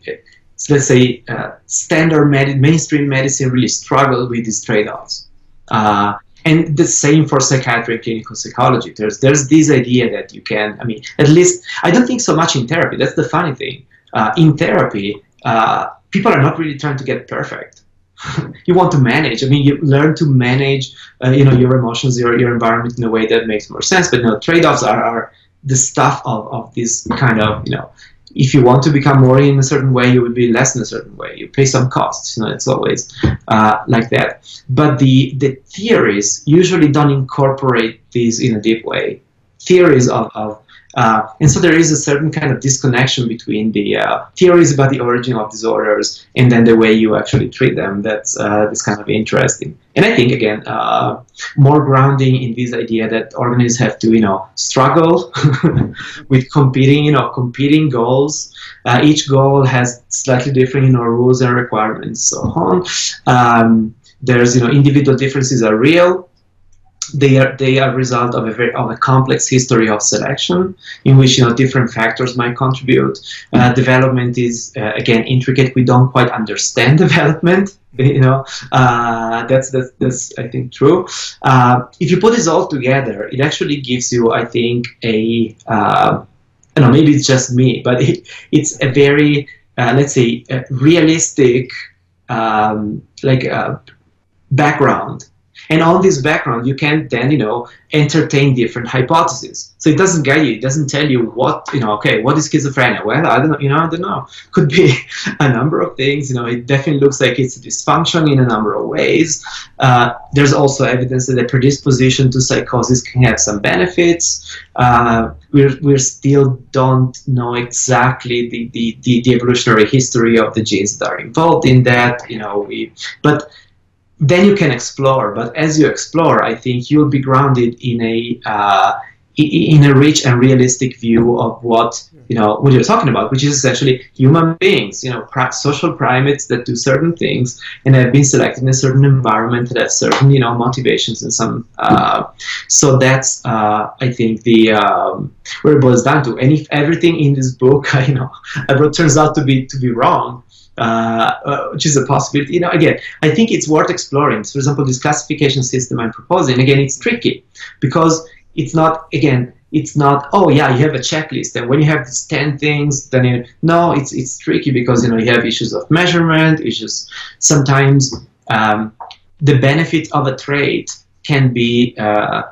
let's say, uh, standard med- mainstream medicine really struggle with these trade-offs. Uh, and the same for psychiatry clinical psychology. There's there's this idea that you can, I mean, at least I don't think so much in therapy. That's the funny thing. Uh, in therapy, uh, people are not really trying to get perfect. [laughs] you want to manage. I mean, you learn to manage, uh, you know, your emotions, your your environment in a way that makes more sense. But no, trade-offs are, are the stuff of, of this kind of you know if you want to become more in a certain way, you will be less in a certain way. You pay some costs. You know, it's always uh, like that. But the the theories usually don't incorporate these in a deep way. Theories of, of uh, and so there is a certain kind of disconnection between the uh, theories about the origin of disorders and then the way you actually treat them. That's uh, that's kind of interesting. And I think again, uh, more grounding in this idea that organisms have to, you know, struggle [laughs] with competing, you know, competing goals. Uh, each goal has slightly different, you know, rules and requirements, so on. Um, there's, you know, individual differences are real they are they are result of a very of a complex history of selection in which you know different factors might contribute. Uh, development is uh, again intricate. We don't quite understand [laughs] development. You know uh, that's, that's that's I think true. Uh, if you put this all together, it actually gives you I think a uh, don't know maybe it's just me, but it, it's a very uh, let's say realistic um, like background and on this background, you can then, you know, entertain different hypotheses. So it doesn't guide you. It doesn't tell you what, you know, okay, what is schizophrenia? Well, I don't know, you know, I don't know. [laughs] Could be [laughs] a number of things. You know, it definitely looks like it's a dysfunction in a number of ways. Uh, there's also evidence that a predisposition to psychosis can have some benefits. Uh, we're, we still don't know exactly the, the, the, the evolutionary history of the genes that are involved in that. You know, we, but then you can explore. But as you explore, I think you'll be grounded in a uh, in a rich and realistic view of what you know what you're talking about, which is essentially human beings, you know, social primates that do certain things and have been selected in a certain environment that have certain you know motivations and some. Uh, so that's uh, I think the um, where it boils down to. And if everything in this book, [laughs] you know, turns out to be to be wrong, uh, uh, which is a possibility. You know, again, I think it's worth exploring. So for example, this classification system I'm proposing, again, it's tricky because it's not, again, it's not, oh yeah, you have a checklist, and when you have these 10 things, then you, no, it's, it's tricky because, you know, you have issues of measurement, issues, sometimes um, the benefit of a trait can be, uh,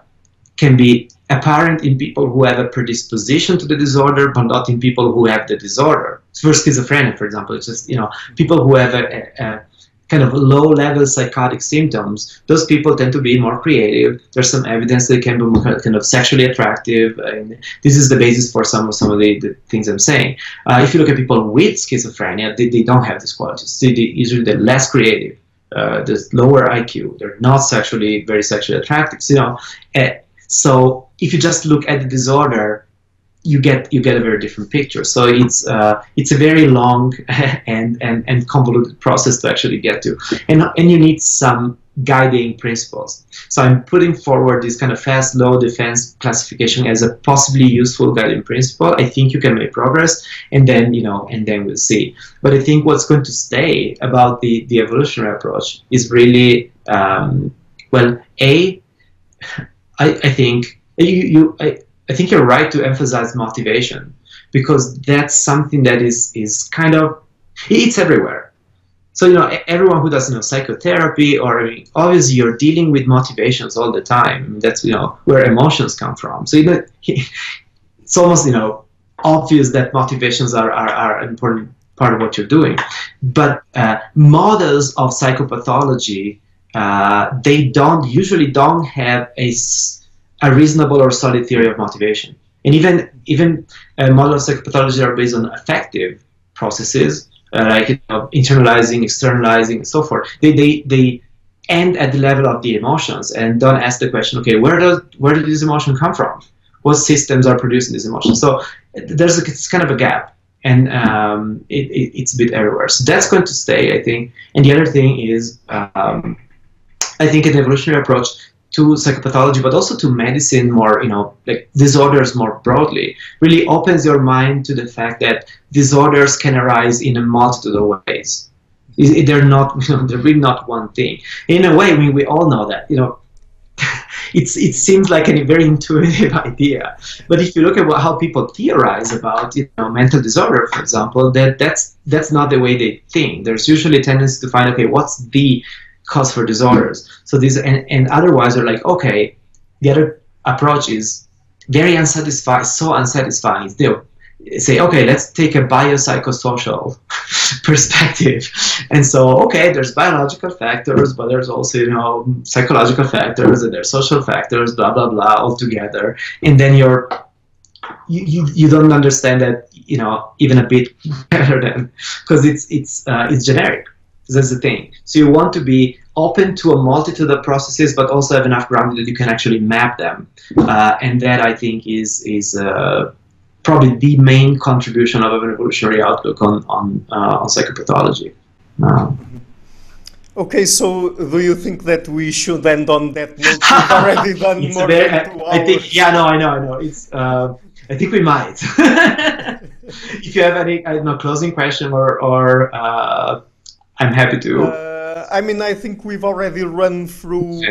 can be apparent in people who have a predisposition to the disorder, but not in people who have the disorder. For schizophrenia, for example, it's just you know people who have a, a, kind of low-level psychotic symptoms. Those people tend to be more creative. There's some evidence they can be more kind of sexually attractive, and this is the basis for some of some of the, the things I'm saying. Uh, if you look at people with schizophrenia, they, they don't have these qualities. They, they, usually they're less creative. Uh, there's lower IQ. They're not sexually very sexually attractive. So, you know, uh, so if you just look at the disorder, you get you get a very different picture. So it's uh, it's a very long [laughs] and, and, and convoluted process to actually get to, and and you need some guiding principles. So I'm putting forward this kind of fast low defense classification as a possibly useful guiding principle. I think you can make progress, and then you know, and then we'll see. But I think what's going to stay about the the evolutionary approach is really um, well, a [laughs] I, I think you, you I, I think you're right to emphasize motivation because that's something that is is kind of it's everywhere. So you know everyone who does you know psychotherapy or I mean, obviously you're dealing with motivations all the time. That's you know where emotions come from. So you know [laughs] it's almost you know obvious that motivations are, are, are an important part of what you're doing. But uh, models of psychopathology uh, they don't usually don't have a, a reasonable or solid theory of motivation. And even even uh, models of psychopathology are based on affective processes. uh, like you know, internalizing, externalizing, and so forth. They, they, they end at the level of the emotions and don't ask the question, okay, where does where did this emotion come from? What systems are producing this emotion? So there's a, it's kind of a gap, and um, it, it, it's a bit everywhere. So that's going to stay, I think. And the other thing is, um, I think an evolutionary approach to psychopathology, but also to medicine more, you know, like disorders more broadly, really opens your mind to the fact that disorders can arise in a multitude of ways. They're not, [laughs] you know, they're really not one thing. In a way, I mean, we all know that, you know, [laughs] it's it seems like a very [laughs] intuitive idea. But if you look at what, how people theorize about you know mental disorder, for example, that that's that's not the way they think. There's usually a tendency to find okay, what's the cause for disorders. So these and, and otherwise they're like, okay, the other approach is very unsatisfying, so unsatisfying. They'll say, okay, let's take a biopsychosocial [laughs] perspective. And so, okay, there's biological factors, but there's also, you know, psychological factors and there's social factors, blah, blah, blah, all together. And then you're you, you, you don't understand that you know even a bit [laughs] better than because it's it's uh, it's generic that's the thing. So you want to be open to a multitude of processes, but also have enough ground that you can actually map them. Uh, and that I think is is uh, probably the main contribution of an evolutionary outlook on on, uh, on psychopathology. Uh, okay, so do you think that we should end on that note? We've already [laughs] done more very, than two I, I think, yeah, no, I know, I know. It's, uh, I think we might. [laughs] [laughs] if you have any, I don't know, closing question or, or uh, I'm happy to. Uh, I mean, I think we've already run through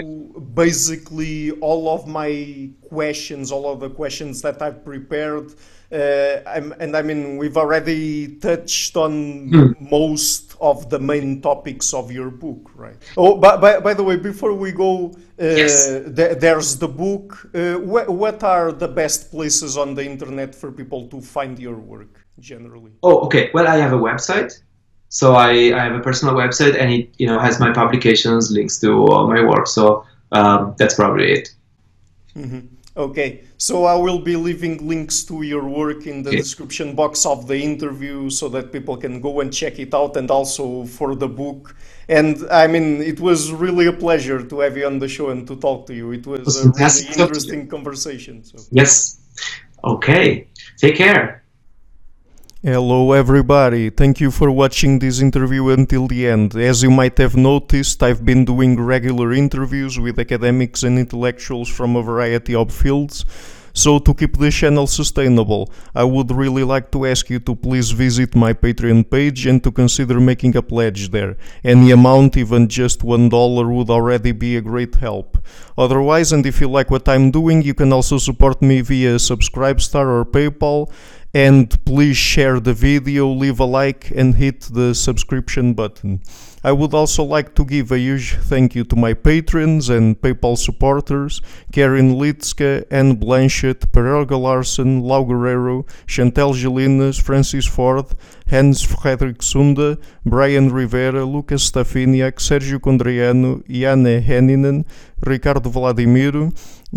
basically all of my questions, all of the questions that I've prepared. Uh, and I mean, we've already touched on mm. most of the main topics of your book, right? Oh, by, by, by the way, before we go, uh, yes. th- there's the book. Uh, wh- what are the best places on the internet for people to find your work generally? Oh, okay. Well, I have a website so I, I have a personal website and it you know has my publications, links to all my work. So um, that's probably it. Mm-hmm. Okay, so I will be leaving links to your work in the okay. description box of the interview so that people can go and check it out and also for the book. And I mean, it was really a pleasure to have you on the show and to talk to you. It was a really interesting conversation. So. Yes. Okay. Take care. Hello everybody, thank you for watching this interview until the end. As you might have noticed, I've been doing regular interviews with academics and intellectuals from a variety of fields. So to keep the channel sustainable, I would really like to ask you to please visit my Patreon page and to consider making a pledge there. Any amount, even just one dollar, would already be a great help. Otherwise, and if you like what I'm doing, you can also support me via Subscribestar or PayPal and please share the video, leave a like and hit the subscription button. I would also like to give a huge thank you to my patrons and PayPal supporters, Karin Litska, Anne Blanchett, Per Helge Larsen, Lau Guerrero, Chantel Gelinas, Francis Ford, Hans Fredrik Sunda, Brian Rivera, Lucas Stafiniak, Sergio Condriano, Janne Henninen, Ricardo Vladimiro,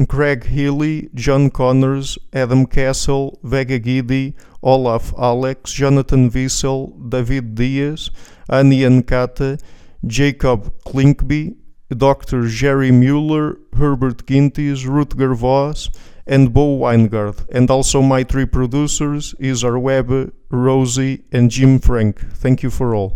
Craig Healy, John Connors, Adam Castle, Vega Gidi, Olaf Alex, Jonathan Wiesel, David Diaz, Annie Ankata, Jacob Klinkby, Dr. Jerry Mueller, Herbert Gintis, Rutger Voss, and Bo Winegard, and also my three producers, Isar Webb, Rosie, and Jim Frank. Thank you for all.